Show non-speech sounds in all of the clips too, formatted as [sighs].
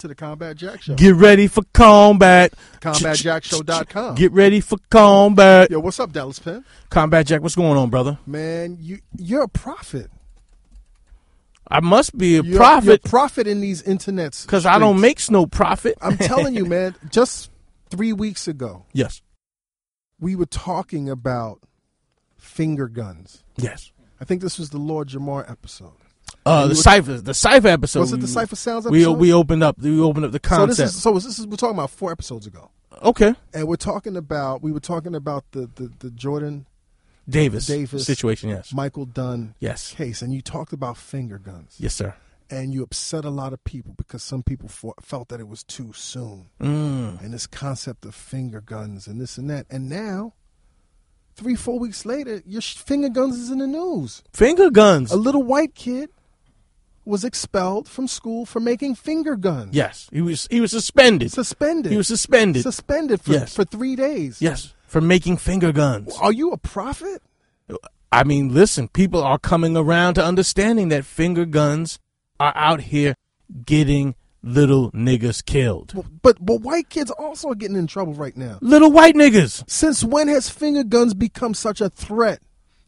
Into the Combat Jack Show. Get ready for combat. CombatJackShow.com. Get ready for combat. Yo, what's up, Dallas Penn? Combat Jack, what's going on, brother? Man, you you're a prophet. I must be a You're, prophet You're a prophet in these internets. because I don't streets. make no profit. I'm telling you, [laughs] man. Just three weeks ago, yes, we were talking about finger guns. yes. I think this was the Lord Jamar episode. Uh, the cipher, the cipher episode. was it the Cipha Sounds episode? we we opened up. We opened up the so this concept. is so this is we're talking about four episodes ago, okay, and we're talking about we were talking about the the, the Jordan Davis, Davis. situation. Yes, Michael Dunn yes, case, and you talked about finger guns, yes, sir. and you upset a lot of people because some people fo- felt that it was too soon, Mm. and this concept of finger guns and this and that, and now. Three, four weeks later, your finger guns is in the news. Finger guns. A little white kid was expelled from school for making finger guns. yes, he was he was suspended. Suspended. He was suspended. suspended for, Yes. for three days. yes, for making finger guns. Are you a prophet? I mean, listen, people are coming around to understanding that finger guns are out here getting little niggas killed. But, but but white kids also are getting in trouble right now. Little white niggas. Since when has finger guns become such a threat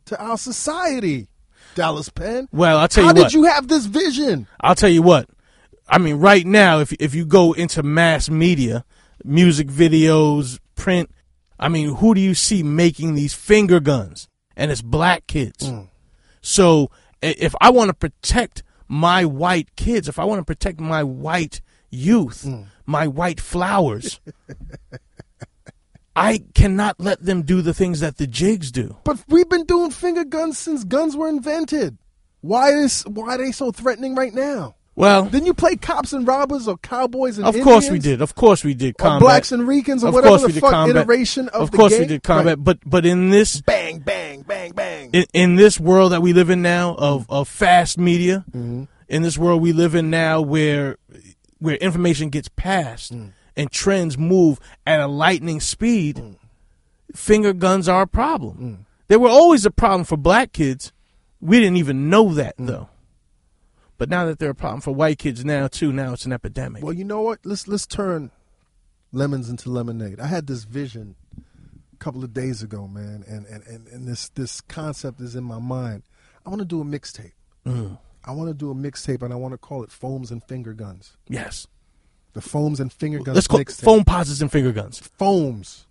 to our society? Dallas Penn. Well, I'll tell you How you did you have this vision? I'll tell you what. I mean, right now, if if you go into mass media, music videos, print, I mean, who do you see making these finger guns? And it's black kids. Mm. So if I want to protect my white kids, if I want to protect my white youth, mm. my white flowers, [laughs] I cannot let them do the things that the jigs do. But we've been doing finger guns since guns were invented. Why is why are they so threatening right now? Well, Didn't you play cops and robbers or cowboys and of course we did. Of course we did. Or blacks and Ricans or of whatever course the we did fuck combat. iteration of, of the course we did combat, Right. but but in this Bang, bang, bang, bang. in, in this world that we live in now of, of fast media, Mm-hmm. in this world we live in now where where information gets passed Mm. And trends move at a lightning speed, Mm. finger guns are a problem. They were always a problem for black kids. We didn't even know that Mm. though. But now that they're a problem for white kids now too, now it's an epidemic. Well, you know what? Let's let's turn lemons into lemonade. I had this vision a couple of days ago, man, and and, and, and this this concept is in my mind. I want to do a mixtape. Mm. I want to do a mixtape, and I want to call it Foams and Finger Guns. Yes. The Foams and Finger Guns Let's call Foamposites and finger guns. Foams.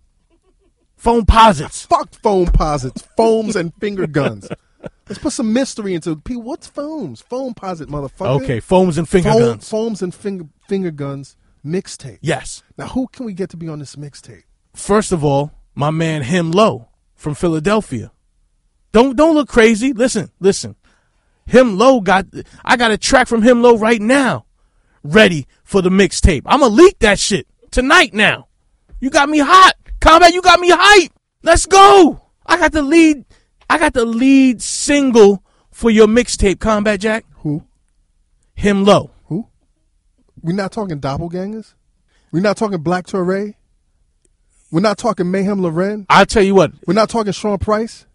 Foamposites. Fuck Foamposites. Foams and finger guns. Let's put some mystery into people. What's foams? Foamposite, motherfucker. Okay, foams and finger Foam, guns. Foams and finger finger guns mixtape. Yes. Now, who can we get to be on this mixtape? First of all, my man Him Low from Philadelphia. Don't don't look crazy. Listen, listen. Him Low got I got a track from Him Low right now, ready for the mixtape. I'ma leak that shit tonight. Now, you got me hot, combat. You got me hype. Let's go. I got the lead. I got the lead single for your mixtape, Combat Jack. Who? Him Low. Who? We're not talking doppelgangers. We're not talking Black Torre. We're not talking Mayhem Lauren. I'll tell you what. We're not talking Sean Price.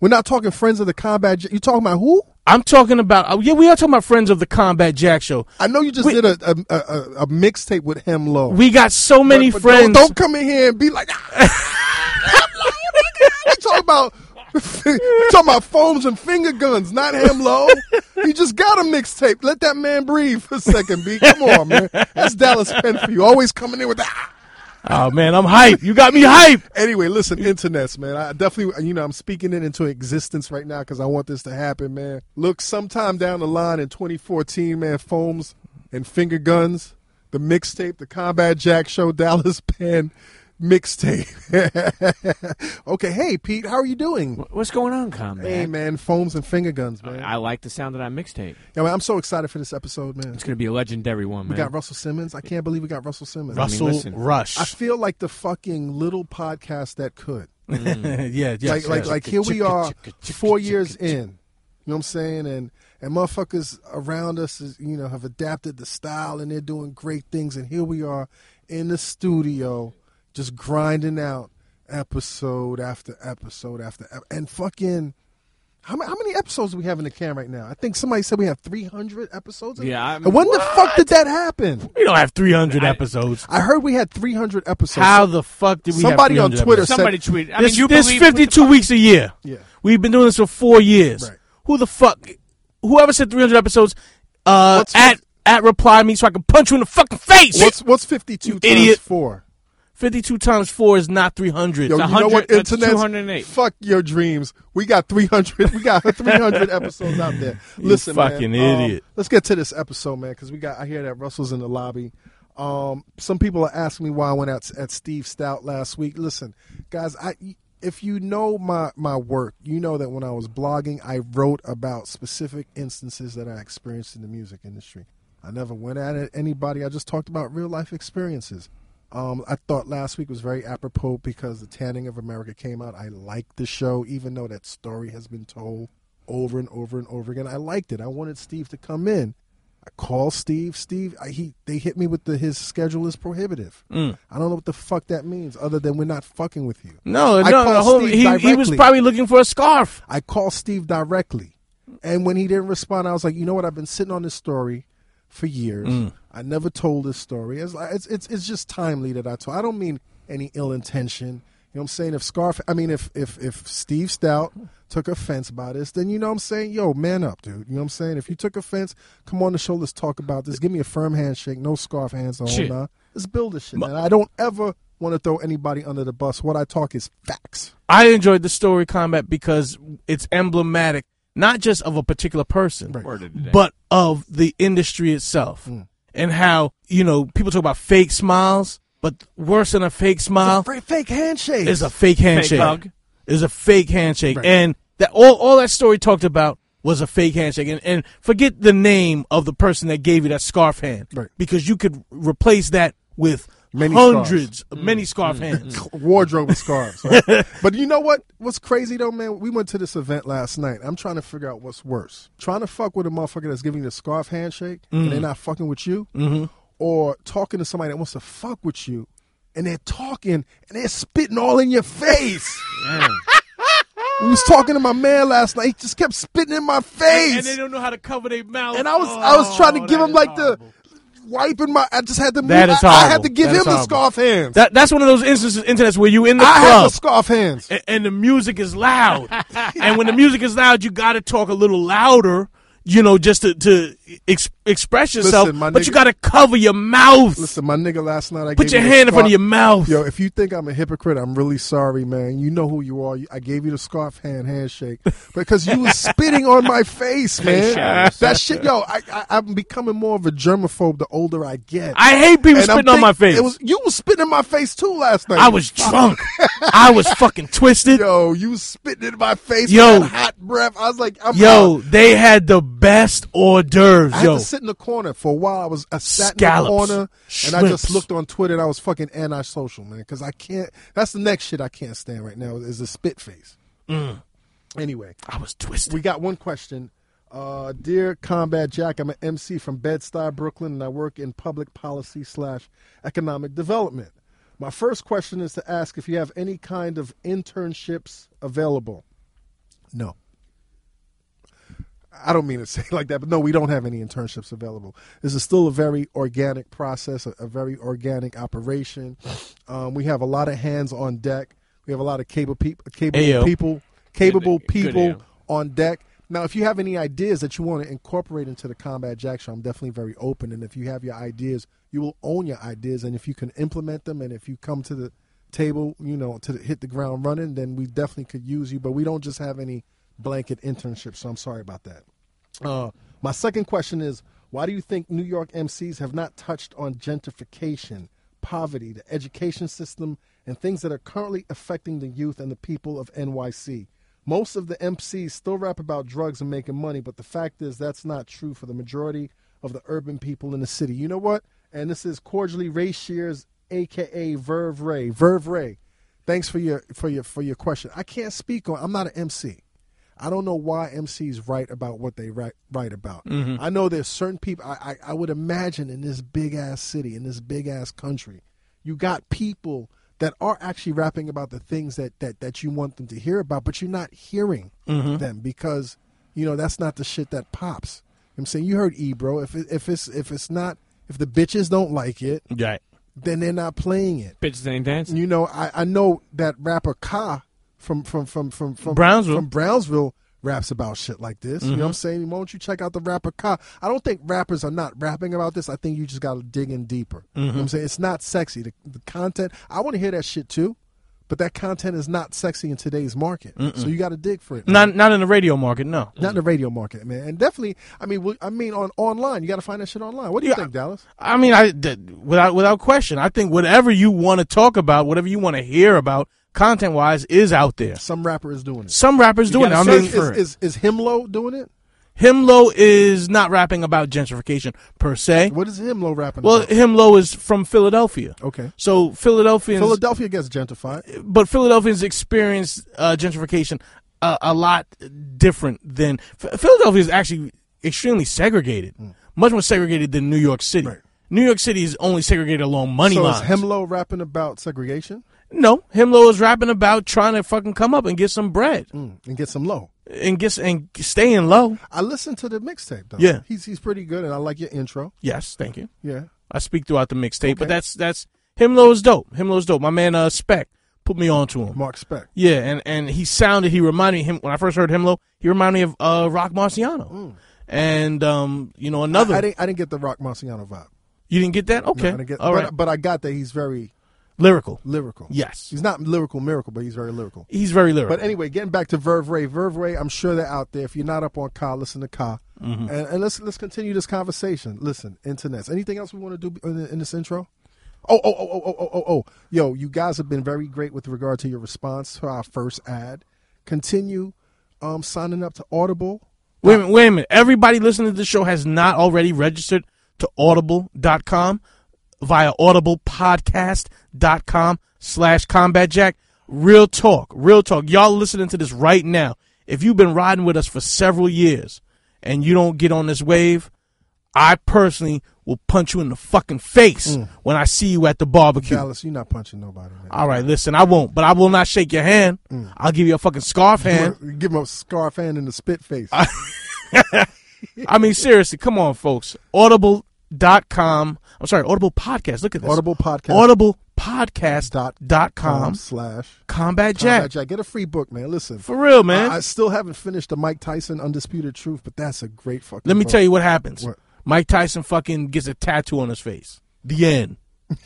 We're not talking Friends of the Combat. You talking about who? I'm talking about. oh, Yeah, we are talking about friends of the Combat Jack Show. I know you just We- did a a, a, a, a mixtape with him low. We got so many But- but friends. Don't, don't come in here and be like, ah, [laughs] we talking about [laughs] talking about foams and finger guns, not him low. He just got a mixtape. Let that man breathe for a second, B. Come on, man. That's Dallas you. Always coming in with that. Oh man, I'm hype. You got me hype. Anyway, listen, internets, man. I definitely, you know, I'm speaking it into existence right now because I want this to happen, man. Look, sometime down the line in 2014, man, foams and finger guns, the mixtape, the Combat Jack Show, [laughs] Dallas Penn mixtape. [laughs] okay, hey Pete, how are you doing? What's going on, combat? Hey man, foams and finger guns, man. I like the sound of that mixtape. Yeah, man, I'm so excited for this episode, man. It's going to be a legendary one, man. We got Russell Simmons. I can't believe we got Russell Simmons. Russell listen. Rush. I feel like the fucking little podcast that could. Mm. [laughs] yeah, yes, like like yes. like here we are four years in. You know what I'm saying? And and motherfuckers around us is you know have adapted the style and they're doing great things and here we are in the studio just grinding out episode after episode after ep- and fucking How, ma- how many episodes do we have in the can right now? I think somebody said we have 300 episodes. in- Yeah, I'm- And when the fuck did that happen? We don't have 300 episodes. I heard we had 300 episodes. How the fuck did we Somebody have on Twitter episodes? Somebody tweeted. I There's, mean, you there's believe what the 52 weeks a year. Yeah. We've been doing this for four years. Right. Who the fuck? Whoever said 300 episodes, uh, What's at at reply me so I can punch you in the fucking face. What's what's 52 You times idiot. 4? 52 times four is not 300. Yo, It's you know what? 100 Internet. 208. Fuck your dreams. We got 300. We got [laughs] 300 episodes out there. Listen, fucking man, um, idiot. let's get to this episode, man, because we got. I hear that Russell's in the lobby. Um, some people are asking me why I went out at Steve Stoute last week. Listen, guys, I if you know my my work, you know that when I was blogging, I wrote about specific instances that I experienced in the music industry. I never went at it anybody. I just talked about real life experiences. Um, I thought last week was very apropos because the Tanning of America came out. I liked the show, even though that story has been told over and over and over again. I liked it. I wanted Steve to come in. I called Steve. Steve, I, he they hit me with the his schedule is prohibitive. Mm. I don't know what the fuck that means, other than we're not fucking with you. No, I no, whole, Steve he, he was probably looking for a scarf. I called Steve directly, and when he didn't respond, I was like, you know what? I've been sitting on this story for years. Mm. I never told this story. It's, it's it's it's just timely that I told. I don't mean any ill intention. You know what I'm saying? If Scarf, I mean, if if if Steve Stoute took offense by this, then you know what I'm saying, yo, man up, dude. You know what I'm saying? If you took offense, come on the show. Let's talk about this. Give me a firm handshake, no scarf hands on. Shit. Nah. Let's build this shit. Man. I don't ever want to throw anybody under the bus. What I talk is facts. I enjoyed the story combat because it's emblematic, not just of a particular person, Right. Word of the day. but of the industry itself. Mm. And how, you know, people talk about fake smiles, but worse than a fake smile It's a fake- fake handshake. is a fake handshake. hug. Is a fake handshake. Right. And that all, all that story talked about was a fake handshake. And, and forget the name of the person that gave you that scarf hand. Right. Because you could replace that with Many hundreds, Mm. many scarf mm. hands. [laughs] wardrobe of scarves. right? [laughs] but you know what? What's crazy though, man? We went to this event last night. I'm trying to figure out what's worse: trying to fuck with a motherfucker that's giving you the scarf handshake and they're mm. not fucking with you, mm-hmm. or talking to somebody that wants to fuck with you and they're talking and they're spitting all in your face. we was talking to my man last night. He just kept spitting in my face. and they don't know how to cover their mouth. And I was I was trying to Oh, give him like horrible. the wiping my. I just had to. That move, is I, I had to give That him the scarf hands. That that's one of those instances, internets where you in the I have club the scarf hands. and, and the music is loud, and when the music is loud, you got to talk a little louder, you know, just to to ex- express yourself. Listen, my but you got to cover your mouth. Listen, my nigga, last night I Put your you hand in front of your mouth. Yo, if you think I'm a hypocrite, I'm really sorry, man. You know who you are. I gave you the scarf hand handshake [laughs] because you was spitting on my face, man. that shit, yo. I, I, I'm becoming more of a germaphobe the older I get. I hate people And spitting on my face. It was you was spitting in my face too last night. I was drunk. I was fucking twisted. Yo, you was spitting in my face. Yo. hot breath. I was like, I'm Yo, out. they had the best hors d'oeuvres. I had Yo, to sit in the corner for a while. I was I sat Scallops, in the corner and I just looked on Twitter and I was fucking anti-social, man. Because I can't. That's the next shit I can't stand right now is a spit face. Mm. Anyway, I was twisted. we got one question. Uh, dear Combat Jack, I'm an MC from Bed-Stuy, Brooklyn, and I work in public policy slash economic development. My first question is to ask if you have any kind of internships available. No. I don't mean to say it like that, but no, we don't have any internships available. This is still a very organic process, a, a very organic operation. Um, we have a lot of hands on deck. We have a lot of capable, peop- capable Ayo. people, capable Good- good people ayo. on deck. Now, if you have any ideas that you want to incorporate into the Combat Jack Show, I'm definitely very open. And if you have your ideas, you will own your ideas. And if you can implement them, and if you come to the table, you know, to the, hit the ground running, then we definitely could use you. But we don't just have any blanket internship. so I'm sorry about that. Uh, my second question is why do you think New York MCs have not touched on gentrification, poverty, the education system, and things that are currently affecting the youth and the people of NYC? Most of the MCs still rap about drugs and making money, but the fact is that's not true for the majority of the urban people in the city. You know what? And this is cordially Ray Shears, aka Verve Ray. Verve Ray. Thanks for your for your for your question. I can't speak on. I'm not an MC. I don't know why MCs write about what they write write about. Mm-hmm. I know there's certain people. I, I I would imagine in this big ass city, in this big ass country, you got people that are actually rapping about the things that that that you want them to hear about, but you're not hearing mm-hmm. them because you know that's not the shit that pops. I'm saying you heard Ebro. If it, if it's if it's not if the bitches don't like it, Right. then they're not playing it. Bitches ain't dancing. You know, I, I know that rapper Ka from from from from from Brownsville. from Brownsville raps about shit like this. You know what mm-hmm. I'm saying? Why don't you check out the rapper Ka? I don't think rappers are not rapping about this. I think you just got to dig in deeper. You know what mm-hmm. I'm saying? It's not sexy. The, the content, I want to hear that shit too, but that content is not sexy in today's market. So you got to dig for it. man. Not not in the radio market, no. Not in the radio market, man, and definitely. I mean, we- I mean, on online, you got to find that shit online. What do you Yeah. think, Dallas? I mean, I d- without without question, I think whatever you want to talk about, whatever you want to hear about, content wise, is out there. Some rapper is doing it. Some rappers doing it. gotta I Is, for is, is, is Himlo doing it? Himlo is not rapping about gentrification per se. What is Himlo rapping about? Well, about? Himlo is from Philadelphia. Okay. So Philadelphians, Philadelphia gets gentrified. but Philadelphians experience uh, gentrification a, a lot different than Philadelphia is actually extremely segregated, much more segregated than New York City. Mm. Right. New York City is only segregated along money so lines. is Himlo rapping about segregation no, Himlo is rapping about trying to fucking come up and get some bread mm, and get some low? and get and staying low. I listened to the mixtape though. Yeah. he's he's pretty good, and I like your intro. Yes, thank you. Yeah, I speak throughout the mixtape, but Okay. that's that's Himlo is dope. Himlo is dope. My man uh Spec put me on to him. Mark Spec. Yeah, and and he sounded. He reminded me him when I first heard Himlo. He reminded me of uh, Rock Marciano, and um, you know another. Mm. I, I didn't I didn't get the Rock Marciano vibe. you didn't get that? No, Okay, I didn't get, all but, right. but I got that he's very Lyrical. lyrical. Yes, he's not lyrical miracle, but he's very lyrical. he's very lyrical. But anyway, getting back to Verve Ray, Verve Ray, I'm sure they're out there. If you're not up on Ka, listen to Ka, Mm-hmm. and, and let's let's continue this conversation. Listen, internets. Anything else we want to do in, in this intro? Oh, oh, oh, oh, oh, oh, oh, oh. Yo, you guys have been very great with regard to your response to our first ad. Continue um, signing up to Audible. wait a minute. Wait a minute. Everybody listening to the show has not already registered to Audible.com via audiblepodcast.com slash combat jack. Real talk, real talk. Y'all listening to this right now. If you've been riding with us for several years and you don't get on this wave, I personally will punch you in the fucking face mm. when I see you at the barbecue. Dallas, you're not punching nobody, man. All right, listen, I won't, but I will not shake your hand. Mm. I'll give you a fucking scarf hand. Give him a scarf hand in the spit face. [laughs] I mean, seriously, come on, folks. Audible.com. I'm sorry, Audible Podcast. Look at this. Audible podcast. Audiblepodcast.com slash Combat Jack. Jack. Get a free book, man. Listen, For real, man. I, I still haven't finished the Mike Tyson Undisputed Truth, but that's a great fucking. Let me book. tell you what happens. What? Mike Tyson fucking gets a tattoo on his face. The end. [laughs]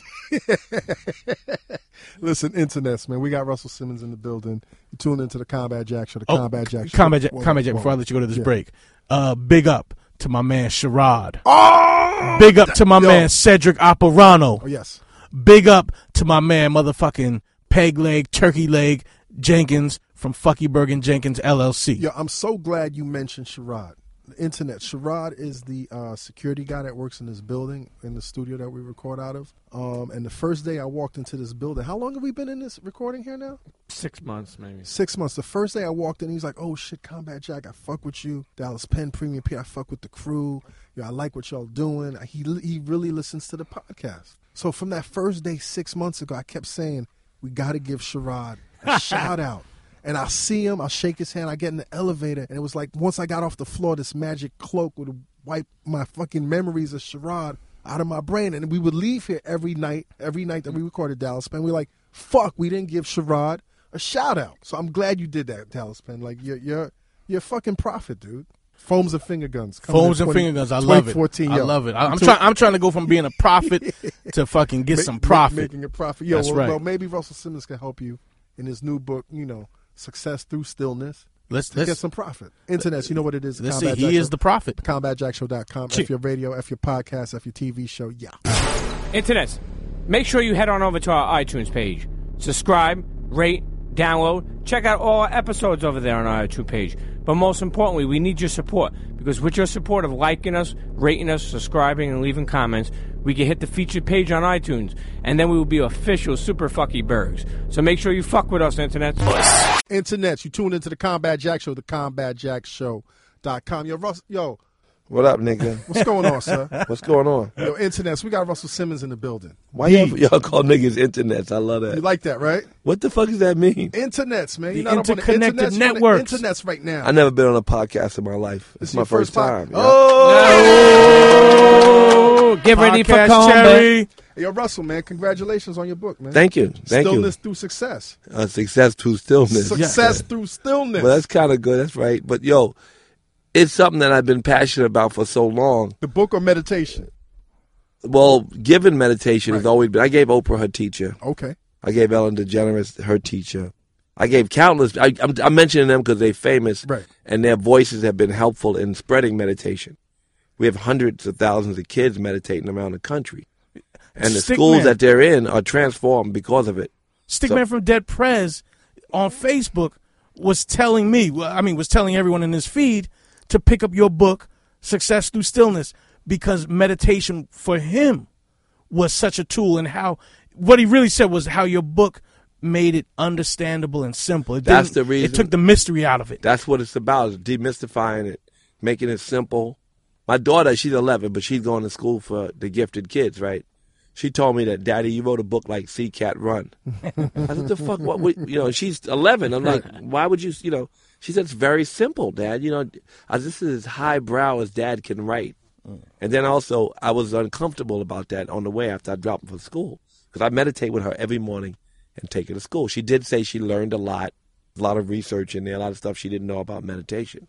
Listen, internets, man. We got Russell Simmons in the building. You tune into the Combat Jack show. The Oh, Combat Jack show. Combat Jack, Whoa, Combat Jack, whoa. before I let you go to this Yeah. break. Uh, big up to my man Sherrod. Oh, Big up to my Yo. man Cedric Operano. oh yes. Big up to my man motherfucking Peg Leg, Turkey Leg Jenkins from Fuckyberg and Jenkins LLC. Yeah, I'm so glad you mentioned Sherrod. The internet. Sherrod is the uh, security guy that works in this building, in the studio that we record out of. Um, and the first day I walked into this building, how long have we been in this recording here now? Six months, maybe. Six months. The first day I walked in, he's like, "Oh shit, Combat Jack, I fuck with you. Dallas Penn Premium P, I fuck with the crew. Yo, I like what y'all doing." He he really listens to the podcast. So from that first day, six months ago, I kept saying we got to give Sherrod [laughs] a shout out. And I see him, I shake his hand, I get in the elevator, and it was like once I got off the floor, this magic cloak would wipe my fucking memories of Sherrod out of my brain. And we would leave here every night, every night that we recorded Dallas Penn. We're like, fuck, we didn't give Sherrod a shout out. So I'm glad you did that, Dallas Penn. Like you're you're you're a fucking prophet, dude. Foams and finger guns. Foams Phones and 20 finger guns. I love it. 2014, I yo. love it. I, I'm trying. I'm trying to go from being a prophet [laughs] to fucking get ma- some ma- profit. making a profit. Yo, That's well, right. well, maybe Russell Simmons can help you in his new book. You know, success through stillness. Let's get let's some profit. Internet, you know what it is. let's see. He Jack is Show. the prophet. CombatJackShow.com. Cheer. F your radio, F your podcast, F your TV show. Yeah. Internet, make sure you head on over to our iTunes page. Subscribe, rate, download, check out all our episodes over there on our iTunes page. But most importantly, we need your support because with your support of liking us, rating us, subscribing, and leaving comments, we can hit the featured page on iTunes, and then we will be official Super Fucky Bergs. So make sure you fuck with us, internets. Internet, you tune into the Combat Jack Show, the CombatJackShow.com. Yo, Russ, yo, What up, nigga? What's going on, sir? What's going on? Yo, internets. We got Russell Simmons in the building. Why y'all, y'all call niggas internets? I love that. You like that, right? What the fuck does that mean? Internets, man. The You're not up on the interconnected internets, you're on the networks. Internets right now. I never been on a podcast in my life. This It's is my your first pod- time. yeah. Oh, Oh, get ready for Podcast combat. Cherry. yo, Russell, man. Congratulations on your book, man. Thank you. Thank Stillness you. through success. Uh, success through stillness. Success through stillness. Well, that's kind of good. That's right. But yo, it's something that I've been passionate about for so long. the book or meditation? Well, given meditation has always been. I gave Oprah her teacher. Okay. I gave Ellen DeGeneres her teacher. I gave countless. I, I'm, I'm mentioning them because they're famous, Right. and their voices have been helpful in spreading meditation. We have hundreds of thousands of kids meditating around the country, and the Stick schools man. that they're in are transformed because of it. Stickman from Dead Prez on Facebook was telling me, well, I mean, was telling everyone in his feed to pick up your book, Success Through Stillness, because meditation for him was such a tool and how what he really said was how your book made it understandable and simple. It That's the reason. It took the mystery out of it. That's what it's about: is demystifying it, making it simple. My daughter, she's 11, but she's going to school for the gifted kids, right? She told me that, Daddy, you wrote a book like See Cat Run. [laughs] I said, the fuck? What? what you know?" She's 11. I'm like, "Why would you?" You know, she said, "It's very simple, Dad. You know, I, this is as highbrow as Dad can write." Mm. And then also, I was uncomfortable about that on the way after I dropped her from school because I meditate with her every morning and take her to school. She did say she learned a lot, a lot of research in there, a lot of stuff she didn't know about meditation,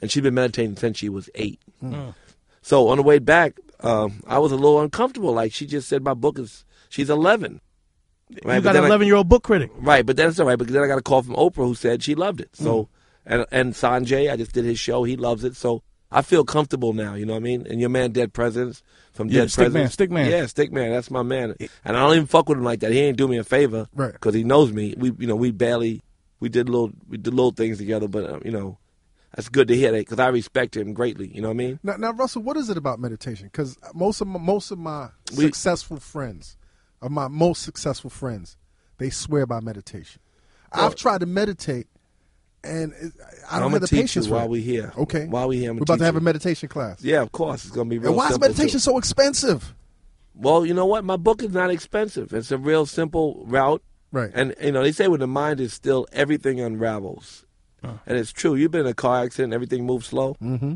and she's been meditating since she was eight. Mm. Mm. So on the way back, um, I was a little uncomfortable. Like she just said, my book is she's eleven. Right, you but got then an I- 11 year old book critic. Right, but that's all right. Because then I got a call from Oprah who said she loved it. So, and and Sanjay, I just did his show. He loves it. So I feel comfortable now. You know what I mean? And your man, Dead Presidents from Yeah, Dead Stick Man, Presidents, Stick Man. yeah, Stick Man. That's my man. And I don't even fuck with him like that. He ain't do me a favor, Right. Because he knows me. We, you know, we barely we did little we did little things together. But uh, you know, that's good to hear that because I respect him greatly. You know what I mean? Now, now, Russell, what is it about meditation? Because most of my, most of my We- successful friends, of my most successful friends, they swear by meditation. I've tried to meditate, and it, I don't I'm have the patience for while it. we here. Okay, while we here, I'm we're about to have you. a meditation class. Yeah, of course, it's gonna be real. And why is meditation too. so expensive? Well, you know what? My book is not expensive. It's a real simple route. Right. And you know, they say when the mind is still, everything unravels. And it's true. You've been in a car accident, everything moves slow, Mm-hmm.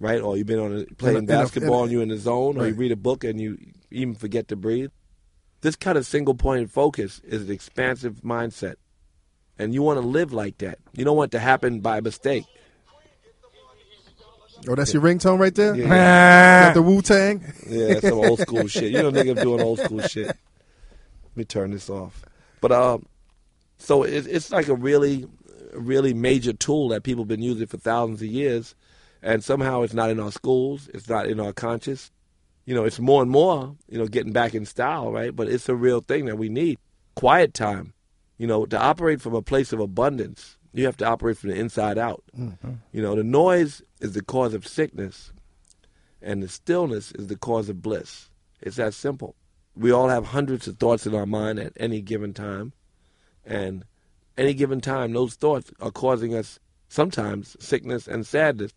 right? Or you've been on a, playing In a- basketball in a- and you're in the zone, or you read a book and you even forget to breathe. This kind of single pointed focus is an expansive mindset. And you want to live like that. You don't want it to happen by mistake. Oh, that's your ringtone right there. Yeah. [laughs] Got the Wu Tang. Yeah, some old school shit. You know, niggas doing old school shit. Let me turn this off. But um, so it, it's like a really, really major tool that people have been using for thousands of years, and somehow it's not in our schools. It's not in our conscious. You know, it's more and more. You know, getting back in style, right? But it's a real thing that we need. Quiet time. You know, to operate from a place of abundance, you have to operate from the inside out. Mm-hmm. You know, the noise is the cause of sickness and the stillness is the cause of bliss. It's that simple. We all have hundreds of thoughts in our mind at any given time, and any given time, those thoughts are causing us sometimes sickness and sadness.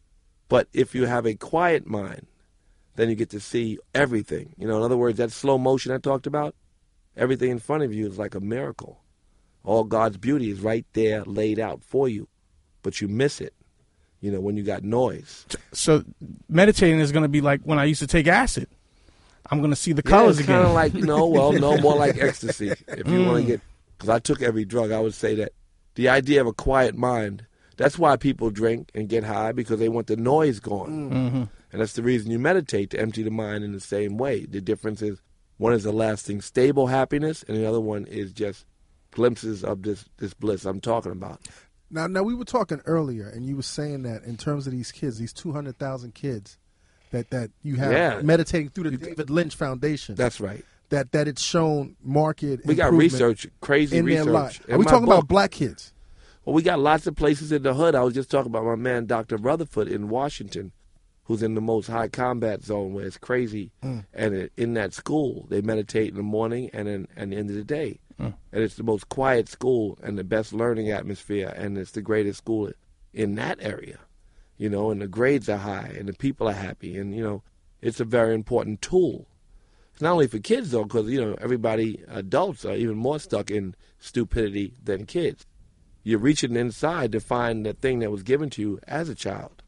But if you have a quiet mind, then you get to see everything. You know, in other words, that slow motion I talked about, everything in front of you is like a miracle. All God's beauty is right there laid out for you, but you miss it. You know, when you got noise. So meditating is going to be like when I used to take acid. I'm going to see the Yeah, colors it's again. kind of like you know, well, no more like [laughs] ecstasy. If you want to mm. get, because I took every drug, I would say that the idea of a quiet mind. That's why people drink and get high because they want the noise gone, mm-hmm. and that's the reason you meditate to empty the mind in the same way. The difference is one is a lasting, stable happiness, and the other one is just glimpses of this this bliss I'm talking about. Now, now we were talking earlier, and you were saying that in terms of these kids, these two hundred thousand kids, that that you have Yeah. meditating through the David Lynch Foundation. That's right. that that it's shown market. We got research, crazy in their research. life. Are we talking book. about black kids? Well, we got lots of places in the hood. I was just talking about my man, Dr. Rutherford in Washington, who's in the most high combat zone where it's crazy. Mm. And it, in that school, they meditate in the morning and in, and the end of the day. Mm. And it's the most quiet school and the best learning atmosphere, and it's the greatest school in that area. you know, and the grades are high and the people are happy, and you know, it's a very important tool. It's not only for kids though, because you know everybody, adults are even more stuck in stupidity than kids. You're reaching inside to find the thing that was given to you as a child.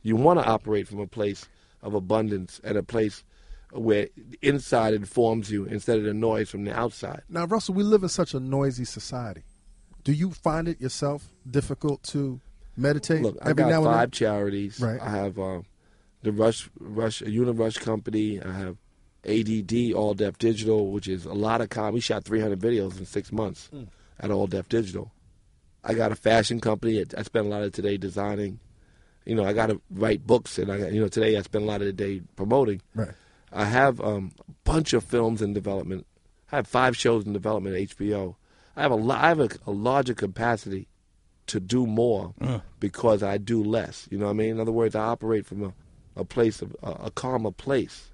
You want to operate from a place of abundance and a place where inside informs you instead of the noise from the outside. Now, Russell, we live in such a noisy society. Do you find it yourself difficult to meditate Look, I every got now and then? five charities. Right. I have uh, the Rush Rush Unirush Company. I have ADD All Def Digital, which is a lot of con. We shot 300 videos in six months Hmm. at All Def Digital. I got a fashion company. I spend a lot of today designing. You know, I got to write books, and I got, you know today I spend a lot of the day promoting. Right. I have um, a bunch of films in development. I have five shows in development at HBO. I have a I have a, a larger capacity to do more because I do less. You know what I mean? In other words, I operate from a, a place of a, a calmer place.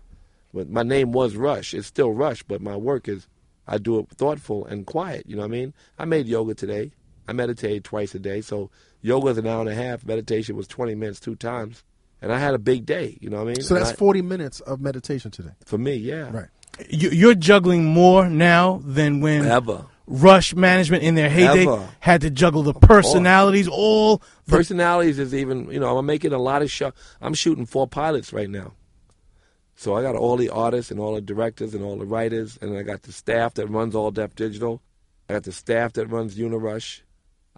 But my name was Rush. It's still Rush, but my work is I do it thoughtful and quiet. You know what I mean? I made yoga today. I meditate twice a day. So yoga is an hour and a half. Meditation was 20 minutes two times. And I had a big day. You know what I mean? So And that's I- 40 minutes of meditation today. for me, yeah. Right. You, you're juggling more now than when Ever. Rush management in their heyday Ever. had to juggle the personalities, all the Personalities is even, you know, I'm making a lot of show. I'm shooting four pilots right now. So I got all the artists and all the directors and all the writers, and I got the staff that runs All Def Digital. I got the staff that runs Unirush.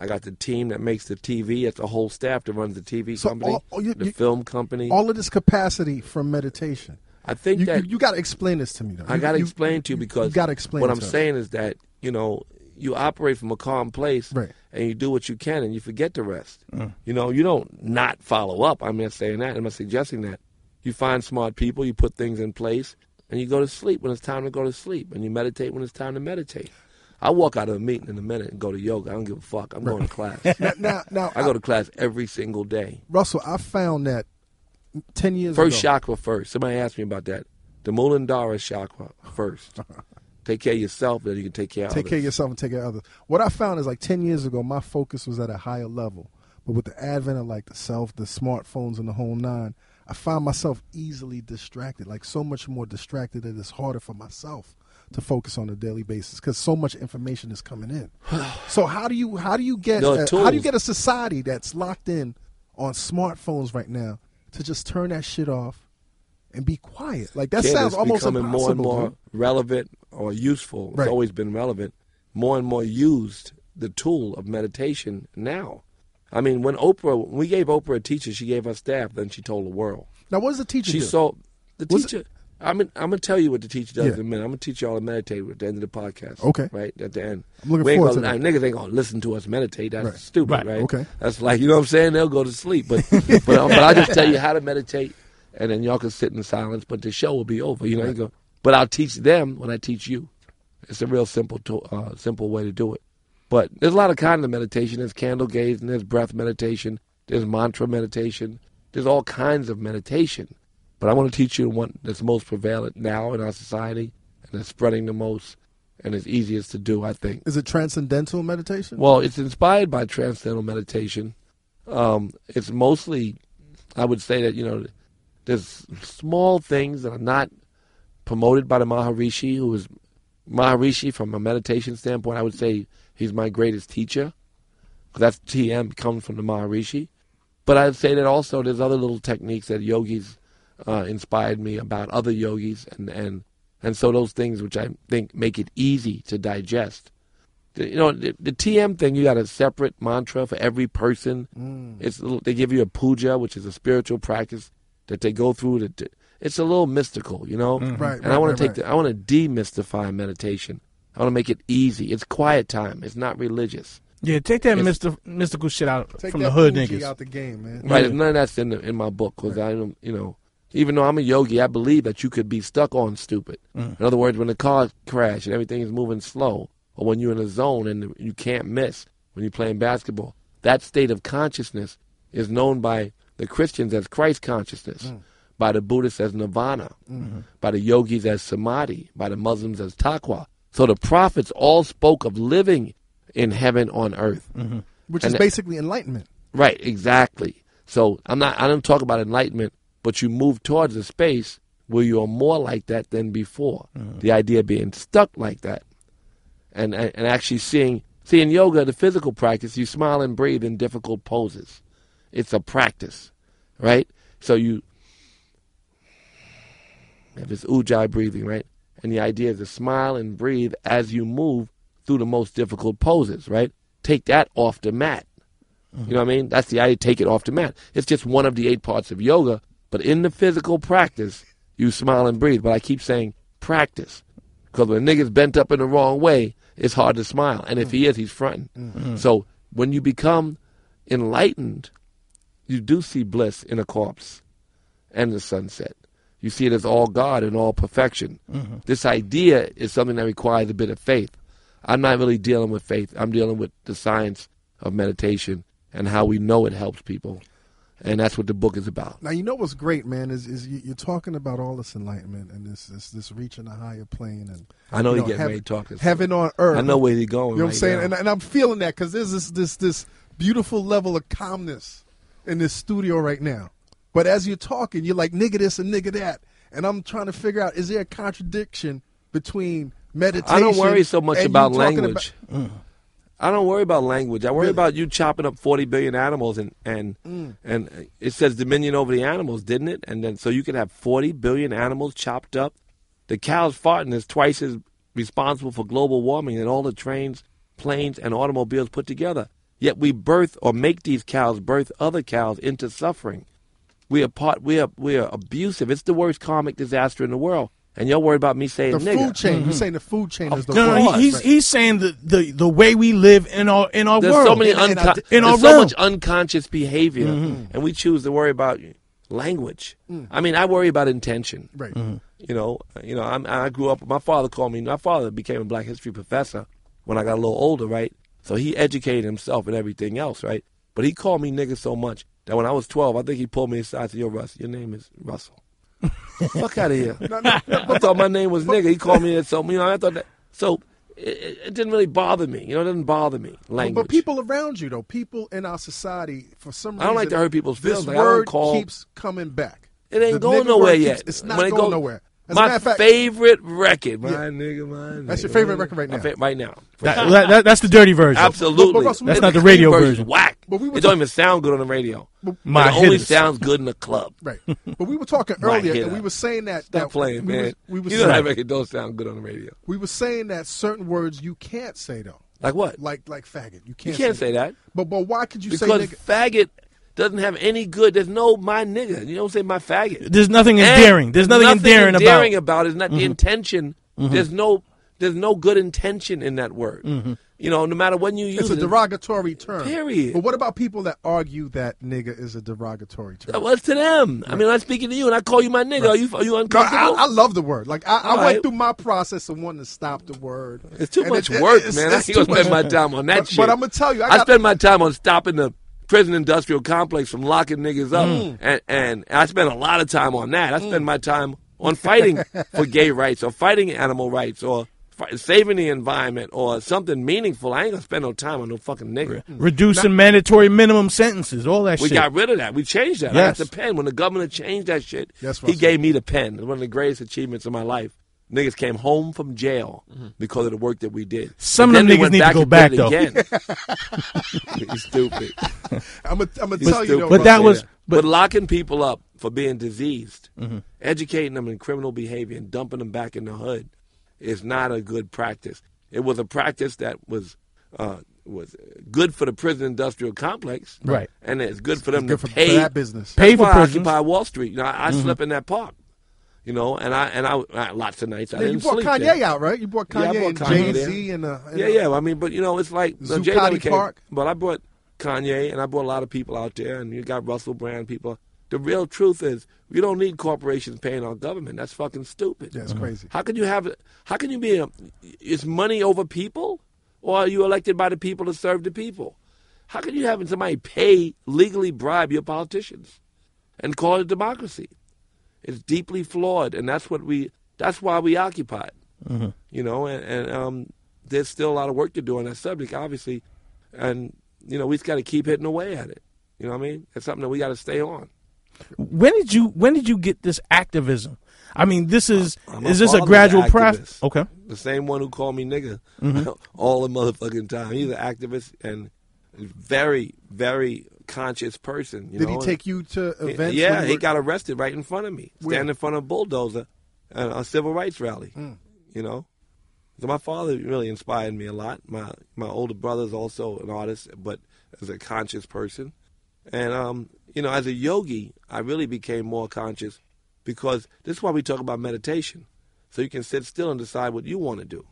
I got the team that makes the TV. It's the whole staff that runs the TV So company, all- all you- the you- film company. All of this capacity from meditation. I think You, that you, got to explain this to me, though. I got to explain to you because you got to explain what I'm saying is that you know you operate from a calm place Right. and you do what you can and you forget the rest. Mm. You know, you don't not follow up. I'm not saying that. I'm not suggesting that. You find smart people, you put things in place, and you go to sleep when it's time to go to sleep, and you meditate when it's time to meditate. I walk out of a meeting in a minute and go to yoga. I don't give a fuck. I'm going to class. [laughs] Now, now, now I go to class every single day. Russell, I found that 10 years First ago. chakra first. Somebody asked me about that. The Muladhara chakra first. [laughs] take care of yourself, then you can take care of others. Take others. care of yourself and take care of others. What I found is like 10 years ago, my focus was at a higher level. But with the advent of like the self, the smartphones, and the whole nine, I find myself easily distracted, like so much more distracted that it's harder for myself to focus on a daily basis because so much information is coming in. [sighs] so how do you how do you get No, uh, how do you get a society that's locked in on smartphones right now to just turn that shit off and be quiet? Like that sounds it's almost becoming impossible. more and more dude. relevant or useful. It's Right. always been relevant. More and more used the tool of meditation now. I mean, when Oprah, when we gave Oprah a teacher, she gave us staff. Then she told the world. Now, what does the teacher She do? saw the Was it- teacher. I'm gonna, I'm gonna tell you what the teacher does Yeah. in a minute. I'm gonna teach y'all to meditate at the end of the podcast. Okay. Right at the end. I'm looking we ain't forward gonna, to like, Niggas ain't gonna listen to us meditate. That's Right. stupid, Right. right. Okay. That's like you know what I'm saying. They'll go to sleep, but [laughs] but, um, but I'll just tell you how to meditate, and then y'all can sit in silence. But the show will be over. You know. You go. But I'll teach them when I teach you. It's a real simple to, uh, simple way to do it. But there's a lot of kind of meditation. There's candle gazing. There's breath meditation. There's mantra meditation. There's all kinds of meditation. But I want to teach you one that's most prevalent now in our society and it's spreading the most and is easiest to do, I think. Is it transcendental meditation? Well, it's inspired by transcendental meditation. Um, it's mostly, I would say that, you know, there's small things that are not promoted by the Maharishi, who is Maharishi from a meditation standpoint. I would say he's my greatest teacher. That's TM comes from the Maharishi. But I'd say that also there's other little techniques that yogis uh, inspired me about other yogis, and, and and so those things which I think make it easy to digest. The- you know, the, the TM thing, you got a separate mantra for every person. It's a little- they give you a puja, which is a spiritual practice that they go through. To, to- it's a little mystical, you know. Right, And right, I want right, to take right. the, I want to demystify meditation. I want to make it easy. It's quiet time. It's not religious. yeah, take that It's- mystical shit out Take from that the hood Fuji niggas. out the game, man. Right. Yeah. None of that's in the, in my book because I don't, you know, even though I'm a yogi, I believe that you could be stuck on stupid. Mm. In other words, when the car crash and everything is moving slow, or when you're in a zone and you can't miss when you're playing basketball, that state of consciousness is known by the Christians as Christ consciousness, mm. by the Buddhists as nirvana, mm-hmm. by the yogis as samadhi, by the Muslims as taqwa. So the prophets all spoke of living in heaven on earth. Mm-hmm. Which And is basically enlightenment. Right, exactly. So I'm not. I don't talk about enlightenment, but you move towards a space where you are more like that than before. Mm-hmm. The idea of being stuck like that, and, and and actually seeing seeing yoga, the physical practice. You smile and breathe in difficult poses. It's a practice, right? So you if it's ujjayi breathing, right? And the idea is to smile and breathe as you move through the most difficult poses, right? Take that off the mat. You mm-hmm. know what I mean? That's the idea. Take it off the mat. It's just one of the eight parts of yoga, but in the physical practice, you smile and breathe. But I keep saying practice, because when a nigga's bent up in the wrong way, it's hard to smile. And if he is, he's fronting. Mm-hmm. So when you become enlightened, you do see bliss in a corpse and the sunset. You see it as all God and all perfection. Mm-hmm. This idea is something that requires a bit of faith. I'm not really dealing with faith. I'm dealing with the science of meditation and how we know it helps people. And that's what the book is about. Now you know what's great, man, is is you, you're talking about all this enlightenment and this this this reaching a higher plane and I know you he getting heaven, ready to talk heaven on earth. I know where he's going. You know what I'm saying? And, and I'm feeling that because there's this this this beautiful level of calmness in this studio right now. But as you're talking, you're like nigga this and nigga that, and I'm trying to figure out is there a contradiction between meditation? I don't worry so much and you about talking language. Mm. I don't worry about language. I worry Really? about you chopping up 40 billion animals and and Mm. and it says dominion over the animals, didn't it? And then so you could have 40 billion animals chopped up. The cows farting is twice as responsible for global warming than all the trains, planes, and automobiles put together. Yet we birth or make these cows birth other cows into suffering. We are part. We are we are abusive. It's the worst karmic disaster in the world. And you're worried about me saying the nigga. food chain. You're mm-hmm. saying the food chain is the No, no, cause, he- he's right? he's saying the, the the way we live in our in our There's world. so many In- in unco- our- in our so realm. much unconscious behavior, mm-hmm. and we choose to worry about language. Mm. I mean, I worry about intention. right. Mm-hmm. You know, you know. I'm, I grew up. My father called me. My father became a Black History professor when I got a little older, right? So he educated himself and everything else, right? But he called me nigga so much that when I was 12, I think he pulled me aside and said, "Yo, Russ, your name is Russell. Fuck out of here." I thought my name was nigga. He called me that. So you know, I thought that. So it, it, didn't really bother me. You know, it doesn't bother me. But, Language. but people around you, though, people in our society, for some reason, I don't like to hurt people's this feelings. Like, I don't word call- keeps coming back. It ain't The going nowhere yet. keeps- it's not When going go- nowhere. As my fact, favorite record, my Yeah. nigga, my That's your favorite record right now? fa- right now. That- that- that- that's the dirty version. Absolutely. But- but Russell, That's not the radio version's version. Whack. But we it don't even sound good on the radio. My it only hitters. sounds good in the club. Right. But we were talking [laughs] earlier, hitter. and we were saying that. Stop that playing, we man. Was, we, were you know that record don't sound good on the radio. we were saying that certain words you can't say, though. Like what? Like like faggot. You you can't, can't say that But, but why could you because say nigga? faggot doesn't have any good. There's no my nigga. You don't say my faggot. There's nothing And endearing. There's nothing, endearing, endearing about. about. Is not the mm-hmm. intention. Mm-hmm. There's no there's no good intention in that word. Mm-hmm. You know, no matter when you use it. It's a it. derogatory term. Period. But what about people that argue that nigga is a derogatory term? What's to them? I mean, I'm speaking to you, and I call you my nigga. Are you are you No, uncomfortable? I, I love the word. Like I, I All went right. through my process of wanting to stop the word. it's too And much it- it- work, it's- man. [laughs] I it's ain't gonna spend my time on that But- shit. but I'ma tell you, I I, spend my time on stopping the prison industrial complex from locking niggas up, Mm. and and I spend a lot of time on that. I spend my time on fighting for gay [laughs] rights or fighting animal rights or saving the environment or something meaningful. I ain't gonna spend no time on no fucking nigga. Reducing mandatory minimum sentences, all that We shit. We got rid of that. We changed that. Yes. I got the pen. When the governor changed that shit, Yes, he gave me the pen. It's one of the greatest achievements of my life. Niggas came home from jail mm-hmm. because of the work that we did. Some And of them then niggas went need to go and back, did though. it Again. [laughs] He's stupid. [laughs] I'm gonna I'm gonna tell you though. But that Russell, was- But, but- locking people up for being diseased, mm-hmm. educating them in criminal behavior, and dumping them back in the hood is not a good practice. It was a practice that was uh, was good for the prison industrial complex, Right. And it's good for them good to for, pay for that business. Pay That's for why I prisons. occupy Wall Street. You know, I, I slept in that park. You know, and I and I, I lots of nights I Yeah, you didn't brought sleep Kanye there. out, right? You brought Yeah, I Kanye brought and Kanye Jay Z and, uh, and Yeah, uh, yeah. I mean, but you know, it's like no, Jay Zuccotti came, Park. But I brought Kanye and I brought a lot of people out there, and you got Russell Brand people. The real truth is, we don't need corporations paying our government. That's fucking stupid. Yeah, it's crazy. How can you have? How can you be? A, is money over people, or are you elected by the people to serve the people? How can you have somebody pay legally bribe your politicians, and call it democracy? It's deeply flawed, and that's what we. That's why we occupy it. You know, and, and um, there's still a lot of work to do on that subject, obviously, and you know we just got to keep hitting away at it. You know what I mean? It's something that we got to stay on. When did you when did you get this activism? I mean, this is my is this a gradual process? Okay. The same one who called me nigga Mm-hmm. [laughs] all the motherfucking time. He's an activist and very, very conscious person. You Did know? he take you to events? Yeah, he got arrested right in front of me, Where? standing in front of a bulldozer at a civil rights rally. Hmm. You know, so my father really inspired me a lot. My my older brother is also an artist, but as a conscious person, and um, you know, as a yogi, I really became more conscious because this is why we talk about meditation, so you can sit still and decide what you want to do.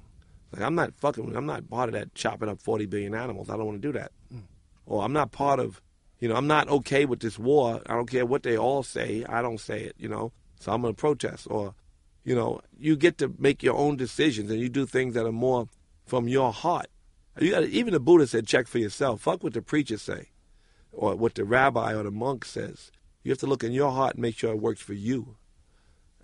Like I'm not fucking, I'm not part of that chopping up 40 billion animals. I don't want to do that. Or I'm not part of, you know, I'm not okay with this war. I don't care what they all say. I don't say it, you know. So I'm going to protest. Or, you know, you get to make your own decisions and you do things that are more from your heart. You got even the Buddha said, check for yourself. Fuck what the preachers say, or what the rabbi or the monk says. You have to look in your heart and make sure it works for you.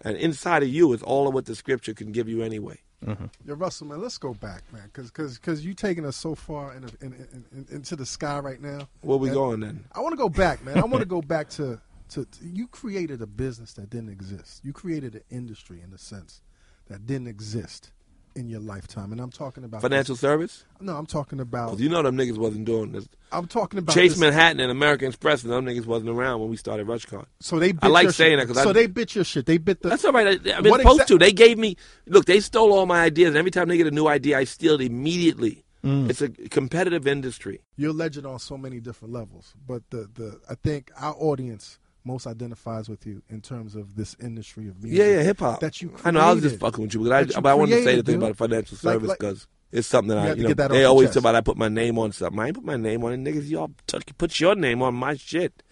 And inside of you is all of what the scripture can give you anyway. Mm-hmm. Yo, Russell, man, let's go back, man, because because because you taking us so far in, in, in, in, into the sky right now. Where we going then? I want to go back, man. I want to [laughs] go back to, to to you created a business that didn't exist. You created an industry in a sense that didn't exist in your lifetime, and I'm talking about Financial service? No, I'm talking about. you know them niggas wasn't doing this. I'm talking about Chase this- Manhattan and American Express, and them niggas wasn't around when we started RushCard. So they. Bit I like saying shit. that 'cause so I- they bit your shit. They bit the. That's all right. I, I've been supposed exact- to. They gave me look. They stole all my ideas. And every time they get a new idea, I steal it immediately. Mm. It's a competitive industry. you're a legend on so many different levels, but the the I think our audience most identifies with you in terms of this industry of music. Yeah, yeah, hip hop. That you I know. I was just fucking with you, but That I, but I wanted to say the thing dude. about financial Like- service like- because it's something that You I, you know, that they always talk about I put my name on something. I ain't put my name on it, niggas. Y'all took, put your name on my shit.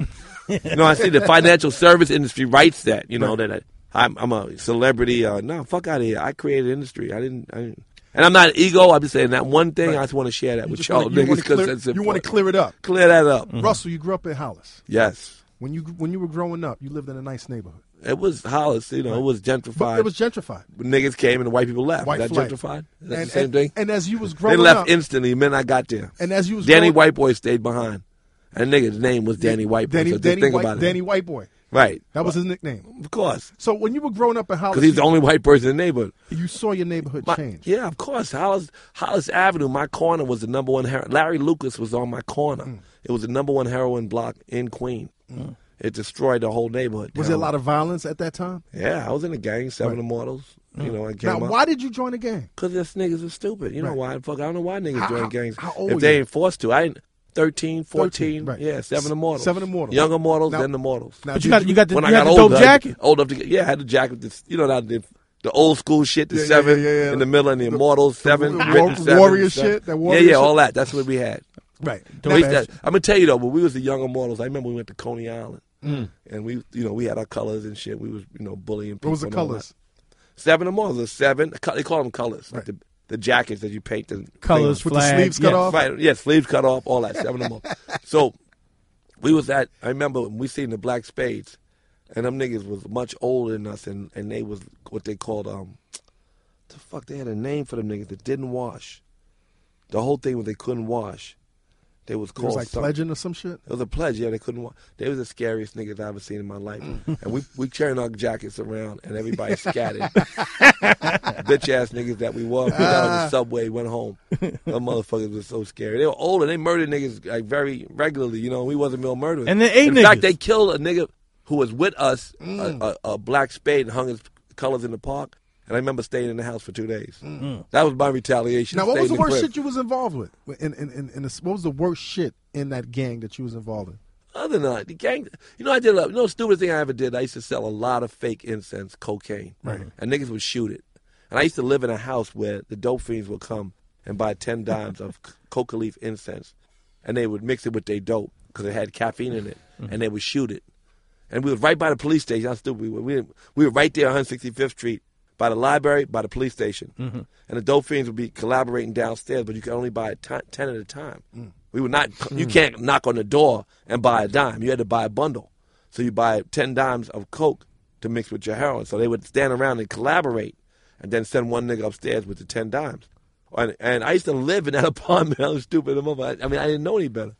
you know, I see the financial [laughs] service industry writes that. You know that I, I'm, I'm a celebrity. Uh, no, fuck out of here. I created industry. I didn't. I didn't and I'm not ego. I'm just saying that one thing. I just want to share that You with y'all niggas because you want to clear it up. Clear that up. Russell, you grew up in Hollis. Yes. When you when you were growing up, you lived in a nice neighborhood. It was Hollis, you know, it was gentrified. But it was gentrified. Niggas came and the white people left. White Is that gentrified? Is that and, the same and, thing? And as you was growing, up. They left up, instantly minute I got there. and as you was Danny growing, White Boy stayed behind. And nigga's name was Danny White Boy. Danny, so Danny think White, about it. Danny White Boy. Right. That was his nickname. Of course. So when you were growing up in Hollis, Because he's the only white person in the neighborhood. you saw your neighborhood My- change. Yeah, of course. Hollis, Hollis Avenue, my corner was the number one. Larry Lucas was on my corner. Mm. It was the number one heroin block in Queen. It destroyed the whole neighborhood. Was there a lot of violence at that time? Yeah, I was in a gang, Seven Immortals. You mm. know, I came Now, up. why did you join the gang? Because this niggas are stupid. You know why? Fuck, I don't know why niggas How- join how- gangs. how old if were they you? ain't forced to. I ain't 13, 14. 13, right. Yeah, Seven Immortals. Seven Immortals. Young Immortals, Now- then Immortals. Now, But you got you got the, when you I got got the older, dope I- jacket. old enough to get, yeah, I had the jacket. This, you know, that the, the old school shit, the Yeah, yeah, seven yeah, yeah, yeah. in the middle, and the Immortals, seven, the written war- seven, warrior seven. shit, that yeah, yeah, shit. all that. That's what we had. Right. We to- I'm gonna tell you though, when we was the young Immortals, I remember we went to Coney Island, and we, you know, we had our colors and shit. We was, you know, bullying. what was the people colors? that. Seven Immortals, the seven. They call them colors, like the the jackets that you paint the Colors. With the sleeves cut yes. off? Right, yeah, sleeves cut off, all that, seven of them. [laughs] So we was at I remember when we seen the black spades and them niggas was much older than us and, and they was what they called um the fuck they had a name for them niggas that didn't wash. The whole thing was they couldn't wash. They was It called was like something. pledging or some shit. It was a pledge, yeah. They couldn't. Walk. They was the scariest niggas I ever seen in my life. Mm. and we we carrying our jackets around, and everybody [laughs] scattered. Bitch ass niggas that we were. We got on the ah. subway, went home. Them motherfuckers were so scary. They were older. they murdered niggas like very regularly. You know, we wasn't real murderers. And they ate In fact, they killed a nigga who was with us, a, mm. a, a black spade, and hung his colors in the park. And I remember staying in the house for two days. Mm. That was my retaliation. Now, what was the in worst crib. shit you was involved with? In, in, in, in this, what was the worst shit in that gang that you was involved in? Other than that, the gang, you know, I did a you know, the stupidest thing I ever did. I used to sell a lot of fake incense, cocaine, right? And niggas would shoot it. And I used to live in a house where the dope fiends would come and buy ten [laughs] dimes of coca leaf incense, and they would mix it with their dope because it had caffeine in it, mm. and they would shoot it. And we was right by the police station. How stupid we were. We, we were right there on 165th Street, by the library, by the police station. Mm-hmm. And the dope fiends would be collaborating downstairs, but you could only buy ti- 10 at a time. Mm. We would not, you mm. can't knock on the door and buy a dime. You had to buy a bundle. So you buy 10 dimes of Coke to mix with your heroin. So they would stand around and collaborate and then send one nigga upstairs with the 10 dimes. And, and I used to live in that [laughs] apartment. I was stupid. as a mother. I mean, I didn't know any better.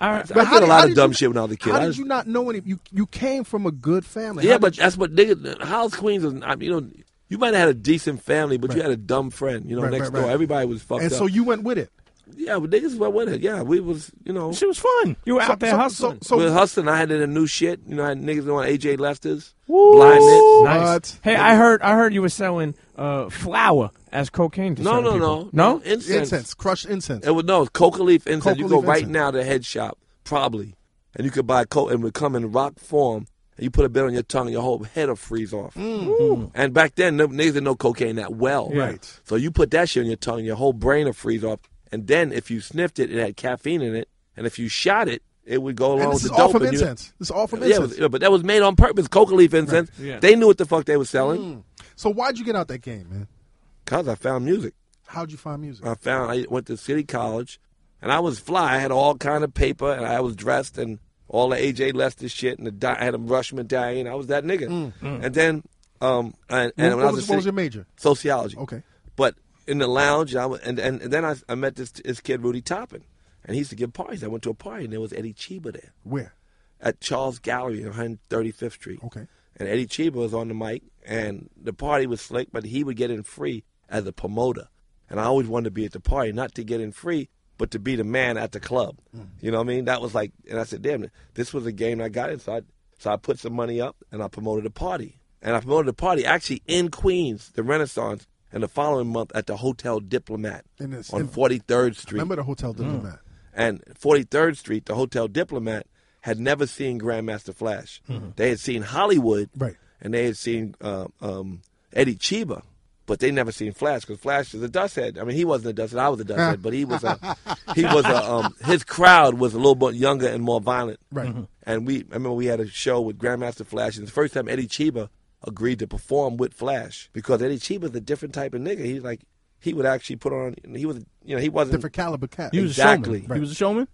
I, I did a lot how of dumb you- shit when I was a kid. How did just- you not know any? You you came from a good family. yeah, but that's what niggas. House Queens Is, I mean, you know, you might have had a decent family, but you had a dumb friend. You know, Right, next right, door, right. everybody was fucked and up. so you went with it. yeah, but niggas went with it. Yeah, we was. You know, She was fun. you were So- out there so- hustling. So, we so, was hustling. I had the new shit. You know, I had niggas doing AJ Lester's, Woo! blindness. Nice. What? Hey, I heard I heard you were selling uh, flour as cocaine. To No, no, people. no, no. incense. incense, crushed incense. It was no coca leaf incense. Coca you go right incense. now to head shop, probably, and you could buy coke and it would come in rock form. And you put a bit on your tongue, your whole head will freeze off. Mm. And back then, no, niggas didn't know cocaine that well. Yeah. Right. So you put that shit on your tongue, your whole brain will freeze off. And then if you sniffed it, it had caffeine in it. And if you shot it, it would go along And with this is the all dope. from and you- incense. This is all from Yeah, it incense. was- yeah, but that was made on purpose. Coca leaf incense. Yeah. They knew what the fuck they were selling. Mm. So why'd you get out that game, man? Cause I found music. How'd you find music? I found I went to City College, and I was fly. I had all kind of paper, and I was dressed and all the AJ Lester shit, and the di- I had a Rush medallion. I was that nigga. And then, um, and, and what, when I was, was, at what was your major? sociology. Okay. But in the lounge, I was, and, and and then I, I met this this kid Rudy Toppin, and he used to give parties. I went to a party, and there was Eddie Cheeba there Where? at Charles Gallery on 135th Street. Okay. And Eddie Cheeba was on the mic, and the party was slick, but he would get in free as a promoter. And I always wanted to be at the party, not to get in free, but to be the man at the club. You know what I mean? That was like, and I said, damn, this was a game I got in. So I, so I put some money up, and I promoted a party. And I promoted a party actually in Queens, the Renaissance, and the following month at the Hotel Diplomat In this- on in- 43rd Street. Remember the Hotel Diplomat? And 43rd Street, the Hotel Diplomat, had never seen Grandmaster Flash. They had seen Hollywood, Right. and they had seen uh, um, Eddie Cheeba, but they never seen Flash because Flash is a dust head. I mean, he wasn't a dust head; I was a dust head, but he was a he [laughs] was a um, his crowd was a little bit younger and more violent. Right. And we, I remember we had a show with Grandmaster Flash, and the first time Eddie Cheeba agreed to perform with Flash because Eddie Cheeba's a different type of nigga. He's like he would actually put on. He was, you know, he wasn't Different caliber cat. He was Exactly. a showman. He was a showman.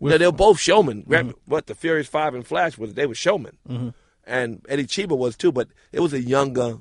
yeah, they were both showmen. Mm-hmm. What the Furious Five and Flash was, they were showmen, and Eddie Cheeba was too. But it was a younger,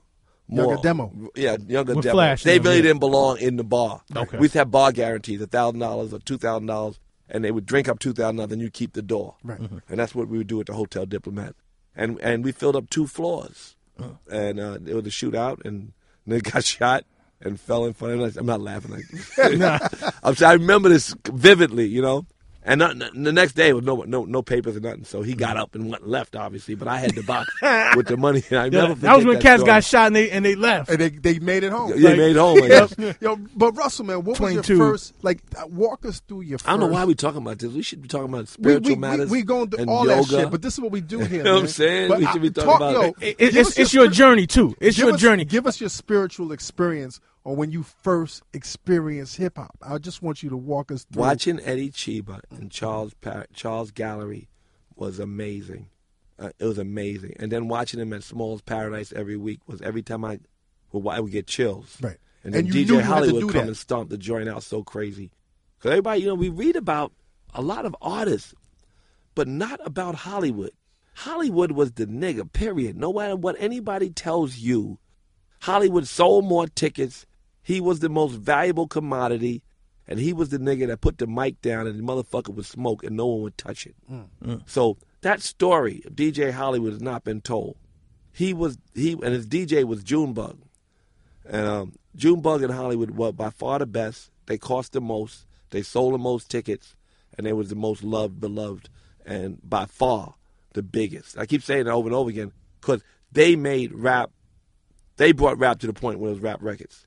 more Younger demo. Yeah, younger With demo. Flash, they yeah, really yeah. didn't belong in the bar. Okay. we used to have bar guarantees, a thousand dollars or two thousand dollars, and they would drink up two thousand dollars, and you keep the door. Right. Mm-hmm. and that's what we would do at the Hotel Diplomat, and and we filled up two floors, Uh. and uh, it was a shootout, and they [laughs] got shot. And fell in front of us. I'm not laughing. Like, [laughs] [laughs] I'm sorry, I remember this vividly, you know. And not, the next day was no no no papers or nothing. So he got up and went left, obviously. But I had the box [laughs] with the money. And [laughs] I Yeah, never that was when that cats story. got shot and they and they left. And they they made it home. Yeah, like- made home. I [laughs] guess. Yo, but Russell, man, what was 22. your first? Like, uh, walk us through your. First, I don't know why we talking about this. We should be talking about spiritual we, matters. we, we going through and all yoga. that shit, but this is what we do here. You know what I'm saying? But We should be talking talk, about yo, it. It- it's us it's your journey too. It's give your us- journey. Give us your spiritual experience on when you first experienced hip hop. I just want you to walk us through. Watching Eddie Cheeba and Charles Par- Charles Gallery was amazing. Uh, it was amazing. And then watching him at Small's Paradise every week was every time I would, I would get chills. Right. And then And DJ you Holly would come that. and stomp the joint out so crazy. Because everybody, you know, we read about a lot of artists, but not about Hollywood. Hollywood was the nigga, period. No matter what anybody tells you, Hollywood sold more tickets. He was the most valuable commodity, and he was the nigga that put the mic down and the motherfucker would smoke and no one would touch it. So that story of DJ Hollywood has not been told. He was he and his DJ was Junebug. And um, Junebug and Hollywood were by far the best. They cost the most. They sold the most tickets, and they was the most loved, beloved, and by far the biggest. I keep saying it over and over again because they made rap. They brought rap to the point where it was rap records,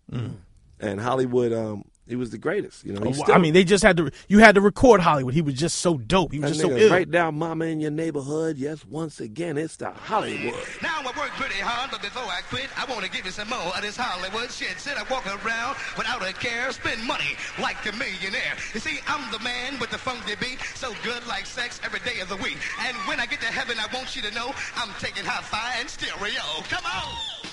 and Hollywood. Um, he was the greatest. You know, Oh, still, I mean, they just had to. You had to record Hollywood. He was just so dope. He was that just so nigga, ill. right now, mama in your neighborhood. Yes, once again, it's the Hollywood. Now I work pretty hard, but before I quit, I want to give you some more of this Hollywood shit. Said I walk around without a care, spend money like a millionaire. You see, I'm the man with the funky beat, so good like sex every day of the week. And when I get to heaven, I want you to know I'm taking hi-fi and stereo. Come on!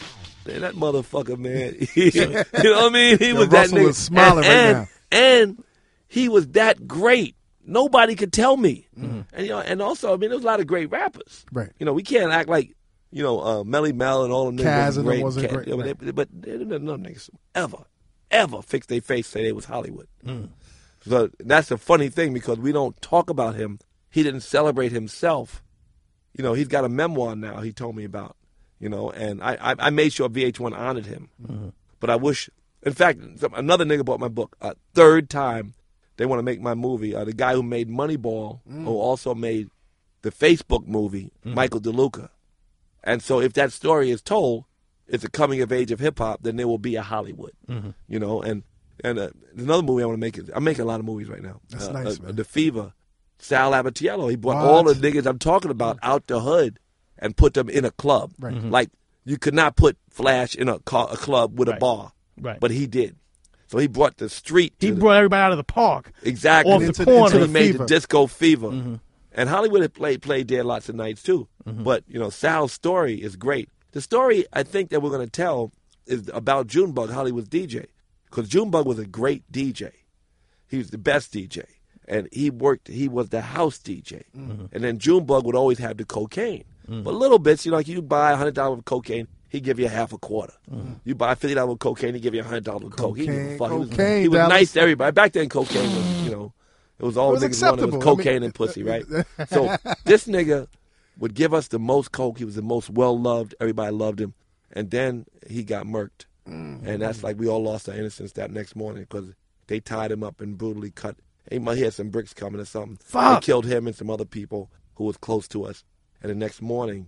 Man, that motherfucker, man. [laughs] [laughs] you know what I mean? He Yo, was that Russell nigga. is smiling and, right and, now. And he was that great. Nobody could tell me. Mm-hmm. And you know, and also, I mean, there was a lot of great rappers. Right. You know, we can't act like, you know, uh, Melle Mel and all them niggas Caz and them great. wasn't Caz- great, yeah, but right. they, but they, they, no niggas ever, ever fix their face say they was Hollywood. Mm. So that's a funny thing because we don't talk about him he didn't celebrate himself. You know, he's got a memoir now. He told me about. You know, and I I, I made sure VH1 honored him. But I wish, in fact, another nigga bought my book. A third time, they want to make my movie. Uh, the guy who made Moneyball, who also made the Facebook movie, Michael DeLuca. And so, if that story is told, it's a coming of age of hip hop, then there will be a Hollywood. You know, and and uh, another movie I want to make. is I'm making a lot of movies right now. That's Uh, nice, uh, man. The Fever, Sal Abatiello. He brought all the niggas I'm talking about out the hood and put them in a club. Right. Mhm. Like you could not put Flash in a, car, a club with a bar, Right. but he did. So he brought the street. he to the- brought everybody out of the park. exactly off the Into- corner. into he the made fever. the disco fever. Mm-hmm. And Hollywood had played played there lots of nights too. Mm-hmm. But you know, Sal's story is great. The story I think that we're going to tell is about Junebug, Hollywood's DJ, because Junebug was a great DJ. He was the best DJ, and he worked. He was the house DJ, Mm-hmm. and then Junebug would always have the cocaine. Mm-hmm. But little bits, you know, like you buy a hundred dollars of cocaine. He give you a half a quarter. Mm-hmm. You buy fifty dollars of cocaine, he give you a hundred dollars of coke. He, didn't give a Cocaine, fuck. he was, he was nice to everybody. Back then, cocaine was, you know, it was all It was niggas wanted acceptable. was I mean, cocaine and pussy, right? [laughs] so this nigga would give us the most coke. He was the most well loved. Everybody loved him, and then he got murked, mm-hmm. and that's like we all lost our innocence that next morning because they tied him up and brutally cut. He might had some bricks coming or something. Fuck. They killed him and some other people who was close to us, and the next morning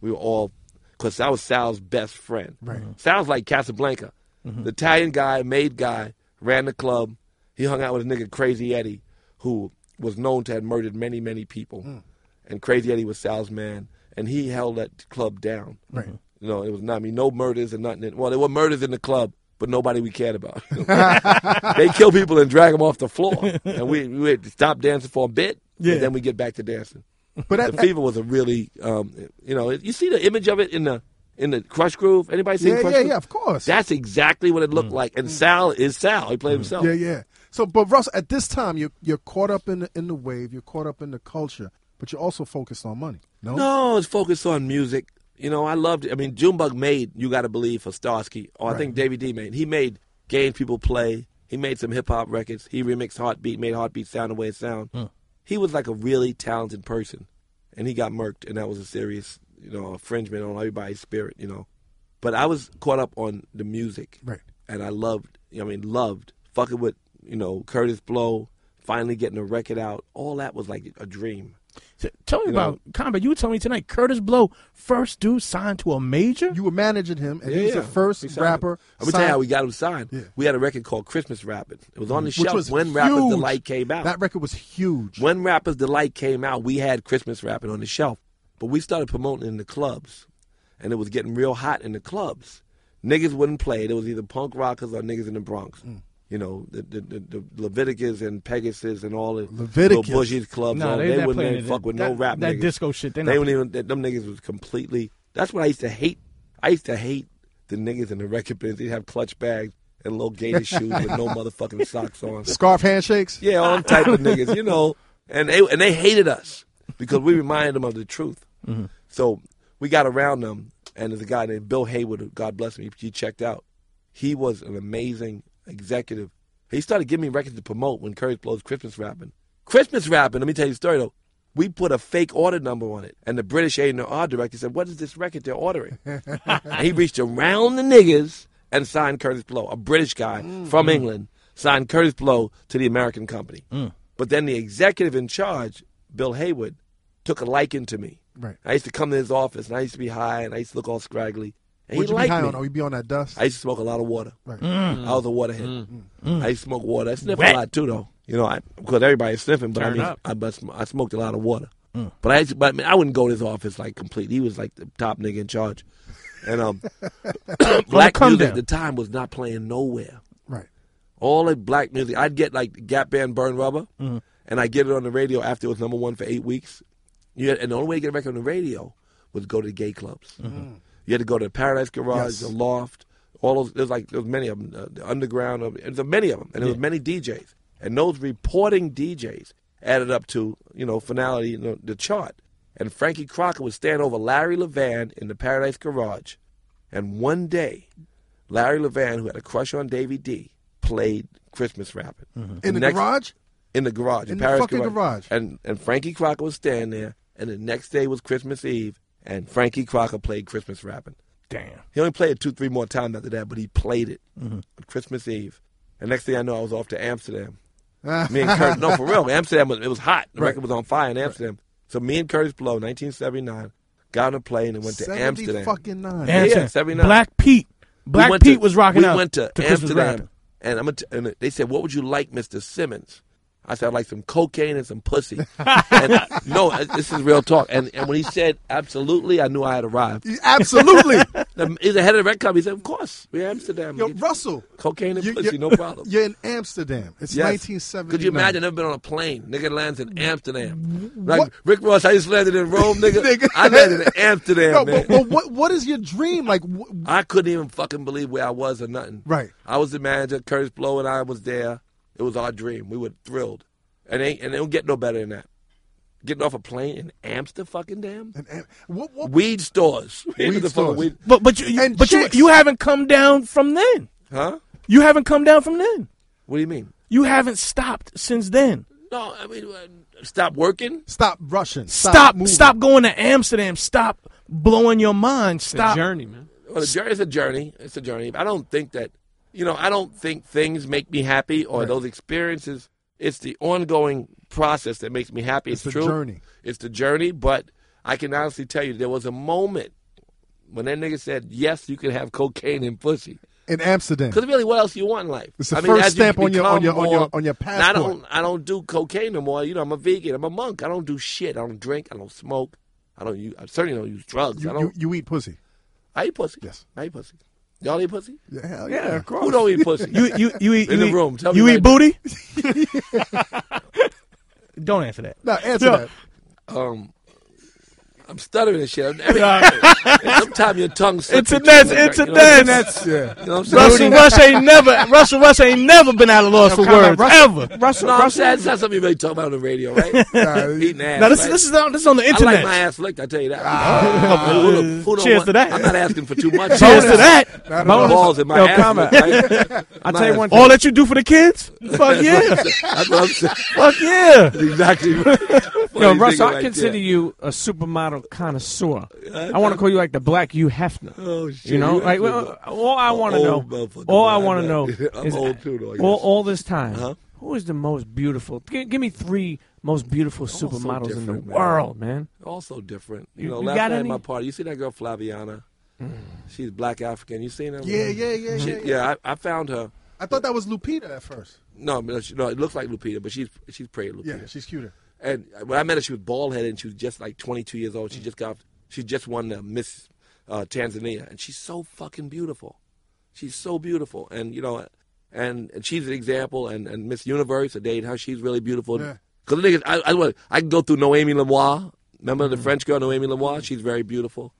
we were all because that was Sal's best friend. Right. Mm-hmm. Sal's like Casablanca, mm-hmm. the Italian guy, made guy, ran the club. He hung out with a nigga Crazy Eddie, who was known to have murdered many, many people. Mm. And Crazy Eddie was Sal's man, and he held that club down. Right. You know, it was not I mean no murders and nothing. Well, there were murders in the club, but nobody we cared about. [laughs] they kill people and drag them off the floor, [laughs] and we we stop dancing for a bit, Yeah. and then we get back to dancing. But The at, Fever was a really, um, you know, you see the image of it in the in the Krush Groove. Anybody seen yeah, Krush yeah, Groove? yeah, of course. That's exactly what it looked mm. like. And mm. Sal is Sal. He played mm. himself. yeah, yeah. So, but Russ, at this time, you're you're caught up in the in the wave. You're caught up in the culture, but you're also focused on money. No, No, it's focused on music. You know, I loved it. I mean, Junebug made "You Got to Believe" for Starski, or I think David D made. He made "Games People Play." He made some hip hop records. He remixed "Heartbeat," made "Heartbeat" sound the way it sound. He was like a really talented person, and he got murked, and that was a serious, you know, infringement on everybody's spirit. You know, but I was caught up on the music, Right. And I loved. I mean, loved fucking with you know Kurtis Blow. Finally getting a record out. All that was like a dream. T- Tell me You about Combat. You were telling me tonight, Kurtis Blow, first dude signed to a major. you were managing him, and Yeah, he was yeah. the first We rapper. him. I'm gonna tell you how we got him signed. Yeah. We had a record called Christmas Rapping. It was on the which shelf was when Rappers huge. Delight came out. That record was huge. when Rappers Delight came out, we had Christmas Rapping on the shelf. But we started promoting in the clubs, and it was getting real hot in the clubs. Niggas wouldn't play. There was either punk rockers or niggas in the Bronx. Mm. You know, the, the, the, the Leviticus and Pegasus and all the Leviticus. little Bushies clubs. Nah, all- they- they, wouldn't even fuck with that- no rap niggas. that niggas. disco shit, they They wouldn't even. Them niggas was completely. That's what I used to hate. I used to hate the niggas in the record bins. They'd have clutch bags and little gator [laughs] shoes with no motherfucking socks on. Scarf handshakes. Yeah, all them type of [laughs] niggas, you know. And they and they hated us because we reminded them of the truth. Mm-hmm. So we got around them, and there's a guy named Bill Haywood, God bless him, he checked out. He was an amazing executive. He started giving me records to promote when Kurtis Blow's Christmas rapping. Christmas rapping, let me tell you the story though. We put a fake order number on it, and the British A&R director said, "What is this record they're ordering?" [laughs] and he reached around the niggas and signed Kurtis Blow, a British guy mm. from mm. England, signed Kurtis Blow to the American company. Mm. But then the executive in charge, Bill Haywood, took a liking to me. Right. I used to come to his office, and I used to be high, and I used to look all scraggly. And Would he you be high me. on? Oh, you be on that dust. I used to smoke a lot of water. right. I was a waterhead. I used to smoke water. I sniffed Wet. a lot too, though. You know, I, because everybody's sniffing, but I mean, up. I, but I smoked a lot of water. But I, to- but I, mean, I wouldn't go to his office like complete. He was like the top nigga in charge. And um, [laughs] [coughs] black come music down. at the time was not playing nowhere. Right. All the black music, I'd get like Gap Band Burn Rubber, Mm-hmm. and I'd get it on the radio after it was number one for eight weeks. You had, and the only way to get a record on the radio was to go to the gay clubs. Mm-hmm. You had to go to the Paradise Garage, Yes. the Loft, all those. There's like there was many of them, uh, the Underground. Uh, there's many of them, and there was many DJs, and those reporting DJs added up to you know finality, you know, the chart. And Frankie Crocker would stand over Larry Levan in the Paradise Garage, and one day, Larry Levan, who had a crush on Davy D, played Christmas rapping. In the next- garage. in the garage, In the Paris fucking garage. and and Frankie Crocker was standing there, and the next day was Christmas Eve, and Frankie Crocker played Christmas rapping. Damn. He only played it two, three more times after that, but he played it Mm-hmm. on Christmas Eve. And next thing I know, I was off to Amsterdam. [laughs] me and Kurtis, no, for real, Amsterdam was it was hot. The Right. record was on fire in Amsterdam. So me and Kurtis Blow, 1979, got on a plane and went to Amsterdam. fucking nine. Yeah, Amsterdam. 79. Black Pete. Black went Pete to- was rocking we out. went to, Christmas Amsterdam, and I'm t- and they said, "What would you like, Mister Simmons?" I said, "I'd like some cocaine and some pussy." and, no, uh, this is real talk. And and when he said absolutely, I knew I had arrived. Absolutely. [laughs] He's the head of the record company. He said, "Of course, we're Amsterdam. Yo, get Russell. cocaine and you- pussy, you- no problem." You're in Amsterdam. It's Yes. 1979. Could you imagine? Never been on a plane. Nigga lands in Amsterdam. Like What? Rick Ross, I just landed in Rome, nigga. Nigga. I landed in Amsterdam, No, man. but, but what what is your dream? Like, wh- I couldn't even fucking believe where I was or nothing. Right. I was the manager. Kurtis Blow and I was there. It was our dream. We were thrilled. And they and it don't get no better than that. Getting off a plane in Amsterdam, fucking damn. and, and, what, what, Weed stores. [laughs] Weed The fucking stores. weed- But but you, you but you, chicks. you haven't come down from then. Huh? You haven't come down from then. What do you mean? You haven't stopped since then. No, I mean, uh, stop working. stop rushing. Stop Stop moving. stop going to Amsterdam. Stop blowing your mind. It's a Stop. journey, man. Well, the journey is a journey. It's a journey. I don't think that, you know, I don't think things make me happy or those experiences. It's the ongoing process that makes me happy. It's It's, the true. journey. It's the journey. But I can honestly tell you, there was a moment when that nigga said, "Yes, you can have cocaine and pussy." in Amsterdam. Because really, what else you want in life? It's the I mean, first as you stamp on your- on your- on your- on your Now, I don't. I don't do cocaine no more. You know, I'm a vegan. I'm a monk. I don't do shit. I don't drink. I don't smoke. I don't use. I certainly don't use drugs. You, I don't. you eat pussy. I eat pussy. Yes. I eat pussy. Y'all eat pussy? Yeah, hell Yeah, yeah. of course. Who don't eat pussy? [laughs] You you you eat In you the eat, room. Tell me you right eat booty. [laughs] [laughs] Don't answer that. No, answer Yo. that. um, I'm stuttering and shit. Every, sometimes your tongue slips. It's a it, It's a You know, Yeah. you know what I'm saying? Russell Rush ain't never Russell Rush ain't never been at a loss for words Russell- ever. Russell, No, I'm Russell, saying it's not something you really talk about on the radio, right? [laughs] Nah, Eating ass. Now this right? this is on this is on the internet. I internet. like my ass licked. I tell you that. Uh, Who don't- who don't cheers to that. I'm not asking for too much. [laughs] Cheers to that. Not My balls in my ass. comment. I'll [laughs] tell you one thing. All that you do for the kids? Fuck yeah. That's what I'm saying. Fuck yeah. Exactly. right. Yo, Russell, I consider you a supermodel connoisseur. I want to call you like the Black Hugh Hefner. Oh shit! You know, like well, all I want to know, all I want to know [laughs] is old too, though, all, all this time, Uh-huh. who is the most beautiful? Give, give me three most beautiful so supermodels in the different, man. world, man. also different. You, You- know, you last got night at any? my party, you see that girl Flaviana? She's black African. You seen her? Yeah, yeah, yeah, She- yeah. yeah. yeah. I, I found her. I thought that was Lupita at first. No, but she, no, it looks like Lupita, but she's she's pretty Lupita. Yeah, she's cuter. And when I met her, she was bald headed, and she was just like 22 years old. She just got, she just won the Miss uh, Tanzania, and she's so fucking beautiful. She's so beautiful, and you know, and and she's an example. And, and Miss Universe, I dated her. She's really beautiful. Yeah. Because the niggas, I, I, I can go through Noémie Lenoir. Remember the French girl Noémie Lenoir? She's very beautiful.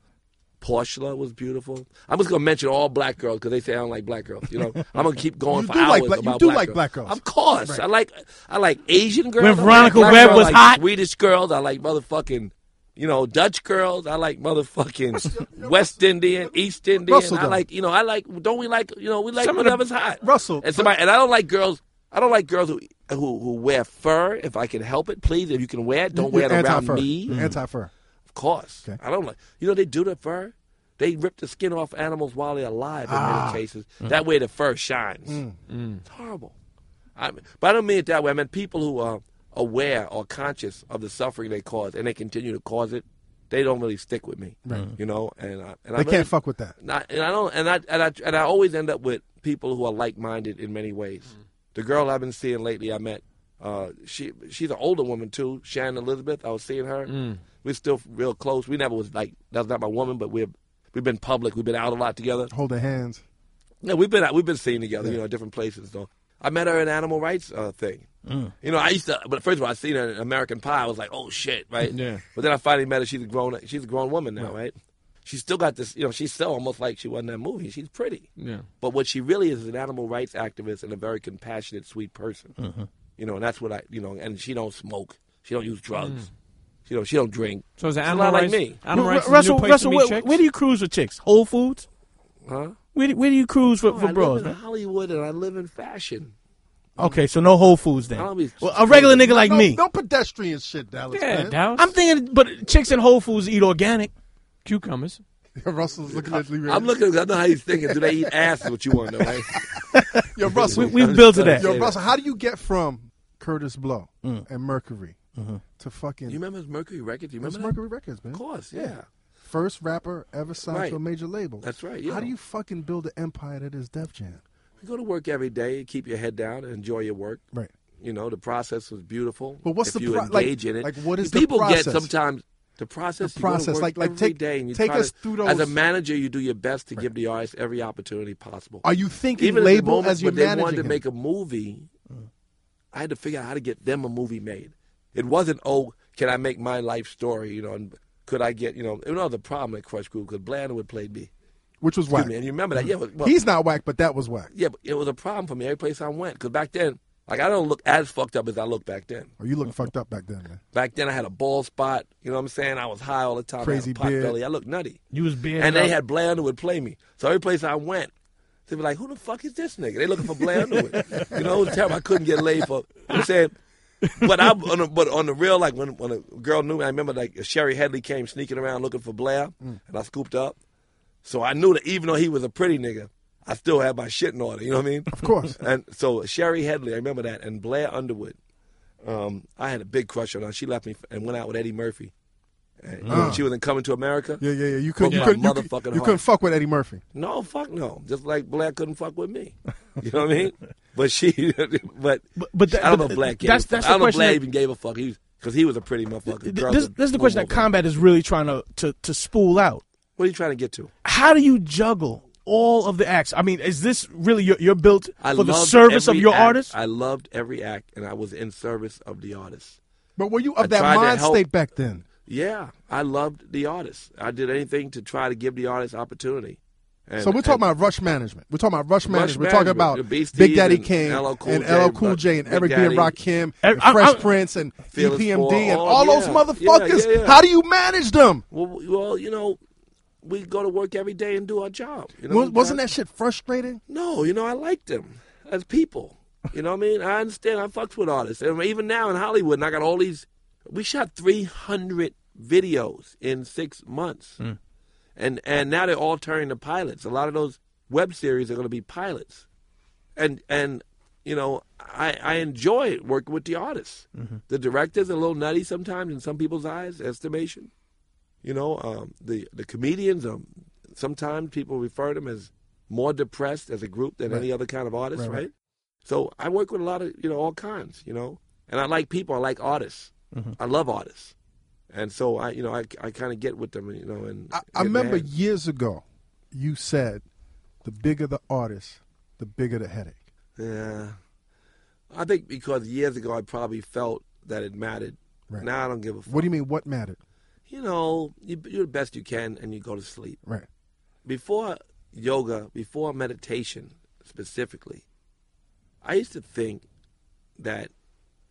Portia was beautiful. I'm just gonna mention all black girls because they say I don't like black girls. You know, [laughs] I'm gonna keep going You for do hours like black- you about do black like girls. black girls. Of course, Right. I like I like Asian girls. When like Veronica black Webb was I like hot? Swedish girls. I like motherfucking, you know, Dutch girls. I like motherfucking West Indian, East Indian. Russell, I like, you know, I like. Don't we like, you know, we like Some of the- whatever's hot. Russell, and somebody, and I don't like girls. I don't like girls who who who wear fur. If I can help it, please. If you can wear it, don't wear it around anti-fur. me. Mm. Anti-fur. Of course. Okay. I don't like. You know they do the fur. They rip the skin off animals while they're alive in Ah. many cases. That way the fur shines. Mm. It's horrible. I, but I don't mean it that way. I mean people who are aware or conscious of the suffering they cause and they continue to cause it. They don't really stick with me. You know, and I, and I really- can't fuck with that. not, and I don't, and I, and I, and I always end up with people who are like-minded in many ways. The girl I've been seeing lately, I met. Uh, she, she's an older woman too, Shannon Elizabeth. I was seeing her. We're still real close. We never was like that's not my woman, but we've we've been public. We've been out a lot together. Hold Holding hands. Yeah, we've been out, we've been seen together, you know, different places. Though I met her in animal rights uh, thing. You know, I used to, but first of all, I seen her in American Pie. I was like, oh shit, right? Yeah. But then I finally met her. She's a grown, she's a grown woman now, right? She's still got this, you know, she's still almost like she was in that movie. She's pretty. Yeah. But what she really is is an animal rights activist and a very compassionate, sweet person. You know, and that's what I, you know, and she don't smoke. She don't use drugs. Mm. She don't. She don't drink. So is it She's animal lot like me. Animal Ru- rights is Russell, Russell, where, where do you cruise with chicks? Whole Foods? Huh? Where do, where do you cruise for, Oh, for I bros? live in man? Hollywood and I live in fashion. Okay, so no Whole Foods then. I don't Well, a regular nigga like no, me. No pedestrian shit, Dallas. Yeah, man. Dallas. I'm thinking, but chicks in Whole Foods eat organic. cucumbers. [laughs] Russell's looking at Lee. I'm looking. I know how he's thinking. Do they eat ass? Is what you want to know, right? [laughs] Yo, Russell. We, we've built to that. Yo, Russell, how do you get from Kurtis Blow Mm. and Mercury Mm-hmm. to fucking You remember his Mercury Records? You remember Mercury Records, man? Of course, yeah. First rapper ever signed Right. to a major label. That's right, Yeah. How do you fucking build an empire that is Def Jam? You go to work every day, keep your head down, and enjoy your work. Right. You know, the process was beautiful. But what's if the you pro- like- in it? like, what is the process? people process? get sometimes the process. The you go to process, like- like, every take- day and you take us to- through those. As a manager, you do your best to give the artist every opportunity possible. Are you thinking Even at the label moment as you're when they managing wanted to make a movie, I had to figure out how to get them a movie made. It wasn't oh, can I make my life story? You know, and could I get you know? You know the problem at Krush Groove because Blair would play me. Which was Excuse whack. me, and you remember that? Yeah, well, He's not whack, but that was whack. yeah, but it was a problem for me every place I went because back then, like I don't look as fucked up as I look back then. Or you looking fucked up back then, man. Back then, I had a bald spot. You know what I'm saying? I was high all the time. Crazy I had a pot beard. belly. I looked nutty. You was being and they had Blair would play me. So every place I went, they were like, "Who the fuck is this nigga?" They looking for Blair Underwood. you know, it was terrible. I couldn't get laid for. You know what I'm saying, but I, on the, but on the real, like when when a girl knew me, I remember like Shari Headley came sneaking around looking for Blair, Mm. and I scooped up. So I knew that even though he was a pretty nigga, I still had my shit in order. You know what I mean? Of course. And so Shari Headley, I remember that, and Blair Underwood. Um, I had a big crush on her. She left me and went out with Eddie Murphy. And, Uh. she was in Coming to America. Yeah, yeah, yeah. You couldn't, you couldn't, you, motherfucking could, you heart. couldn't fuck with Eddie Murphy. No, fuck no. Just like Blair couldn't fuck with me. You know what I mean? [laughs] But she, [laughs] but, But- but that- I don't but know if Blair gave that's- a fuck. that's I don't know Blair that- even gave a fuck. He because he was a pretty motherfucker. Th- This, this is the question that. Combat is really trying to, to, to spool out. What are you trying to get to? How do you juggle all of the acts? I mean, is this really your, you're built I for the service of your act. artist? I loved every act, and I was in service of the artist. But were you I of that mind state back then? Yeah, I loved the artist. I did anything to try to give the artist opportunity. And, So we're talking and- about Rush Management. We're talking about Rush, Management. We're Management, talking about the Beasties Big Daddy and King LL Cool and J, LL Cool J and Big Eric B. And Rakim Every- and I- Fresh I- Prince and Fearless EPMD Four, and all- all those motherfuckers. Yeah, yeah, yeah. How do you manage them? Well, well, you know, we go to work every day and do our job. You know, Was, wasn't that shit frustrating? No, you know, I like them as people. You know what I mean? I understand. I fucks with artists. And even now in Hollywood, and I got all these. We shot 300 videos in six months. And and now they're all turning to pilots. A lot of those web series are going to be pilots. And and you know, I, I enjoy working with the artists. The directors are a little nutty sometimes in some people's eyes, estimation. You know, um, the the comedians. Um, sometimes people refer to them as more depressed as a group than Right. any other kind of artist, Right, right, right. So I work with a lot of you know all kinds, you know, and I like people. I like artists. Mm-hmm. I love artists, and so I you know I, I kind of get with them, you know. And I, I get in their remember head. years ago, you said, "The bigger the artist, the bigger the headache." Yeah, I think because years ago I probably felt that it mattered. Right. Now I don't give a fuck. What do you mean? What mattered? You know, you do the best you can, and you go to sleep. Right. before yoga, before meditation specifically, I used to think that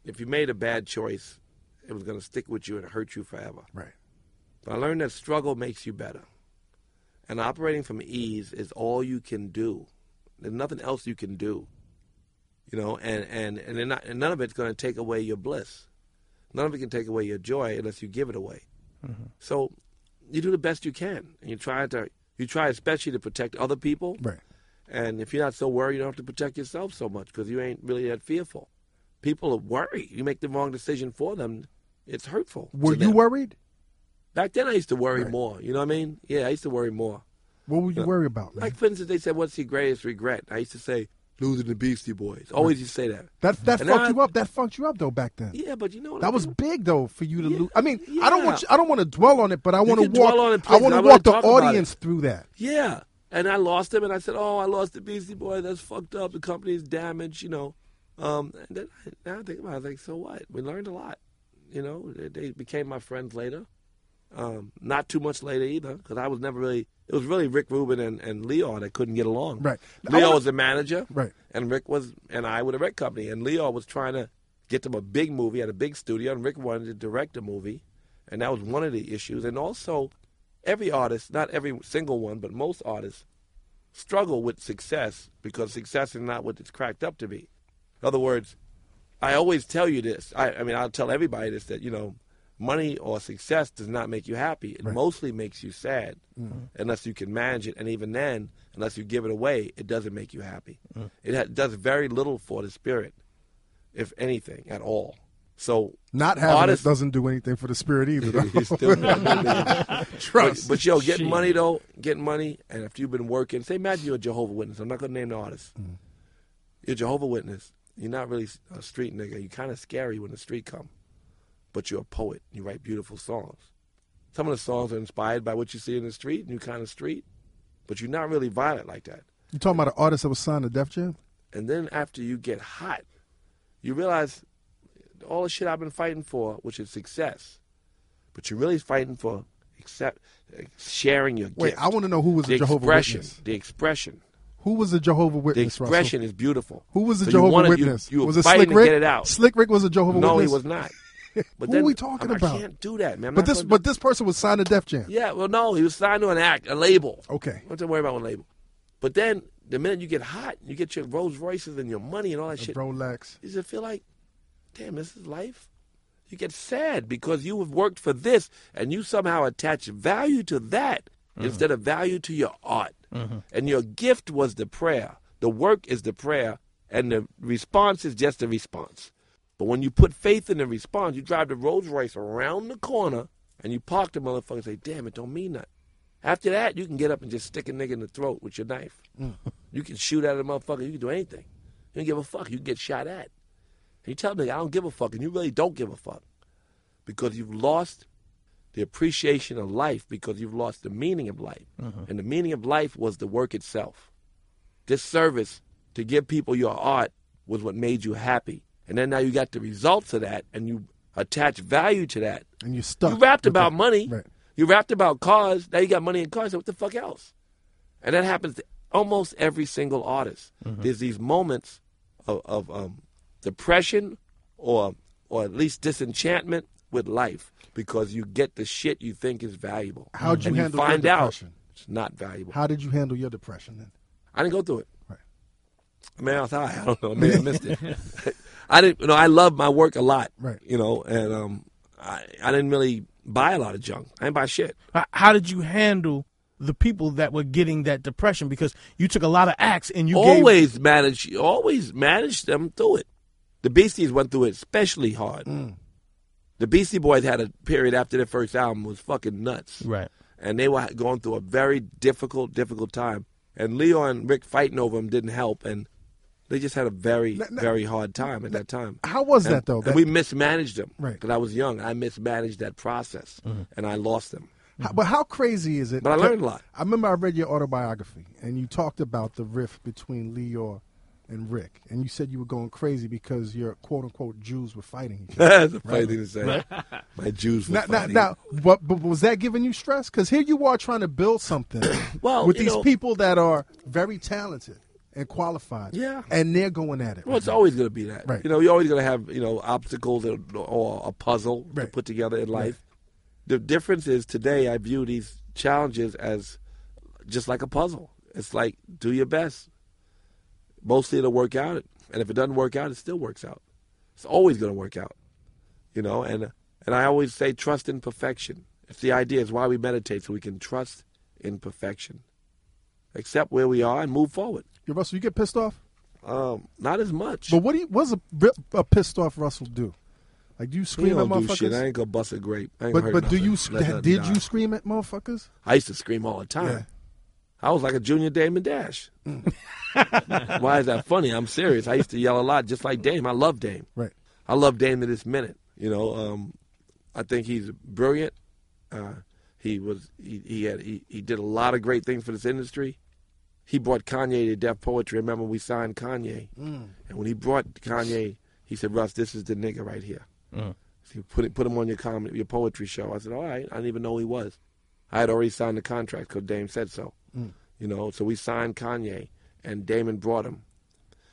if you made a bad choice, it was going to stick with you and hurt you forever. Right. But I learned that struggle makes you better. And operating from ease is all you can do. There's nothing else you can do. You know, and, and, and, not, and none of it's going to take away your bliss. None of it can take away your joy unless you give it away. Mm-hmm. So you do the best you can. And you try to you try especially to protect other people. Right. And if you're not so worried, you don't have to protect yourself so much because you ain't really that fearful. People are worried. You make the wrong decision for them, it's hurtful. Were you them. worried? Back then, I used to worry Right. more. You know what I mean? Yeah, I used to worry more. What were you Yeah. worried about, man? Like, for instance, they said, What's your greatest regret? I used to say, Losing the Beastie Boys. Always used to say that. that that And fucked I- you up. That fucked you up though back then. Yeah, but you know what? That was big though for you to Yeah, lose. I mean, I don't want you, I don't want to dwell on it, but I want to walk. on it, I want I to walk the talk about it. audience through that. Yeah. And I lost him, and I said, "Oh, I lost the Beastie Boys. That's fucked up. The company's damaged." You know. Um, and then I, now I think about it, I was like, "So what? We learned a lot." You know, they, they became my friends later. Um, not too much later either, because I was never really. It was really Rick Rubin and, and Lyor that couldn't get along. Right. Lyor wanna- was the manager. Right. And Rick was, and I were the record company, and Lyor was trying to get them a big movie at a big studio, and Rick wanted to direct a movie, and that was one of the issues. And also, every artist, not every single one, but most artists, struggle with success because success is not what it's cracked up to be. In other words, I always tell you this. I, I mean, I'll tell everybody this that you know, money or success does not make you happy. It Right. mostly makes you sad, Mm-hmm. unless you can manage it. And even then, unless you give it away, it doesn't make you happy. Mm. It ha- does very little for the spirit, if anything at all. So Not having artists, it doesn't do anything for the spirit either. [laughs] though. He's still not Trust. [laughs] But, but yo, getting Shit. money though, getting money, and if you've been working, say imagine you're a Jehovah Witness. I'm not gonna name the artist. You're a Jehovah Witness. You're not really a street nigga. You're kind of scary when the street come, but you're a poet. You write beautiful songs. Some of the songs are inspired by what you see in the street, and you kind of street, but you're not really violent like that. you talking about an artist that was signed to Def Jam? And then after you get hot, you realize all the shit I've been fighting for, which is success, but you're really fighting for accept, sharing your Wait, gift. I want to know who was the a Jehovah expression, Witness. the expression, Who was a Jehovah Witness? the expression Russell? is beautiful. Who was a So Jehovah wanted- Witness? You, were was it Slick to Rick? get it out. Slick Rick was a Jehovah no, Witness. No, he was not. [laughs] But Who then are we talking I, about? I can't do that, man. I'm But this, but this person was signed to Def Jam. yeah, well, no, he was signed to an act, a label. Okay. Don't worry about one label. But then the minute you get hot, you get your Rolls Royces and your money and all that A shit. Rolex. Does it feel like, damn, this is life? You get sad because you have worked for this and you somehow attach value to that mm. instead of value to your art. Mm-hmm. And your gift was the prayer. The work is the prayer, and the response is just a response. But when you put faith in the response, you drive the Rolls Royce around the corner and you park the motherfucker and say, damn, it don't mean nothing. After that, you can get up and just stick a nigga in the throat with your knife. Mm. [laughs] You can shoot at a motherfucker. You can do anything. You don't give a fuck. You can get shot at. And you tell me, I don't give a fuck, and you really don't give a fuck. Because you've lost the appreciation of life because you've lost the meaning of life. And the meaning of life was the work itself. This service to give people your art was what made you happy. And then now you got the results of that and you attach value to that. And you're stuck. You rapped about money. Right. You rapped about cars. Now you got money in cars. So what the fuck else? And that happens to almost every single artist. There's these moments of, of um, depression or or at least disenchantment with life because you get the shit you think is valuable. How'd you and handle you your find out it's not valuable. How did you handle your depression then? I didn't go through it. Right. Man, I was high. I don't know. Maybe I missed it. [laughs] I didn't. You know, I love my work a lot. Right. You know, and um, I I didn't really buy a lot of junk. I didn't buy shit. How did you handle the people that were getting that depression? Because you took a lot of acts and you gave always manage. Always manage them through it. The Beasties went through it especially hard. Mm. The Beastie Boys had a period after their first album was fucking nuts. right. and they were going through a very difficult, difficult time. And Lyor and Rick fighting over them didn't help, and they just had a very, Now- now- very hard time at that time. How was And- that though? And That- we mismanaged them. Right. Because I was young, I mismanaged that process, mm-hmm. and I lost them. How, but how crazy is it? But I learned a lot. I remember I read your autobiography, and you talked about the rift between Lyor and Rick, and you said you were going crazy because your quote unquote Jews were fighting each [laughs] other. That's a funny thing to say. [laughs] My Jews were now, now, fighting. now, what, but was that giving you stress? Because here you are trying to build something [coughs] Well, with these know- people that are very talented and qualified. Yeah. and they're going at it. Well, right it's now. always going to be that. Right. You know, you're always going to have you know obstacles or, or a puzzle to put together in life. The difference is today I view these challenges as just like a puzzle. It's like do your best. Mostly it'll work out, and if it doesn't work out, it still works out. It's always going to work out. You know, and and I always say trust in perfection. It's the idea. It's why we meditate so we can trust in perfection, accept where we are and move forward. Yo, Russell, you get pissed off. Um, not as much. But what do you, what's a, a pissed off Russell do? Like, do you scream at don't do shit? shit. I ain't gonna bust a grape. I ain't But but do you Let did die. you scream at motherfuckers? I used to scream all the time. Yeah. I was like a junior Damon Dash. Why is that funny? I'm serious. I used to yell a lot, just like Dame. I love Dame. Right. I love Dame to this minute. You know, um, I think he's brilliant. Uh, he was he, he had he, he did a lot of great things for this industry. He brought Kanye to Def Poetry. Remember we signed Kanye, and when he brought Kanye, he said, "Russ, this is the nigga right here." So you put it, put him on your comedy, your poetry show. I said, "All right." I didn't even know who he was. I had already signed the contract because Dame said so. You know, so we signed Kanye, and Damon brought him.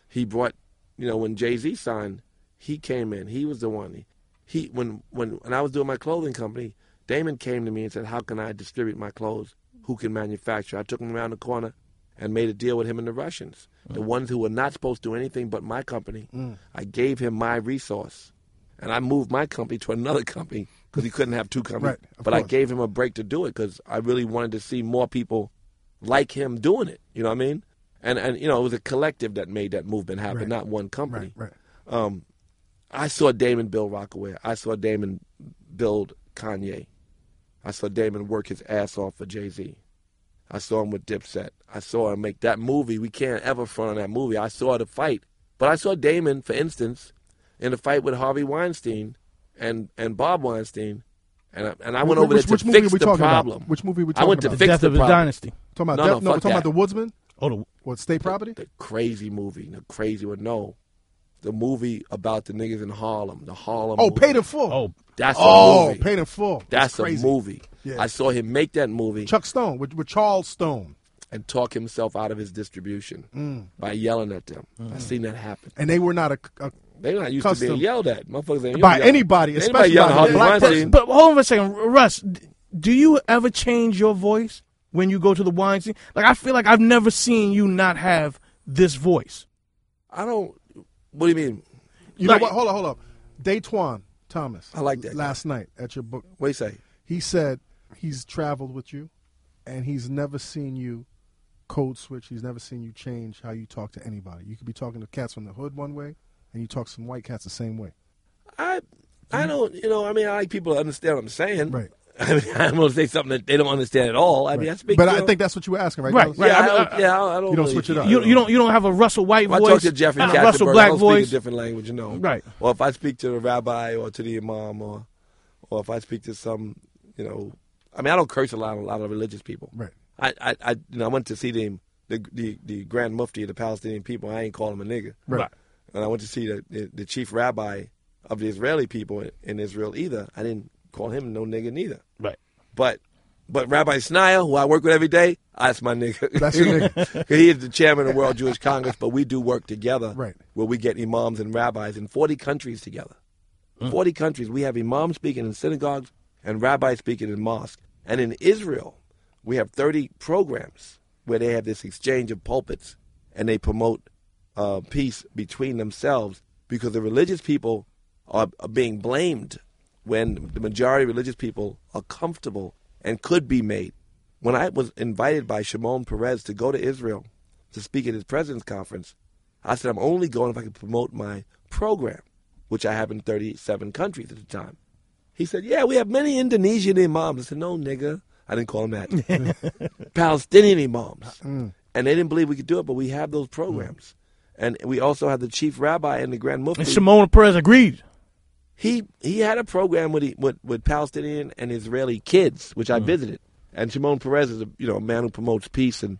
He brought, you know, when Jay Z signed, he came in. He was the one. He when when when I was doing my clothing company, Damon came to me and said, "How can I distribute my clothes? Who can manufacture?" I took him around the corner, and made a deal with him and the Russians, the Mm. ones who were not supposed to do anything but my company. I gave him my resource, and I moved my company to another [laughs] company because he couldn't have two companies. Right, but I gave him a break to do it because I really wanted to see more people like him doing it. You know what I mean? And and you know it was a collective that made that movement happen, Right. not one company. Right, right. Um, I saw Damon build Rocawear. I saw Damon build Kanye. I saw Damon work his ass off for Jay Z. I saw him with Dipset. I saw him make that movie. We can't ever front on that movie. I saw the fight, but I saw Damon, for instance, in the fight with Harvey Weinstein and and Bob Weinstein, and I, and I went Which- over which- there which to movie fix we the talking about? problem. Which movie we talking about? I went talking to about? The fix death the of his problem. dynasty. Talking about No, Def- no, no, we're fuck talking about the Woodsman. Oh, the, What state property? The crazy movie, the crazy one. No, the movie about the niggas in Harlem. The Harlem. Oh, movie. paid in full. oh, That's a oh, movie. paid in full. That's a crazy. movie. Yeah. I saw him make that movie Chuck Stone with, with Charles Stone, and talk himself out of his distribution Mm. by yelling at them. I seen that happen. and they were not a, a They not used to Custom. being yelled at. Motherfuckers ain't By anybody, Anybody especially yelling by Harvey black Weinstein. but, but hold on a second, Russ. Do you ever change your voice when you go to the wine scene? Like I feel like I've never seen you not have this voice. I don't. What do you mean? You Like- know what? Hold on, hold on. Daytwan Thomas. I like that guy. Last night at your book, What do you say? he said he's traveled with you, and he's never seen you code switch. He's never seen you change how you talk to anybody. You could be talking to cats from the hood one way, and you talk to some white cats the same way. I I don't. You know. I mean, I like people to understand what I'm saying. Right. [laughs] I mean, I'm going to say something that they don't understand at all. I mean, I speak. But you I think that's what you were asking, right? Right, Dallas? right. Yeah, I I, don't, I- yeah, I don't. You don't really- switch it up. You, you don't you don't have a Russell White If I talk to Jeffrey and a Russell Black I don't voice. speak a different language, you know. Right. Or if I speak to the rabbi or to the imam or or if I speak to some, you know, I mean, I don't curse a lot, a lot of religious people. Right. I, I, I you know, I went to see the the the, the Grand Mufti of the Palestinian people. I ain't call him a nigga. Right. And I went to see the, the, the chief rabbi of the Israeli people in, in Israel either. I didn't call him no nigga neither. Right. But but Rabbi Schneier, who I work with every day, that's my nigga. That's your nigga. [laughs] he is the chairman of the World Jewish Congress, but we do work together. Right. Where we get imams and rabbis in 40 countries together. Mm. 40 countries. We have imams speaking in synagogues and rabbis speaking in mosques. And in Israel, we have 30 programs where they have this exchange of pulpits and they promote uh, peace between themselves because the religious people are, are being blamed when the majority of religious people are comfortable and could be made. When I was invited by Shimon Peres to go to Israel to speak at his president's conference, I said, I'm only going if I can promote my program, which I have in 37 countries at the time. He said, Yeah, we have many Indonesian imams. I said, No, nigga. I didn't call him that. [laughs] Palestinian imams. And they didn't believe we could do it, but we have those programs. And we also had the chief rabbi and the grand mufti. And Shimon Peres agreed. He he had a program with, with with Palestinian and Israeli kids, which I visited. And Shimon Peres is a you know a man who promotes peace, and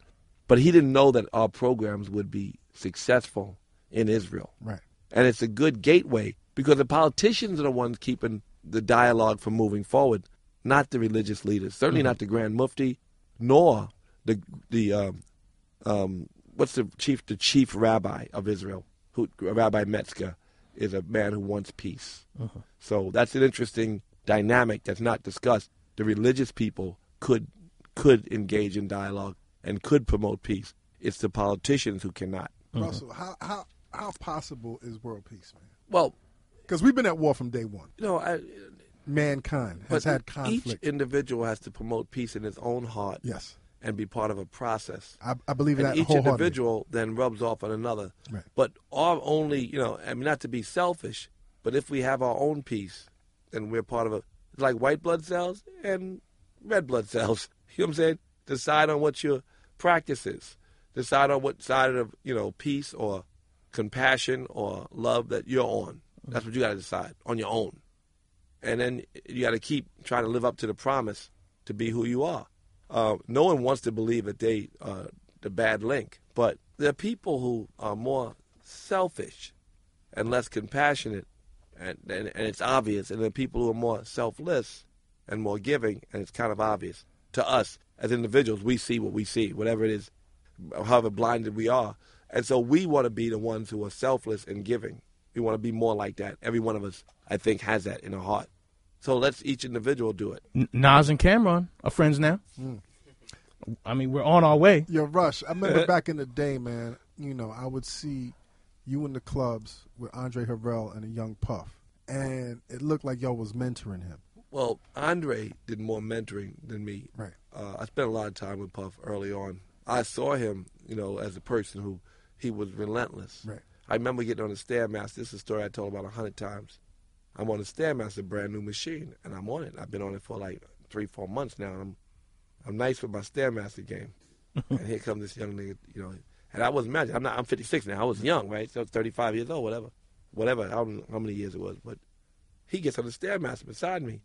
but he didn't know that our programs would be successful in Israel. Right. And it's a good gateway because the politicians are the ones keeping the dialogue from moving forward, not the religious leaders. Certainly not the Grand Mufti, nor the the um, um, what's the chief the chief rabbi of Israel, who Rabbi Metzger is a man who wants peace. Uh-huh. So that's an interesting dynamic that's not discussed. The religious people could could engage in dialogue and could promote peace. It's the politicians who cannot. Uh-huh. Russell, how how how possible is world peace, man? Well, Because we've been at war from day one. you know, I, Mankind has but had each individual has to promote peace in his own heart yes, and be part of a process. I, I believe and that each individual then rubs off on another. Right. But our only, you know, I mean, not to be selfish, but if we have our own peace, then we're part of a. It's like white blood cells and red blood cells. [laughs] You know what I'm saying? Decide on what your practice is. Decide on what side of you know peace or compassion or love that you're on. That's what you got to decide on your own. And then you got to keep trying to live up to the promise to be who you are. Uh, no one wants to believe that they are the bad link, but there are people who are more selfish and less compassionate, and, and, and it's obvious. And there are people who are more selfless and more giving, and it's kind of obvious to us as individuals. We see what we see, whatever it is, however blinded we are. And so we want to be the ones who are selfless and giving. We want to be more like that. Every one of us, I think, has that in our heart. So let's each individual do it. N- Nas and Cam'ron are friends now. I mean, we're on our way. Yo, Rush, I remember [laughs] back in the day, man, you know, I would see you in the clubs with Andre Harrell and a young Puff. And it looked like y'all was mentoring him. Well, Andre did more mentoring than me. Right. Uh, I spent a lot of time with Puff early on. I saw him, you know, as a person who he was relentless. Right. I remember getting on the Stairmaster. This is a story I told about a hundred times. I'm on the Stairmaster, brand new machine, and I'm on it. I've been on it for like three, four months now. And I'm, I'm nice with my Stairmaster game. [laughs] and here comes this young nigga, you know. And I was imagine I'm not. I'm 56 now. I was young, right? So 35 years old, whatever, whatever. I don't know how many years it was, but he gets on the Stairmaster beside me.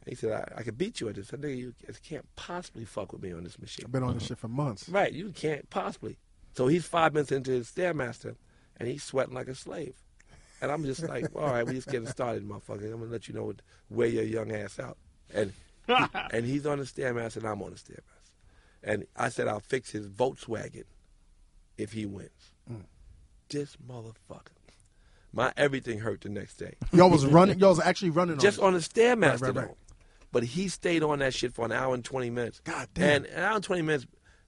And he said, I, I could beat you at this. I nigga, you can't possibly fuck with me on this machine. I've been on this shit for months. Right, you can't possibly. So he's five minutes into his Stairmaster, and he's sweating like a slave. And I'm just like, all right, we just getting started, motherfucker. I'm gonna let you know what, wear your young ass out. And [laughs] and he's on the Stairmaster, and I'm on the Stairmaster. And I said, I'll fix his Volkswagen if he wins. Mm. This motherfucker. My everything hurt the next day. Y'all was running. Y'all was actually running. Just on, on the Stairmaster, Right, right, right. though. But he stayed on that shit for an hour and 20 minutes. God damn. And an hour and 20 minutes,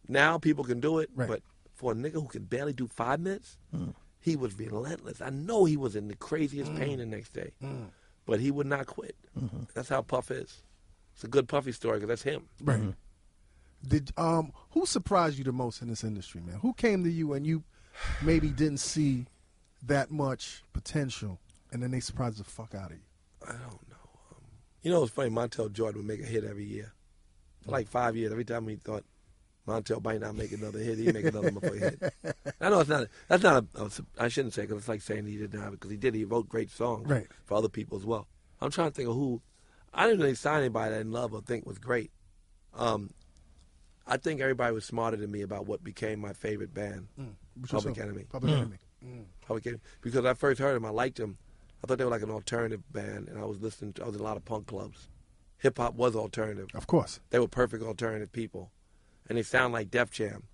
now people can do it. Right. But for a nigga who can barely do five minutes, mm. He was relentless. I know he was in the craziest mm. pain the next day. Mm. But he would not quit. Mm-hmm. That's how Puff is. It's a good Puffy story because that's him. Right. Mm-hmm. Did um who surprised you the most in this industry, man? Who came to you and you maybe didn't see that much potential, and then they surprised the fuck out of you? I don't know. Um, you know, it's funny. Montel Jordan would make a hit every year. For like five years, every time we thought Montel might not make another hit, he'd make another motherfucking hit. I know it's not. That's not. A, a, I shouldn't say because it's like saying he didn't have it because he did. He wrote great songs Right. for other people as well. I'm trying to think of who. I didn't really sign anybody that I didn't love or think was great. Um, I think everybody was smarter than me about what became my favorite band, mm. Which was Public? Enemy. Public hmm. Enemy. Hmm. Public Enemy. Because I first heard them, I liked them. I thought they were like an alternative band, and I was listening. To, I was in a lot of punk clubs. Hip hop was alternative. Of course. They were perfect alternative people, and they sound like Def Jam,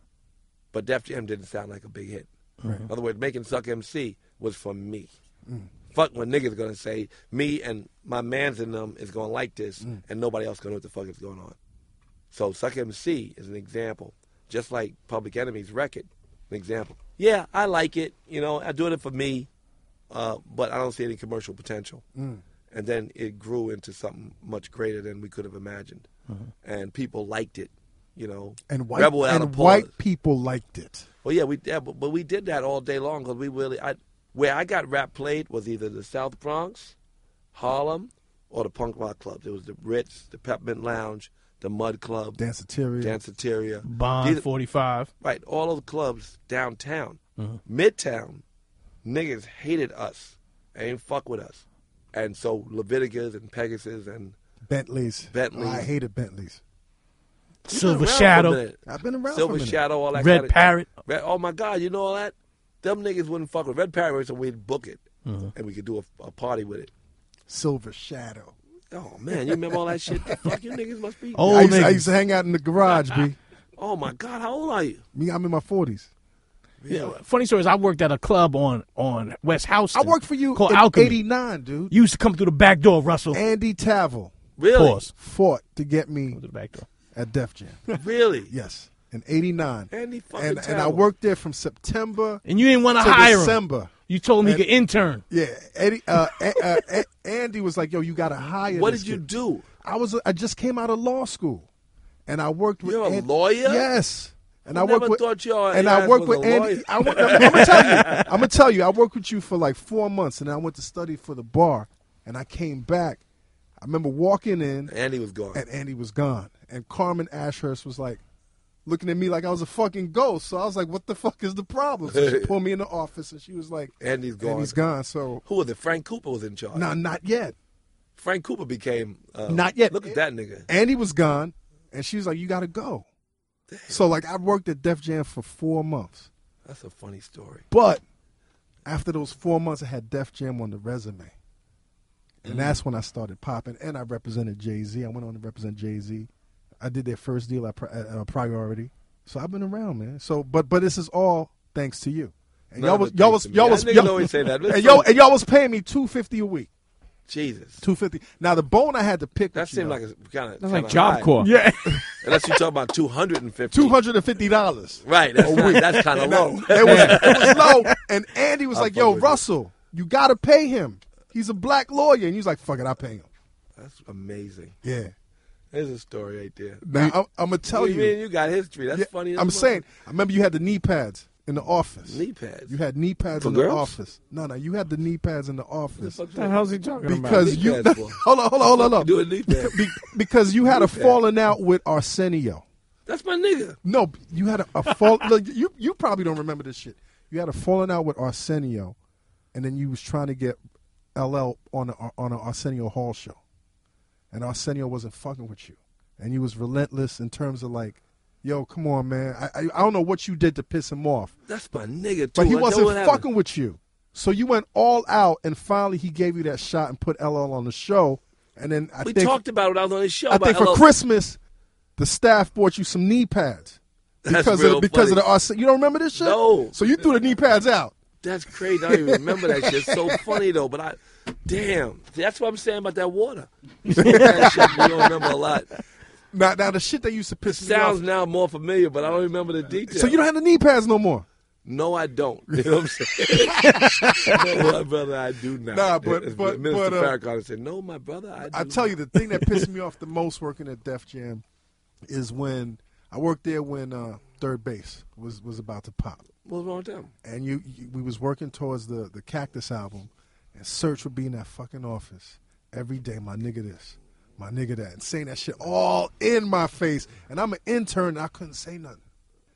but Def Jam didn't sound like a big hit. In other words, making Suck MC was for me. Mm. Fuck what niggas gonna say. Me and my mans in them is gonna like this, mm. and nobody else gonna know what the fuck is going on. So Suck MC is an example, just like Public Enemy's record, an example. Yeah, I like it. You know, I'm doing it for me, uh, but I don't see any commercial potential. Mm. And then it grew into something much greater than we could have imagined, mm-hmm. and people liked it. You know, And white Rebel without and a pause. white people liked it. Well, yeah, we yeah, but, but we did that all day long because we really, I, where I got rap played was either the South Bronx, Harlem, or the punk rock clubs. It was the Ritz, the Peppermint Lounge, the Mud Club, Danceteria. Danceteria, Bond These- 45. right? All of the clubs downtown, Mm-hmm. Midtown, niggas hated us, and ain't fuck with us, and so Leviticus and Pegasus and Bentleys. Bentleys. I hated Bentleys. You've Silver been around for a Shadow. I've been around Silver for a minute. Shadow, all that. Red kinda- Parrot. Red, oh my God, you know all that? Them niggas wouldn't fuck with Red Parrot, so we'd book it, mm-hmm. and we could do a, a party with it. Silver Shadow. Oh man, you remember all that shit? The fuck you niggas must be. Old I used, I niggas. used to hang out in the garage, B. [laughs] Oh my God, how old are you? Me, I'm in my forties. Yeah, funny story is I worked at a club on on West House. I worked for you called in Alchemy. '89, dude. You used to come through the back door, Russell. Andy Tavel Really? Pause. fought to get me Through the back door. At Def Jam. Really? yes, in '89. Andy fucking And, and I worked there from September And you didn't want to hire him. You told him he could intern. Yeah, Eddie. Uh, A- uh, A- Andy was like, "Yo, you got to hire." What did you kid." do? I was. I just came out of law school, and I worked with. You're a An- lawyer? Yes. And I I worked with. and I worked with Andy. I, am gonna tell you. I'm gonna tell you. I worked with you for like four months, and I went to study for the bar, and I came back. I remember walking in, Andy was gone. and Andy was gone, and Carmen Ashhurst was like looking at me like I was a fucking ghost. So I was like, "What the fuck is the problem?" So she [laughs] pulled me in the office, and she was like, Andy's gone. Andy's gone." So Who was it? Frank Cooper was in charge. no, not yet. Frank Cooper became. Uh, Not yet. Look at that nigga. Andy was gone, and she was like, "You got to go." So like I worked at Def Jam for four months, That's a funny story. but after those four months, I had Def Jam on the resume, and that's when I started popping. And I represented Jay Z. I went on to represent Jay Z. I did their first deal at, at uh, Priority, so I've been around, man. So, but but this is all thanks to you. And None y'all was y'all was y'all was y'all, always say that. [laughs] and y'all and y'all was paying me two fifty a week. Jesus. Two fifty. Now the bone I had to pick. That with you, seemed though, like a kind of That's like Job Corps. Yeah. [laughs] Unless you talk about two hundred and fifty. two hundred and fifty dollars. Right. That's, not- that's kind of low. It was [laughs] it was low, and Andy was I'll like, "Yo, with you. Russell, you got to pay him. He's a black lawyer." And he was like, "Fuck it, I pay him." That's amazing. Yeah. There's a story right there. Now I'm, I'm gonna tell What you. mean you got history. That's Yeah, funny. as I'm fuck. saying. I remember you had the knee pads in the office. knee pads. You had knee pads For in the office. No, no, you had the knee pads in the office What the that. hell's he talking about? because knee you pads [laughs] for? hold on, hold on, hold on, hold on. Do a knee pad. Be- because you had a falling out with Arsenio. That's my nigga. No, you had a, a fall. [laughs] look, you you probably don't remember this shit. You had a falling out with Arsenio, and then you was trying to get LL on a, on an Arsenio Hall show, and Arsenio wasn't fucking with you, and you was relentless in terms of like, yo, come on, man. I I, I don't know what you did to piss him off, That's my nigga too. but he I wasn't what happened. fucking with you. So you went all out, and finally he gave you that shot and put LL on the show, and then I We think talked about it. I was on his show. I think for LL. Christmas, the staff bought you some knee pads [laughs] That's because real of because of the You don't remember this shit? No. So you threw the knee pads out. That's crazy. I don't even remember that shit. It's so [laughs] funny though. But I, damn, that's what I'm saying about that water. [laughs] [laughs] that shit, you don't remember a lot. Now, now the shit that used to piss me off. Sounds off. now more familiar, but I don't remember the details. So you don't have the knee pads no more. No, I don't. [laughs] You know what I'm saying? no, my brother, I do not. Nah, but- As but- Minister but, uh, Farrakhan said, "No, my brother, I." Do I tell you, the thing that pissed me off the most working at Def Jam is when I worked there when uh, 3rd Bass was was about to pop, what's wrong with them? and you, you we was working towards the the Cactus album, and Serch would be in that fucking office every day. My nigga, this, my nigga, that, and saying that shit all in my face, and I'm an intern, and I couldn't say nothing.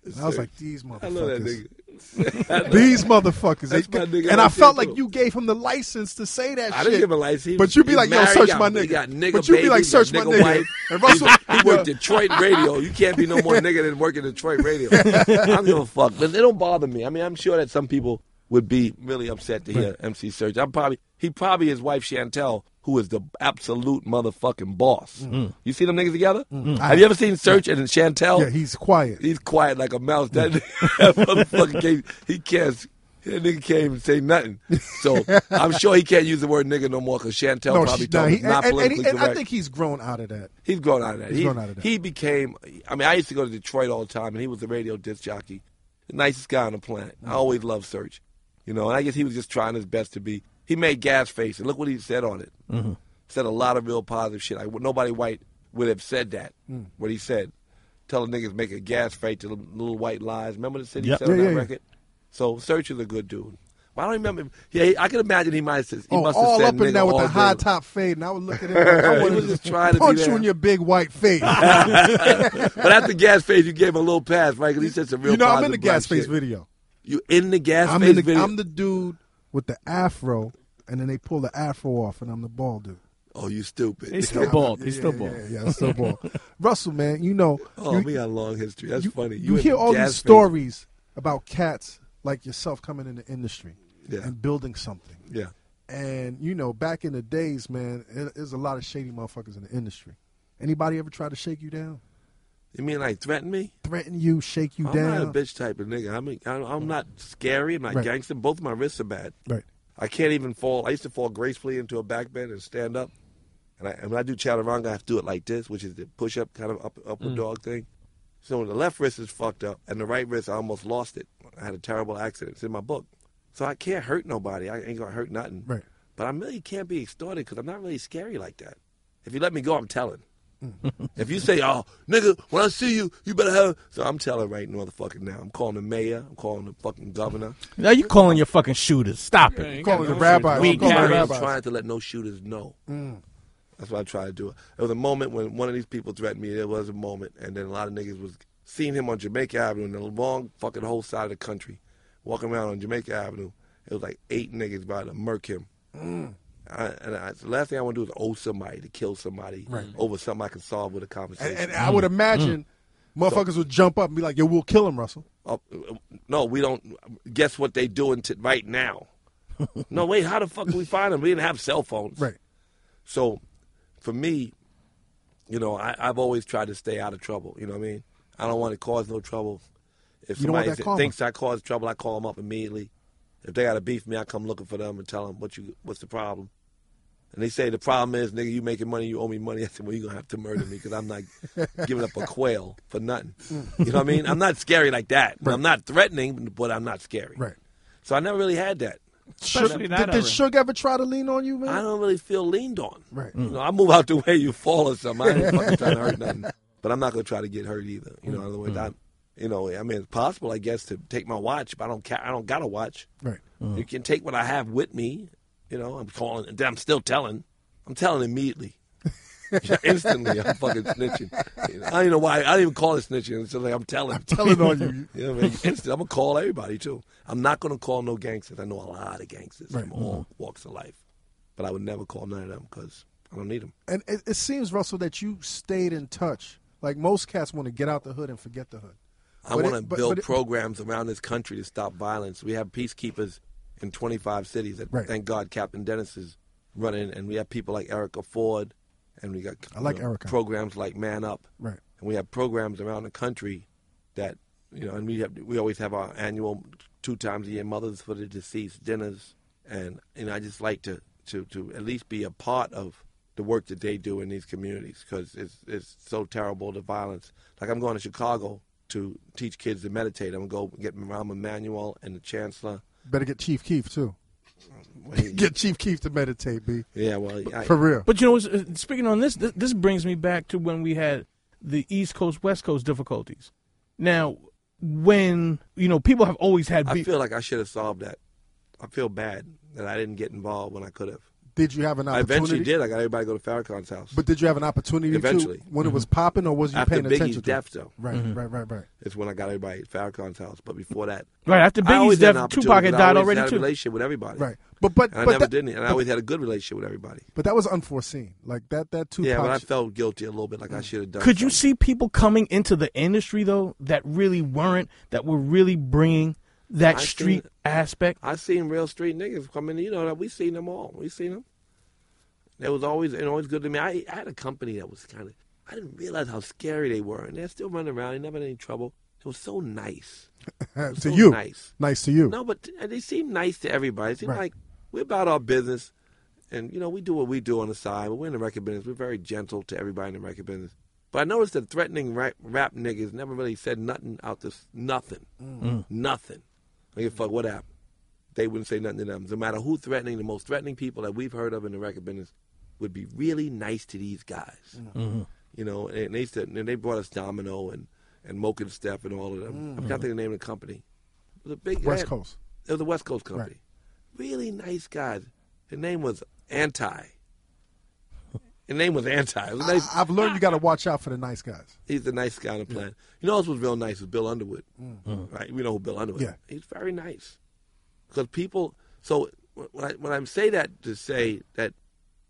And I was like, these I love that motherfuckers. nigga. [laughs] These motherfuckers. Nigga and I felt like you gave him the license to say that I shit. I didn't give him a license. But you'd be like, yo, Serch got- my nigga. nigga but you'd be like, Serch my nigga. Wife. [laughs] And Russell, He [laughs] worked Detroit radio. You can't be no more nigga than working Detroit radio. I don't give a fuck. But it don't bother me. I mean, I'm sure that some people would be really upset to hear MC Serch. I'm probably he probably his wife Chantel, who is the absolute motherfucking boss. Mm-hmm. You see them niggas together? Mm-hmm. Have you ever seen Serch and Chantel? yeah, he's quiet. He's quiet like a mouse. That, mm-hmm. [laughs] that motherfucker can't, he can't. That nigga can't even say nothing. So [laughs] I'm sure he can't use the word nigga no more because Chantel no, probably she, told him not and, and, and, politically he- and I think he's grown out of that. He's grown out of that. He's he, grown out of that. he became. I mean, I used to go to Detroit all the time, and he was a radio disc jockey, the nicest guy on the planet. Mm. I always loved Serch, you know. And I guess he was just trying his best to be. He made Gas Face, and look what he said on it. Mm-hmm. Said a lot of real positive shit. Like nobody white would have said that. Mm. What he said, telling niggas make a gas face to the little white lies. Remember the city Yep. said on that yeah, yeah. record. So Serch is a good dude. Well, I don't remember. Yeah, I can imagine he might have. said- He Oh, must have all said up in there with all the day. high top fade, and I would look at him [laughs] like I He wanted was to just trying to punch there. you in your big white face. [laughs] But after gas face, you gave him a little pass, right? 'Cause he said some real. you know, I'm in the gas face shit. video. You in the gas I'm face in the, video? I'm the dude with the afro, and then they pull the afro off, and I'm the bald dude. oh, you stupid. He's still bald. He's yeah, still bald. Yeah, yeah, I'm still bald. Russell, man, you know, oh, you, we got a long history. That's you, funny. You, in hear the all gas these face. stories about cats like yourself coming in the industry Yeah. and building something. Yeah. And you know, back in the days, man, it- there's a lot of shady motherfuckers in the industry. Anybody ever try to shake you down, You mean like threaten me? threaten you, shake you down. I'm not a bitch type of nigga. I mean, I'm, I'm not scary. I'm not Right. gangster. Both of my wrists are bad. Right. I can't even fall. I used to fall gracefully into a back bend and stand up. And, I, and when I do chaturanga, I have to do it like this, which is the push up kind of up, upward Mm. dog thing. So the left wrist is fucked up, and the right wrist, I almost lost it. I had a terrible accident. It's in my book. So I can't hurt nobody. I ain't going to hurt nothing. Right. But I really can't be extorted because I'm not really scary like that. If you let me go, I'm telling. [laughs] if you say, "Oh, nigga, when I see you, you better have," so I'm telling right motherfucking now. I'm calling the mayor. I'm calling the fucking governor. Now you calling your fucking shooters. Stop Yeah, it. you Calling got the no rabbi. We Weak calling. I'm trying to let no shooters know. Mm. That's what I try to do. There was a moment when one of these people threatened me. There was a moment, and then a lot of niggas was seeing him on Jamaica Avenue in the long fucking whole side of the country, walking around on Jamaica Avenue. It was like eight niggas about to murk him. Mm. I, and I, the last thing I want to do is owe somebody to kill somebody mm. over something I can solve with a conversation. And, and I would mm. imagine mm. motherfuckers would jump up and be like, "Yo, we'll kill him, Russell." Oh, no, we don't. Guess what they doing to, right now? [laughs] no, wait. How the fuck do we find them? We didn't have cell phones. Right. So, for me, you know, I, I've always tried to stay out of trouble. You know what I mean? I don't want to cause no trouble. If You somebody that thinks I caused trouble, I call them up immediately. If they got to beef with me, I come looking for them and tell them what you what's the problem. And they say the problem is, nigga, you making money, you owe me money. [laughs] I said, well, you're gonna have to murder me because I'm not giving up a [laughs] quail for nothing. You know what I mean? I'm not scary like that. I'm not threatening, but I'm not scary. Right. So I never really had that. Especially that Did, did. Suge ever try to lean on you, man? I don't really feel leaned on. Right. You know, I move out the way you fall or something. I ain't fucking trying to hurt nothing. [laughs] But I'm not gonna try to get hurt either. You know, in other words, mm-hmm. I, you know, I mean, it's possible, I guess, to take my watch, but I don't. Ca- I don't got a watch. Right. You can take what I have with me. You know, I'm calling. and I'm still telling. I'm telling immediately. [laughs] Instantly, I'm fucking snitching. I don't even know why. I don't even call it snitching. It's just like I'm telling. I'm telling on you. [laughs] You know I mean? Instant. I'm gonna call everybody too. I'm not gonna call no gangsters. I know a lot of gangsters Right. from all uh-huh. walks of life, but I would never call none of them because I don't need them. And it, it seems, Russell, that you stayed in touch. Like most cats want to get out the hood and forget the hood. I want to it- but- build but it- programs around this country to stop violence. We have peacekeepers in 25 cities. That, Right. Thank God, Captain Dennis is running, and we have people like Erica Ford, and we got I like you know, Erica. programs like Man Up, Right. and we have programs around the country that you know, and we have we always have our annual two times a year Mothers for the Deceased dinners, and you know, I just like to to to at least be a part of the work that they do in these communities because it's it's so terrible the violence. Like I'm going to Chicago to teach kids to meditate. I'm gonna go get Rahm Emanuel and the Chancellor. Better get Chief Keef too. [laughs] Get Chief Keef to meditate, B. yeah, well, I, For real. But you know, uh, speaking on this, th- this brings me back to when we had the East Coast West Coast difficulties. Now, when you know people have always had I feel like I should have solved that. I feel bad that I didn't get involved when I could have. Did you have an I opportunity? eventually did. I got everybody to go to Farrakhan's house. But did you have an opportunity Eventually. to when it was mm-hmm. popping, or was you After paying attention Biggie's to? death, it? though, Right, mm-hmm. right, right, right. it's when I got everybody at Farrakhan's house. But before that, right after I always Biggie's had an death, Tupac had 'cause I died always already had a too. relationship with everybody. Right. But but And I but never that, didn't. And I always had a good relationship with everybody. but that was unforeseen. Like that that Tupac. yeah, but I felt guilty a little bit, like I mm. should have done. Could you see people coming into the industry though that really weren't, that were really bringing that I street it. aspect? I seen real street niggas coming. in. You know that we seen them all. We seen them. It was always and always good to me. I, I had a company that was kind of. I didn't realize how scary they were, and they're still running around. They never had any trouble. It was so nice. [laughs] to so you. nice. Nice to you. No, but and they seem nice to everybody. It seemed Right. like we're about our business, and you know we do what we do on the side. But we're in the record business. We're very gentle to everybody in the record business. But I noticed that threatening rap, rap niggas never really said nothing out this nothing, mm. nothing. I give a fuck what happened. They wouldn't say nothing to them. No matter who threatening, the most threatening people that we've heard of in the record business would be really nice to these guys. Mm-hmm. You know, and they said, and they brought us Domino and and Mocha and Steph and all of them. Mm. I can't think the name of the company. It was a big West they had- Coast. it was a West Coast company. Right. Really nice guys. His name was Anti. His name was Anti. Was nice, I, I've learned you got to watch out for the nice guys. he's the nice guy on the planet. You know, else was real nice was Bill Underwood. Mm-hmm. Uh-huh. Right? We know who Bill Underwood. Yeah. is. He's very nice. Because people. So when I when I say that to say that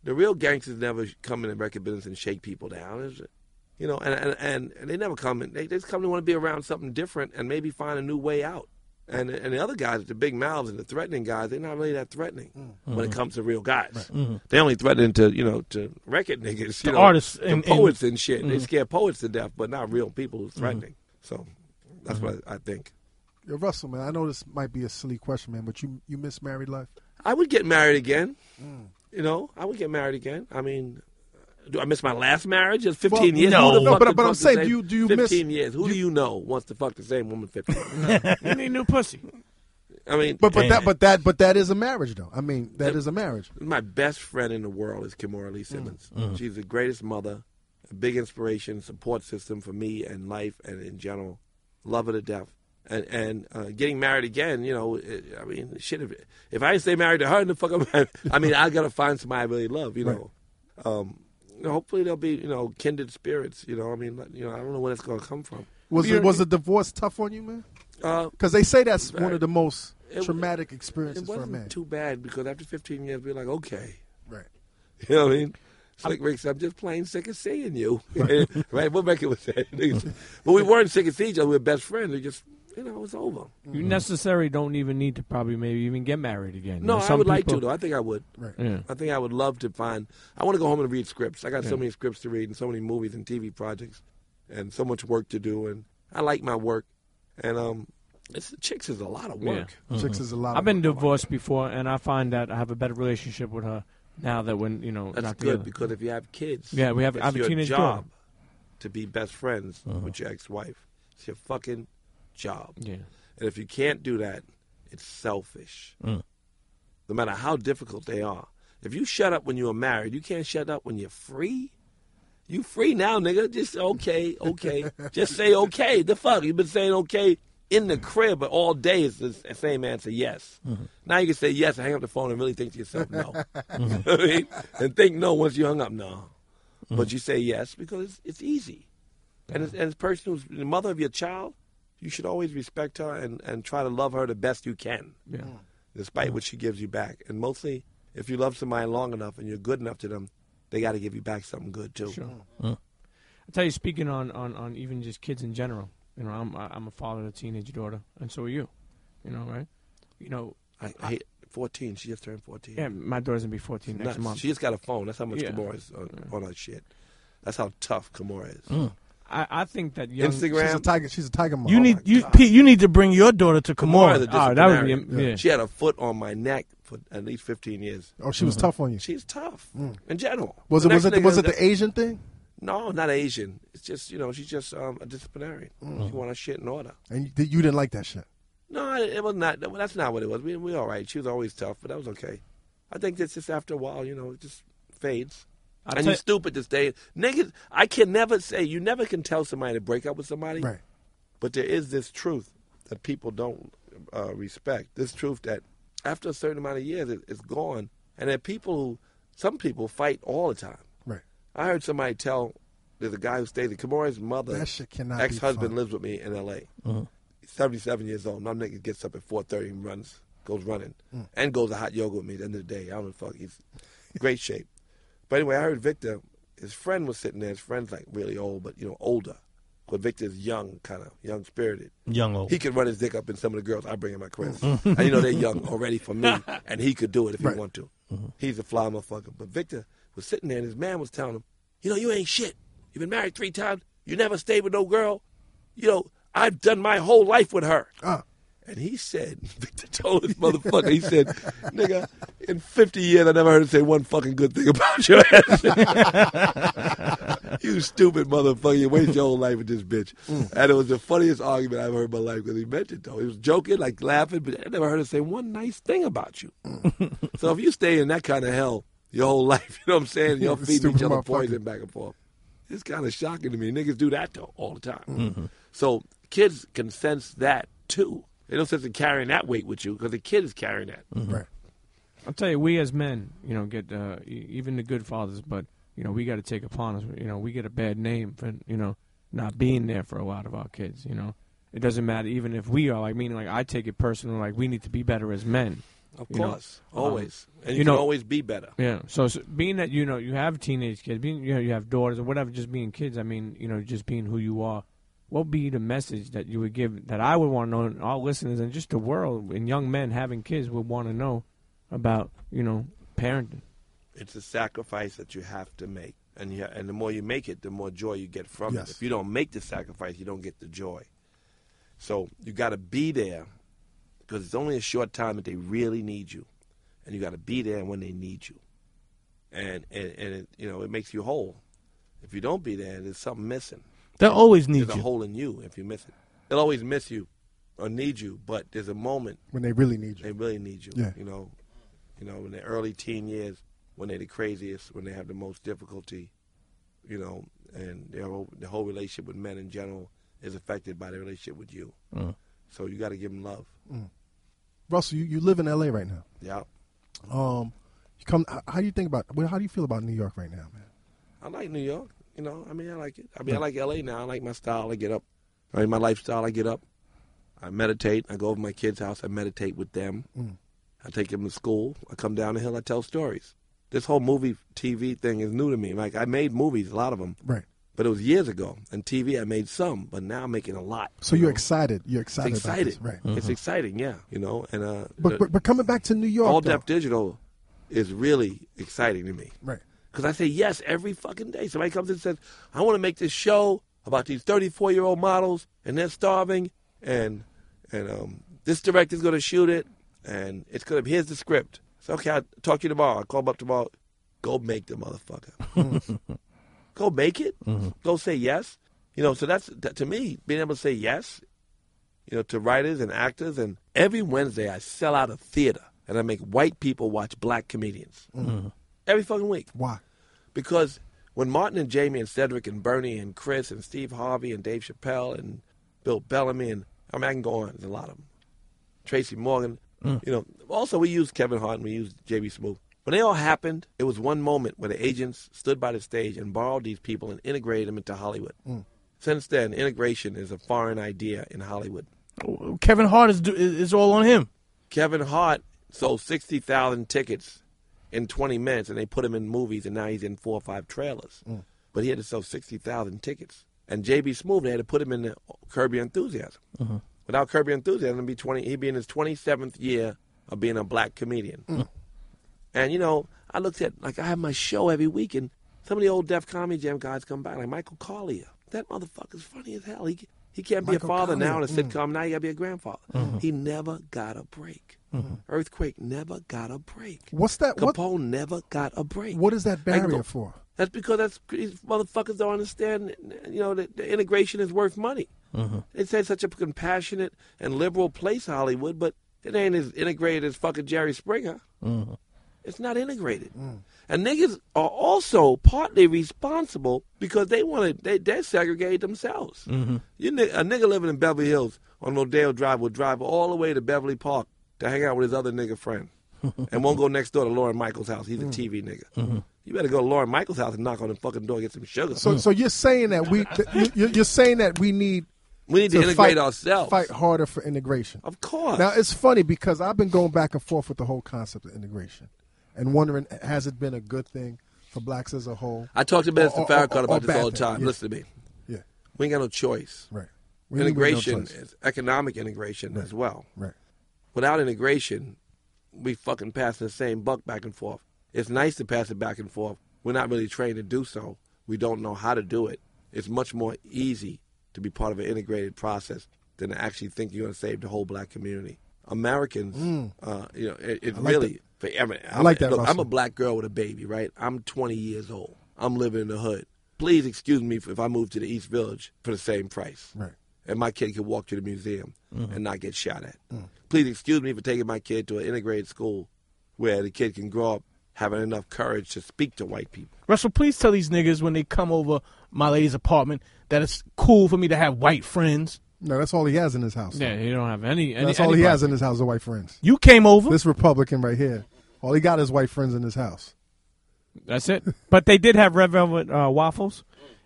the real gangsters never come in the record business and shake people down. Is you know, and and, and, and they never come in. They, they just come to want to be around something different and maybe find a new way out. And and the other guys, the big mouths and the threatening guys, they're not really that threatening mm-hmm. when it comes to real guys. Mm-hmm. They only threaten to you know to record niggas, you To know, artists to and- and- poets and, shit. They mm-hmm. scare poets to death, but not real people who's threatening. So that's what I, I think. Yo, Russell, man, I know this might be a silly question, man, but you you miss married life? I would get married again. Mm. You know, I would get married again. I mean, do I miss my last marriage? It's 15 Well, years. no. Who No, but- but I'm saying, same- do you- do you miss- 15 years. Who do you know wants to fuck the same woman 15 years? [laughs] You need new pussy. I mean, But but Damn. that but that but that is a marriage though. I mean, that is a marriage. my best friend in the world is Kimora Lee Simmons. She's the greatest mother, a big inspiration, support system for me and life and in general. Love her to death. And and uh, getting married again, you know, it, I mean, shit. If, if I stay married to her, the fuck am [laughs] I? I mean, I gotta find somebody I really love, you know. Um, you know, hopefully there'll be you know kindred spirits. You know, I mean, you know, I don't know where it's gonna come from. Was it was the divorce tough on you, man? Uh, Because they say that's one of the most It- traumatic it experiences for a wasn't man. too bad because after 15 years, we're like, okay, right. [laughs] You know what I mean? Slick Rick said, I'm just plain sick of seeing you. right? What record was that? [laughs] but we weren't sick of seeing each other. We were best friends. We just, you know, it was over. You necessarily don't even need to probably maybe even get married again. No, You know, I some would like people- to, though. I think I would. Right. Yeah. I think I would love to find. I want to go home and read scripts. I got so many scripts to read and so many movies and TV projects and so much work to do. And I like my work. And um, it's, chicks is a lot of work. Chicks is a lot. I've been work. divorced before, and I find that I have a better relationship with her now that when you know That's not good together. because if you have kids, Yeah, we have- it's I have a your teenage job daughter. to be best friends with your ex-wife. It's your fucking job. yeah. And if you can't do that, it's selfish. Mm. No matter how difficult they are. If you shut up when you are married, you can't shut up when you're free. You free now, nigga. Just okay, okay. [laughs] Just say okay. The fuck? You've been saying okay in the crib, but all day is the same answer, yes. Mm-hmm. Now you can say yes and hang up the phone and really think to yourself, no. [laughs] Mm-hmm. [laughs] I mean, and think no once you hung up, no. But mm-hmm. you say yes because it's, it's easy. And as, as a person who's the mother of your child, you should always respect her and, and try to love her the best you can, Yeah. despite what she gives you back. And mostly, if you love somebody long enough and you're good enough to them, they got to give you back something good too. Sure. I tell you, speaking on, on, on even just kids in general, you know, I'm I'm a father of a teenage daughter, and so are you. You know, right? You know, I, I hate 14. She just turned 14. yeah, my daughter's gonna be 14 next Nuts. month. She just got a phone. That's how much Yeah. Kimora is on, on her shit. That's how tough Kimora is. Mm. I, I think that young Instagram. She's a tiger. She's a tiger mom. You oh need my you God. Pete, you need to bring your daughter to Kimora is a Oh, that would be yeah. She had a foot on my neck for at least 15 years. Oh, she was mm-hmm. tough on you. She's tough mm. in general. Was The it was it was it the Asian thing? No, not Asian. It's just you know she's just um, a disciplinarian. Mm. She want her shit in order. And you, you didn't like that shit. No, it, it was not. That's not what it was. We we all right. She was always tough, but that was okay. I think that's just after a while, you know, it just fades. I'll and you're stupid to stay. Niggas, I can never say you never can tell somebody to break up with somebody. Right. But there is this truth that people don't uh, respect. This truth that after a certain amount of years, it, it's gone. And there are people who, some people fight all the time. Right. I heard somebody tell there's a guy who stayed in Kimora's mother. That shit cannot Ex husband lives with me in L.A. He's 77 years old. My nigga gets up at 4:30 and runs, goes running, Mm. and goes to hot yoga with me at the end of the day. I don't know fuck. He's great shape. But anyway, I heard Victor. His friend was sitting there. His friend's like really old, but you know older. But Victor's young, kind of young spirited. Young old. He could run his dick up in some of the girls I bring in my crib. [laughs] and you know they're young already for me, [laughs] and he could do it if Right. he want to. He's a fly motherfucker. But Victor was sitting there, and his man was telling him, "You know, you ain't shit. You've been married three times. You never stayed with no girl. You know, I've done my whole life with her." Ah. And he said, [laughs] Victor told this motherfucker, he said, nigga, in 50 years, I never heard him say one fucking good thing about your ass. [laughs] you stupid motherfucker. You waste your whole life with this bitch. Mm. And it was the funniest argument I've heard in my life because he mentioned though. He was joking, like laughing, but I never heard him say one nice thing about you. Mm. so if you stay in that kind of hell your whole [laughs] life, you know what I'm saying? You're feeding each other poison back and forth. It's kind of shocking to me. Niggas do that though all the time. Mm-hmm. So kids can sense that too. They don't sense in carrying that weight with you because the kid is carrying that. Right. I'll tell you, we as men, you know, get uh, e- even the good fathers, but you know, we got to take upon us. You know, we get a bad name for you know not being there for a lot of our kids. You know, it doesn't matter even if we are. Like meaning, like I take it personal. Like we need to be better as men. Of You know, course, always, and you, you can know- always be better. Yeah. So, so being that you know you have teenage kids, being you know you have daughters or whatever, just being kids. I mean, you know, just being who you are. What would be the message that you would give that I would want to know, and our listeners, and just the world and young men having kids would want to know about you know parenting. It's a sacrifice that you have to make, and you, and the more you make it, the more joy you get from Yes. it. If you don't make the sacrifice, you don't get the joy. So you got to be there because it's only a short time that they really need you, and you got to be there when they need you, and and and it, you know it makes you whole. If you don't be there, there's something missing. They'll always need There's a you. hole in you if you miss it. They'll always miss you or need you, but there's a moment When they really need you. they really need you. Yeah. You know, you know, in the early teen years, when they're the craziest, when they have the most difficulty, you know, and their whole, the whole relationship with men in general is affected by the relationship with you. Mm. So you got to give them love. Russell, you, you live in L.A. right now. Yeah, Um, you come. How, how do you think about? Well, how do you feel about New York right now, man? I like New York. You know, I mean, I like it. I mean, I like L.A. now. I like my style. I get up. I mean, my lifestyle. I get up. I meditate. I go over to my kids' house. I meditate with them. Mm. I take them to school. I come down the hill. I tell stories. This whole movie TV thing is new to me. Like I made movies, a lot of them, Right. but it was years ago. And TV, I made some, but now I'm making a lot. So you you're know? excited. You're It's excited. excited, About this. Right. It's exciting, yeah. You know, and uh, But, but but coming back to New York, all though. def digital is really exciting to me. Right. Because I say yes every fucking day. Somebody comes in and says, I want to make this show about these 34 year old models and they're starving and and um, this director's going to shoot it and it's going to, be here's the script. So, okay, I'll talk to you tomorrow. I'll call them up tomorrow. Go make the motherfucker. [laughs] Go make it. Go say yes. You know, so that's that, to me being able to say yes. You know, to writers and actors, and every Wednesday I sell out a theater and I make white people watch black comedians every fucking week Why? because when Martin and Jamie and Cedric and Bernie and Chris and Steve Harvey and Dave Chappelle and Bill Bellamy and I mean I can go on, there's a lot of them. Tracy Morgan, mm. you know. Also, we used Kevin Hart and we used J.B. Smoove. When they all happened, it was one moment where the agents stood by the stage and borrowed these people and integrated them into Hollywood. Mm. Since then, integration is a foreign idea in Hollywood. Kevin Hart is is is all on him. Kevin Hart sold 60,000 tickets in 20 minutes, and they put him in movies, and now he's in four or five trailers. Mm. But he had to sell 60,000 tickets. And J.B. Smoove, they had to put him in the Curb Your Enthusiasm. Uh-huh. Without Curb Your Enthusiasm, he'd be, 20, he'd be in his 27th year of being a black comedian. Mm. And, you know, I looked at, like, I have my show every week, and some of the old Def Comedy Jam guys come back, like Michael Colyar. That motherfucker's funny as hell. He, he can't be a father now in a Collier, mm. sitcom. Now you got to be a grandfather. Mm-hmm. He never got a break. Mm-hmm. Earthquake never got a break. What's that? What, Capone never got a break. what is that barrier go- for? That's because that's these motherfuckers don't understand. You know, that the integration is worth money. Mm-hmm. They say such a compassionate and liberal place, Hollywood, but it ain't as integrated as fucking Jerry Springer. It's not integrated. Mm. And niggas are also partly responsible because they want to, they, they segregate themselves. Mm-hmm. You, a nigga living in Beverly Hills on Rodeo Drive will drive all the way to Beverly Park to hang out with his other nigga friend [laughs] and won't go next door to Lorne Michaels' house. He's a mm. TV nigga. Mm-hmm. You better go to Lorne Michaels' house and knock on the fucking door and get some sugar. So, so you're saying that we, you- you're, you're saying that we need we need to, to integrate fight, ourselves. fight harder for integration. Of course. Now it's funny because I've been going back and forth with the whole concept of integration, and wondering has it been a good thing for blacks as a whole? I talk to Minister Farrakhan about this all the time. yeah. Listen to me. Yeah, We ain't got no choice. right. We got no Integration choice. is economic integration as well. right. Without integration, we fucking pass the same buck back and forth. It's nice to pass it back and forth. We're not really trained to do so. We don't know how to do it. It's much more easy to be part of an integrated process than to actually think you're going to save the whole black community. Americans, uh, you know, it, it Mm. really. For, I, mean, I like that, Look, I'm a black girl with a baby, right? I'm 20 years old. I'm living in the hood. Please excuse me if I move to the East Village for the same price Right. and my kid can walk to the museum Mm-hmm. and not get shot at. Mm. Please excuse me for taking my kid to an integrated school where the kid can grow up having enough courage to speak to white people. Russell, please tell these niggas when they come over my lady's apartment that it's cool for me to have white friends. No, that's all he has in his house. Yeah, he don't have any. any that's all he has in his house. Are white friends. You came over. This Republican right here, all he got is white friends in his house. That's it. [laughs] But they did have red velvet uh, waffles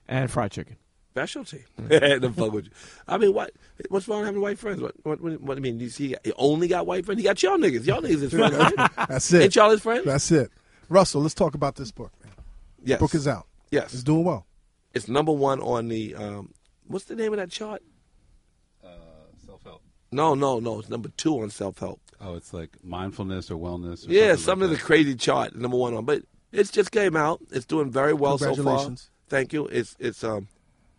and fried chicken. Specialty. [laughs] the fuck with you. I mean, what? What's wrong with having white friends? What? What? What, what I mean, you see, he only got white friends. He got y'all niggas. Y'all niggas his friends. [laughs] That's it. Ain't y'all his friends? That's it. Russell, let's talk about this book. Man. yes. Book is out. Yes. It's doing well. It's number one on the. Um, what's the name of that chart? Self help. No, no, no. It's number two on self help. Oh, it's like mindfulness or wellness. Or Yeah, something some like of the crazy chart, number one on. But it's just came out. It's doing very well so far. Thank you. It's it's um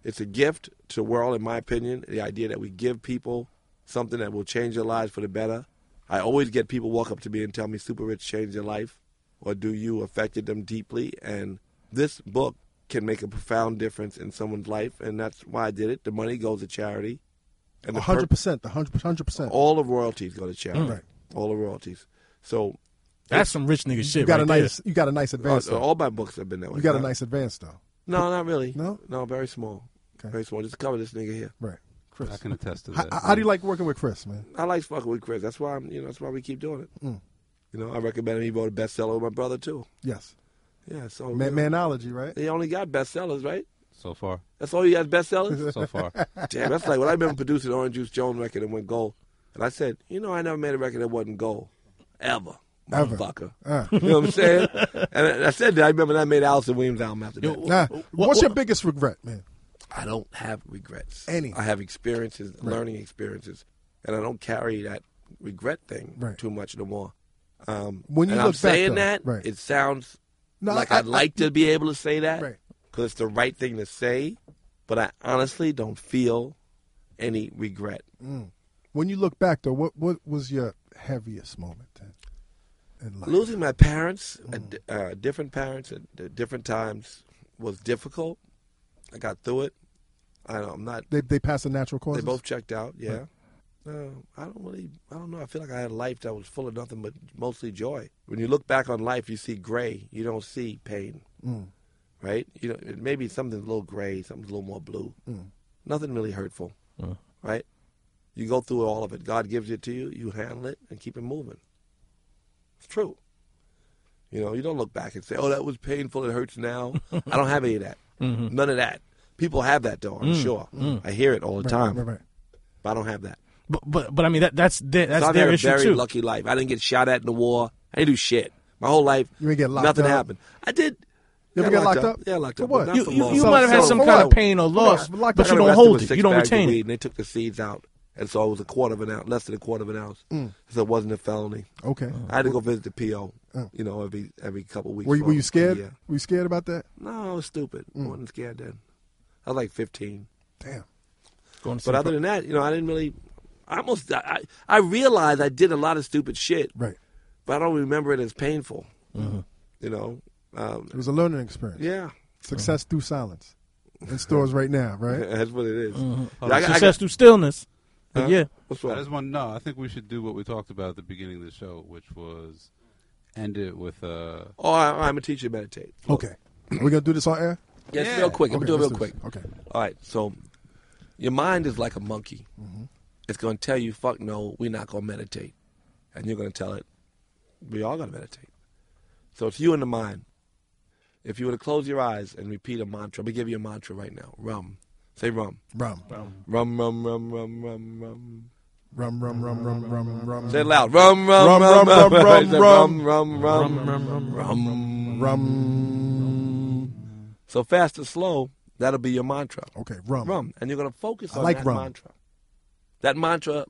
it's a gift to the world, in my opinion. The idea that we give people something that will change their lives for the better. I always get people walk up to me and tell me Super Rich changed their life, or do you affected them deeply? And this book can make a profound difference in someone's life, and that's why I did it. The money goes to charity, and the 100%, The hundred hundred percent. all the royalties go to charity. Right. All the royalties. So That's some rich nigga shit. You got right a nice. You got a nice uh, advance. though. all my books have been that way. You got a nice advance though. No, not really. No? no, very small. Okay. Very small. Just cover this nigga here. Right, Chris. I can attest to How, that. how do you like working with Chris, man? I like fucking with Chris. That's why I'm. You know, that's why we keep doing it. Mm. You know, I recommend him. He wrote a bestseller with my brother too. Yes. Yeah. So Man, you know, manology, right? he only got bestsellers, right? So far? That's all he has bestsellers. [laughs] So far. Damn, that's like when I remember producing Oran Juice Jones record and went gold, and I said, you know, I never made a record that wasn't gold, ever. Ever. Motherfucker. [laughs] Uh. You know what I'm saying? and I I said that. I remember that I made Alyson Williams album after that. Nah, what's your biggest regret, man? I don't have regrets. Any. I have experiences, learning experiences, and I don't carry that regret thing Right. too much no more. Um, When you and look I'm back, saying though, that, right. it sounds No, like I- I'd like to be able to say that Right. Because it's the right thing to say, but I honestly don't feel any regret. When you look back, though, what what was your heaviest moment? Then? in life? Losing my parents, at uh, different parents at different times, was difficult. I got through it. I, know, I'm not. They they pass the natural course. They both checked out. Yeah. Uh, I don't really. I don't know. I feel like I had a life that was full of nothing but mostly joy. When you look back on life, you see gray. You don't see pain. Mm. Right. You know, it maybe something's a little gray, something's a little more blue. Mm. Nothing really hurtful. Mm. Right. You go through all of it. God gives it to you. You handle it and keep it moving. It's true. You know, you don't look back and say, "Oh, that was painful. It hurts now." [laughs] I don't have any of that. Mm-hmm. None of that. People have that though. I'm sure. I hear it all the Right, time. Right, right. But I don't have that. But but but I mean that that's their, that's So I've their had a issue very too. lucky life. I didn't get shot at in the war. I didn't do shit. My whole life, You didn't get locked nothing up? happened. I did. You ever got get locked up? Yeah, locked For up. what? You you, you So- might have had so some kind what? of pain or loss, what? Locked but you don't hold it. You don't retain weed, it. And they took the seeds out, and so it was a quarter of an ounce, less than a quarter of an ounce. Mm. So it wasn't a felony. Okay. I had to go visit the PO. Uh. You know, every every couple of weeks. Were you, were you scared? year. Were you scared about that? No, I was stupid. I wasn't scared then. I was like 15. Damn. Going to But see other than that, you know, I didn't really. I almost. I, I realized I did a lot of stupid shit, Right. but I don't remember it as painful. Mm-hmm. You know. Um, It was a learning experience. yeah, Success through silence. In stores right now, right? [laughs] that's what it is. Mhm. I got- I got- success through stillness. Huh? yeah, What's I wrong? just want no. I think we should do what we talked about at the beginning of the show, which was end it with uh, Oh, I, I'm a teacher. Meditate. Okay. Are we gonna do this on air? Yes, Yeah. real quick. I'm gonna do it real let's quick. this. Okay. All right. So, your mind is like a monkey. Mm-hmm. It's gonna tell you, "Fuck no, we're not gonna meditate," and you're gonna tell it, "We are gonna meditate." So it's you and the mind. If you were to close your eyes and repeat a mantra, let me give you a mantra right now. Rum. Say rum. Rum. Rum, rum, rum, rum, rum, rum. Rum, rum, rum, rum, rum, rum. Say it loud. Rum, rum, Rum, rum, rum, rum, rum, rum, rum, rum, rum, rum, Rum. So fast or slow, that'll be your mantra. Okay, rum. Rum, and you're gonna focus I on like that rum. mantra. That mantra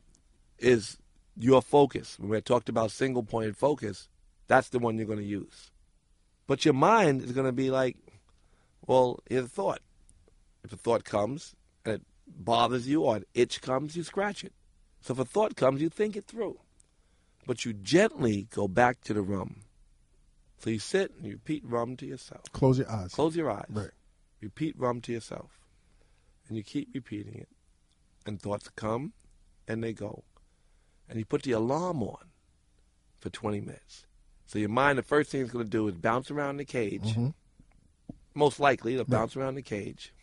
is your focus. When we talked about single point focus, that's the one you're gonna use. But your mind is gonna be like, well, here's a thought. If a thought comes and it bothers you or an itch comes, you scratch it. So if a thought comes, you think it through. But you gently go back to the rum. So you sit and you repeat rum to yourself. Close your eyes. Close your eyes. Right. Repeat rum to yourself. And you keep repeating it. And thoughts come and they go. And you put the alarm on for 20 minutes. So your mind, the first thing it's going to do is bounce around the cage. Mhm. Most likely, it'll bounce around the cage.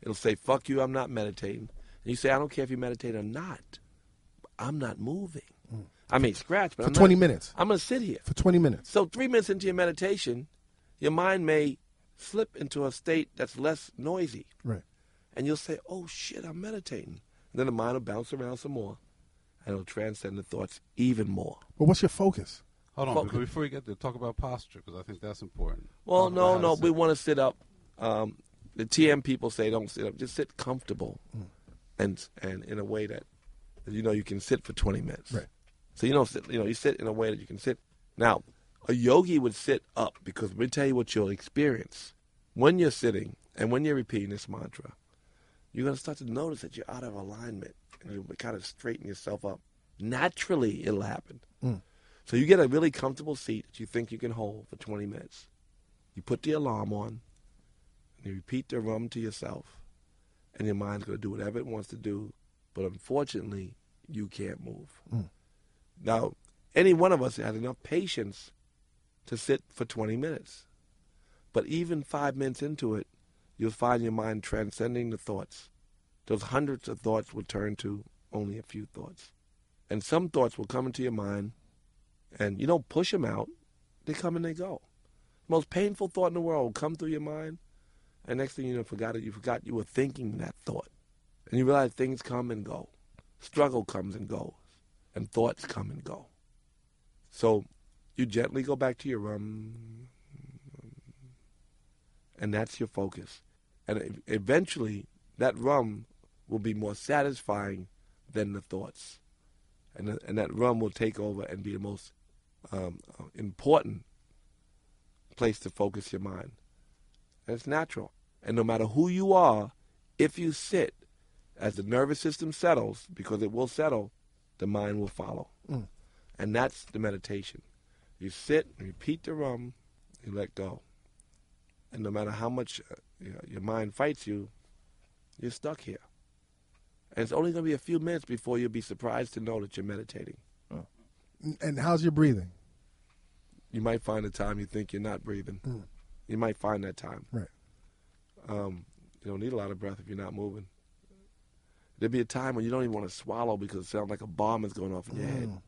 It'll say, fuck you, I'm not meditating. And you say, I don't care if you meditate or not. I'm not moving. I may scratch, but Mm. For I'm 20 not, minutes. I'm going to sit here. For 20 minutes. So three minutes into your meditation, your mind may slip into a state that's less noisy, Right. and you'll say, "Oh shit, I'm meditating." And then the mind will bounce around some more, and it'll transcend the thoughts even more. But what's your focus? Hold on Focus. before, before we get there. Talk about posture because I think that's important. Well, Talk no, no, we want to sit up. Um, the TM people say don't sit up; just sit comfortable, and and in a way that you know you can sit for 20 minutes. Right. So you don't sit. You know, you sit in a way that you can sit. Now, a yogi would sit up because let me tell you what you'll experience when you're sitting and when you're repeating this mantra. You're gonna start to notice that you're out of alignment, and you kind of straighten yourself up. Naturally, it'll happen. Mm. So you get a really comfortable seat that you think you can hold for 20 minutes. You put the alarm on, and you repeat the rum to yourself, and your mind's going to do whatever it wants to do. But unfortunately, you can't move. Mm. Now, any one of us has enough patience to sit for 20 minutes. But even five minutes into it, you'll find your mind transcending the thoughts. Those hundreds of thoughts will turn to only a few thoughts. And some thoughts will come into your mind, and you don't push them out, they come and they go. most painful thought in the world will come through your mind, and next thing you know, forgot it. You forgot you were thinking that thought, and you realize things come and go, struggle comes and goes, and thoughts come and go. So, you gently go back to your rum, and that's your focus, and eventually that rum will be more satisfying than the thoughts, and and that rum will take over and be the most um, important place to focus your mind. And it's natural. And no matter who you are, if you sit, as the nervous system settles, because it will settle, the mind will follow. Mm. And that's the meditation. You sit, repeat the rum, you let go. And no matter how much uh, you know, your mind fights you, you're stuck here. And it's only going to be a few minutes before you'll be surprised to know that you're meditating. And how's your breathing? You might find a time you think you're not breathing. You might find that time. Right. Um, you don't need a lot of breath if you're not moving. There'll be a time when you don't even want to swallow because it sounds like a bomb is going off in your head.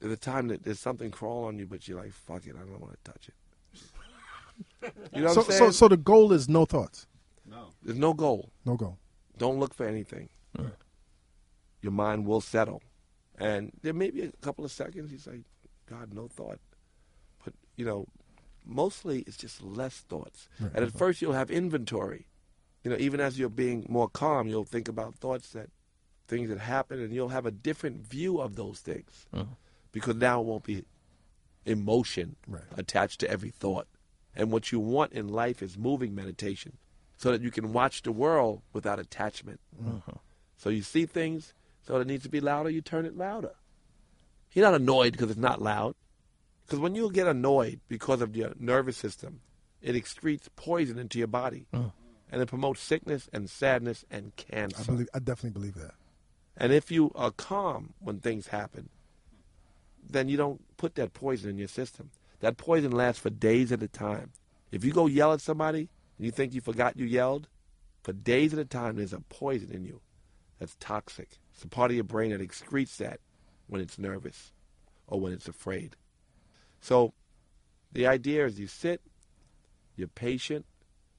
There's a time that there's something crawling on you, but you're like, fuck it, I don't want to touch it. [laughs] You know what So, I'm saying? so, so the goal is no thoughts, No. There's no goal. no goal. Don't look for anything. Your mind will settle. And there may be a couple of seconds, he's like, God, no thought. But, you know, mostly it's just less thoughts. Right. And at first you'll have inventory. You know, even as you're being more calm, you'll think about thoughts that, things that happen, and you'll have a different view of those things. Uh-huh. Because now it won't be emotion Right. attached to every thought. And what you want in life is moving meditation so that you can watch the world without attachment. Uh-huh. So you see things, so it needs to be louder, you turn it louder. You're not annoyed because it's not loud. Because when you get annoyed because of your nervous system, it excretes poison into your body. Mm. And it promotes sickness and sadness and cancer. I cancer. believe. I definitely believe that. And if you are calm when things happen, then you don't put that poison in your system. That poison lasts for days at a time. If you go yell at somebody and you think you forgot you yelled, for days at a time there's a poison in you that's toxic. It's a part of your brain that excretes that when it's nervous or when it's afraid. So the idea is you sit, you're patient,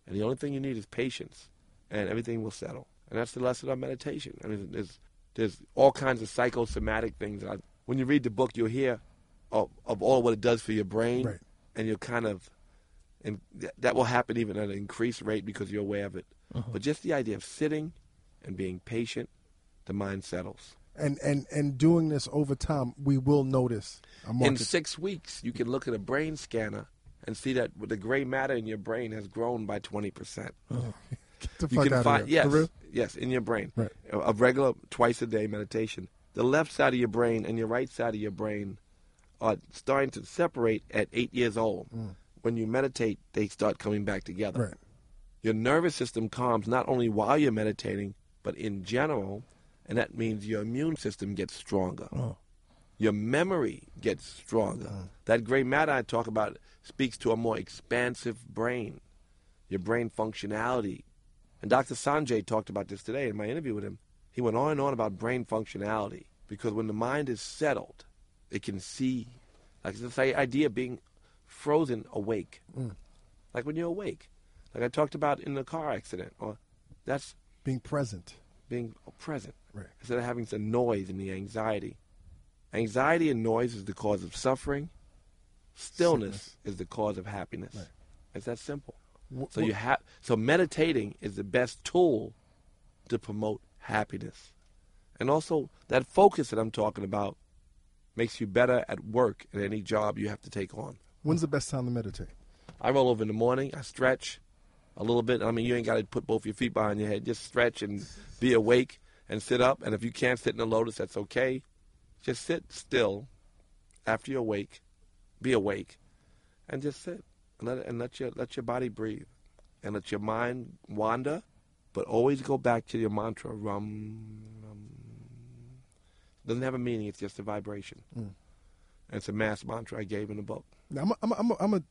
and the only thing you need is patience, and everything will settle. And that's the lesson of meditation. I mean, there's there's all kinds of psychosomatic things. That I, when you read the book, you'll hear of, of all what it does for your brain, Right. and you'll kind of, and th- that will happen even at an increased rate because you're aware of it. Uh-huh. But just the idea of sitting and being patient, the mind settles. And and and doing this over time, we will notice. a In six weeks, you can look at a brain scanner and see that the gray matter in your brain has grown by 20%. [laughs] Get the You can find yes, yes, in your brain. Right. A regular twice a day meditation. The left side of your brain and your right side of your brain are starting to separate at eight years old. Mm. When you meditate, they start coming back together. Right. Your nervous system calms not only while you're meditating, but in general, and that means your immune system gets stronger. Oh. Your memory gets stronger. Mm. That gray matter I talk about speaks to a more expansive brain, your brain functionality. And Dr. Sanjay talked about this today in my interview with him. He went on and on about brain functionality because when the mind is settled, it can see, like this idea of being frozen awake. Mm. Like when you're awake, like I talked about in the car accident, or that's Being present. Being present Right. instead of having the noise and the anxiety. Anxiety and noise is the cause of suffering. Stillness Sickness. is the cause of happiness. Right. It's that simple. Wh- So you have so meditating is the best tool to promote happiness. And also that focus that I'm talking about makes you better at work at any job you have to take on. When's the best time to meditate? I roll over in the morning. I stretch a little bit. I mean, you ain't got to put both your feet behind your head. Just stretch and be awake and sit up. And if you can't sit in a lotus, that's okay. Just sit still after you're awake. Be awake, and just sit and let and let your let your body breathe, and let your mind wander, but always go back to your mantra. Rum, rum. Doesn't have a meaning. It's just a vibration. And it's a mass mantra I gave in the book. Now, I'm I'm I'm, I'm gonna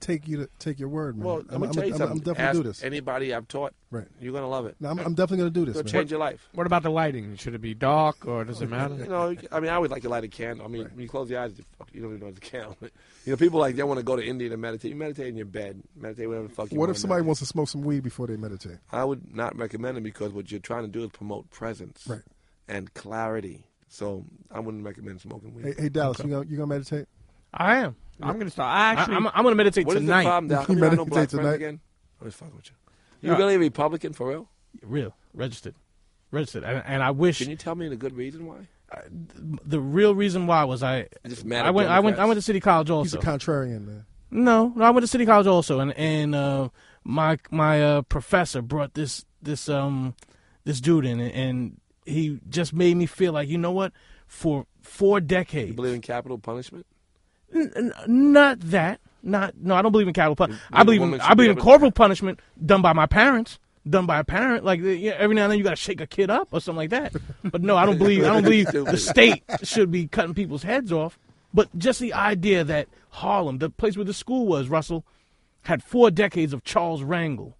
take you to take your word, man. Well, I'm, me I'm, tell you I'm, something. I'm definitely Ask do this. Anybody I've taught, Right. you're gonna love it. No, I'm, I'm definitely gonna do this, It'll man. change your life. What about the lighting? Should it be dark or does it matter? You know, I mean, I would like to light a candle. I mean, when you close your eyes, you don't even know it's a candle. [laughs] You know, people like they want to go to India to meditate. You meditate in your bed, meditate whatever the fuck you What want. if somebody wants to smoke some weed before they meditate? I would not recommend it because what you're trying to do is promote presence Right. and clarity. So I wouldn't recommend smoking weed. Hey, hey Dallas, you gonna you gonna meditate? I am. I'm gonna start. I I, actually, am I'm gonna meditate what is tonight. the problem? Doc? [laughs] You You no meditate black friends tonight? again? I'm just fucking with you. You Yeah. really a Republican for real? Real registered, registered, and, and I wish Can you tell me the good reason why? the real reason why was I. I'm just mad I went. I went. I Democrats. went to City College also. He's a contrarian, man. No, no, I went to City College also, and and uh, my my uh, professor brought this this um this dude in, and he just made me feel like you know what, for four You decades, believe in capital punishment? N- not that. Not no. I don't believe in capital punishment. I believe in I believe in corporal punishment done by my parents, done by a parent. Like eh, yeah, every now and then you got to shake a kid up or something like that. But no, I don't believe. I don't believe the state should be cutting people's heads off. But just the idea that Harlem, the place where the school was, Russell, had four decades of Charles Rangel,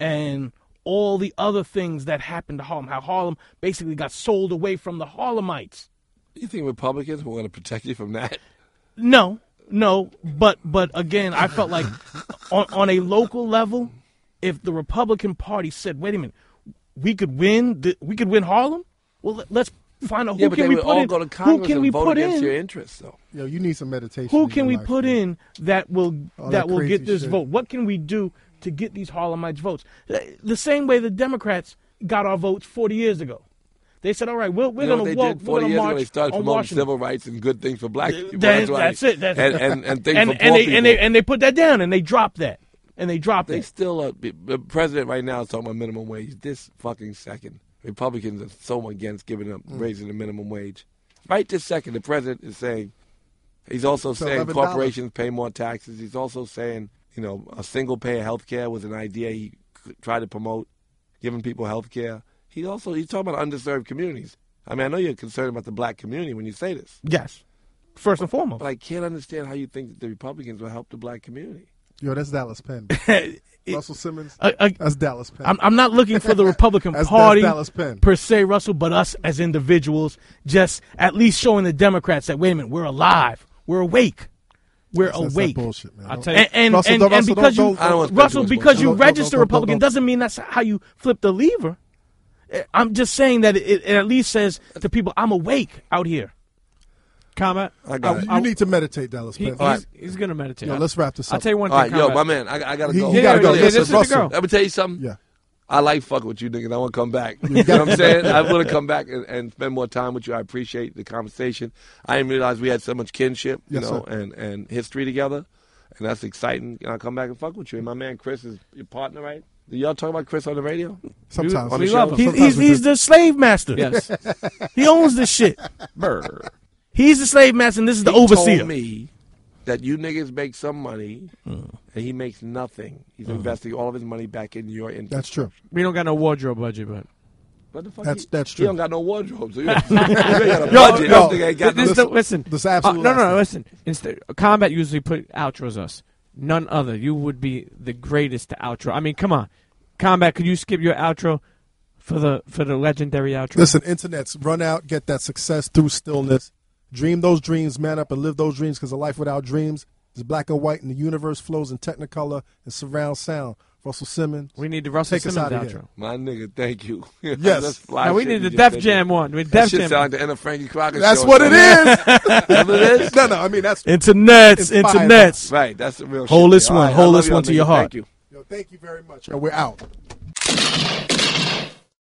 and all the other things that happened to Harlem. How Harlem basically got sold away from the Harlemites. You think Republicans were going to protect you from that? No, no, but but again, I felt like on on a local level, if the Republican Party said, "Wait a minute, we could win, the, we could win Harlem," well, let- let's find out who yeah, but can they we would put all in. go to who Congress can and we vote put against in? your interests, though. Yo, you need some meditation. Who can we life, put man. in that will All that that will get this shit. vote? What can we do to get these Harlemites votes? Uh, The same way the Democrats got our votes 40 years ago. They said, "All right, we're, we're going to they walk, did we're 40 going to years ago? march They started on promoting Washington." civil rights and good things for black people. That- that's, that's it. That's and, and, and things and, for poor and they, people. and they and they put that down and they dropped that and they dropped They it. still are. The president right now is talking about minimum wage. This fucking second, Republicans are so against giving up Mm. raising the minimum wage. Right this second, the president is saying. He's also So saying $11. corporations pay more taxes. He's also saying, you know, a single payer health care was an idea he tried to promote, giving people health care. He also he's talking about underserved communities. I mean, I know you're concerned about the black community when you say this, Yes, first and foremost. but I can't understand how you think that the Republicans will help the black community. Yo, that's Dallas Penn. [laughs] It- Russell Simmons. I- I- That's Dallas Penn. I'm, I'm not looking for the [laughs] Republican That's- that's Party Dallas Penn. per se, Russell, but us as individuals, just at least showing the Democrats that wait a minute, we're alive, we're awake, we're That's- that's awake. that bullshit, man. I'll tell you- And and, Russell, and, and Russell, because don't- you, I don't want to Russell, spend too much because you register don't- don't- Republican doesn't mean that's how you flip the lever. I'm just saying that it, it at least says to people, I'm awake out here. Comment. I got it. You need to meditate, Dallas He, he's, right. he's going to meditate. Yo, let's wrap this up. I'll tell you one All thing. right, yo, my man, I, I gotta go. he gotta Yeah, go. yeah, Listen, this is the Russell. Let me tell you something. Yeah. I like fucking with you niggas. I want to come back. You know what I'm saying? [laughs] I want to come back and, and spend more time with you. I appreciate the conversation. I didn't realize we had so much kinship, you Yes, know, sir. and, and history together. And that's exciting. And I'll come back and fuck with you. And my man Chris is your partner, right? Do y'all talk about Chris on the radio? Sometimes on the we love him. He's, Sometimes he's, he's the slave master. Yes. He owns this shit. Brr. He's the slave master, and this is the overseer. told me that you niggas make some money and he makes nothing. He's investing all of his money back in your interest. That's true. We don't got no wardrobe budget, but What the fuck? That's- he, that's He true. don't got no wardrobe. So you, [laughs] you ain't got a budget. yo, This nigga ain't got this, no the, listen. This is Uh, no, no, no. Listen. Instead, combat usually put outros us. None other. You would be the greatest outro. I mean, come on, combat. Could you skip your outro for the for the legendary outro? Listen, internets, run out, get that success through stillness. Dream those dreams, man up, and live those dreams because a life without dreams is black and white, and the universe flows in technicolor and surround sound. Russell Simmons. we need the Russell Take us Simmons outta here. outro. My nigga, thank you. [laughs] Yes. That's fly Now we need the Def Jam one. We That Def shit Jam. sound like the end of Frankie Crocker That's show. what it is. That's what it is? no, no, I mean that's. Internets, Inspired. internets. Right, that's the real shit. Hold this All one. right, Hold this one to your heart. Thank you. Yo, thank you very much. Yo, we're out.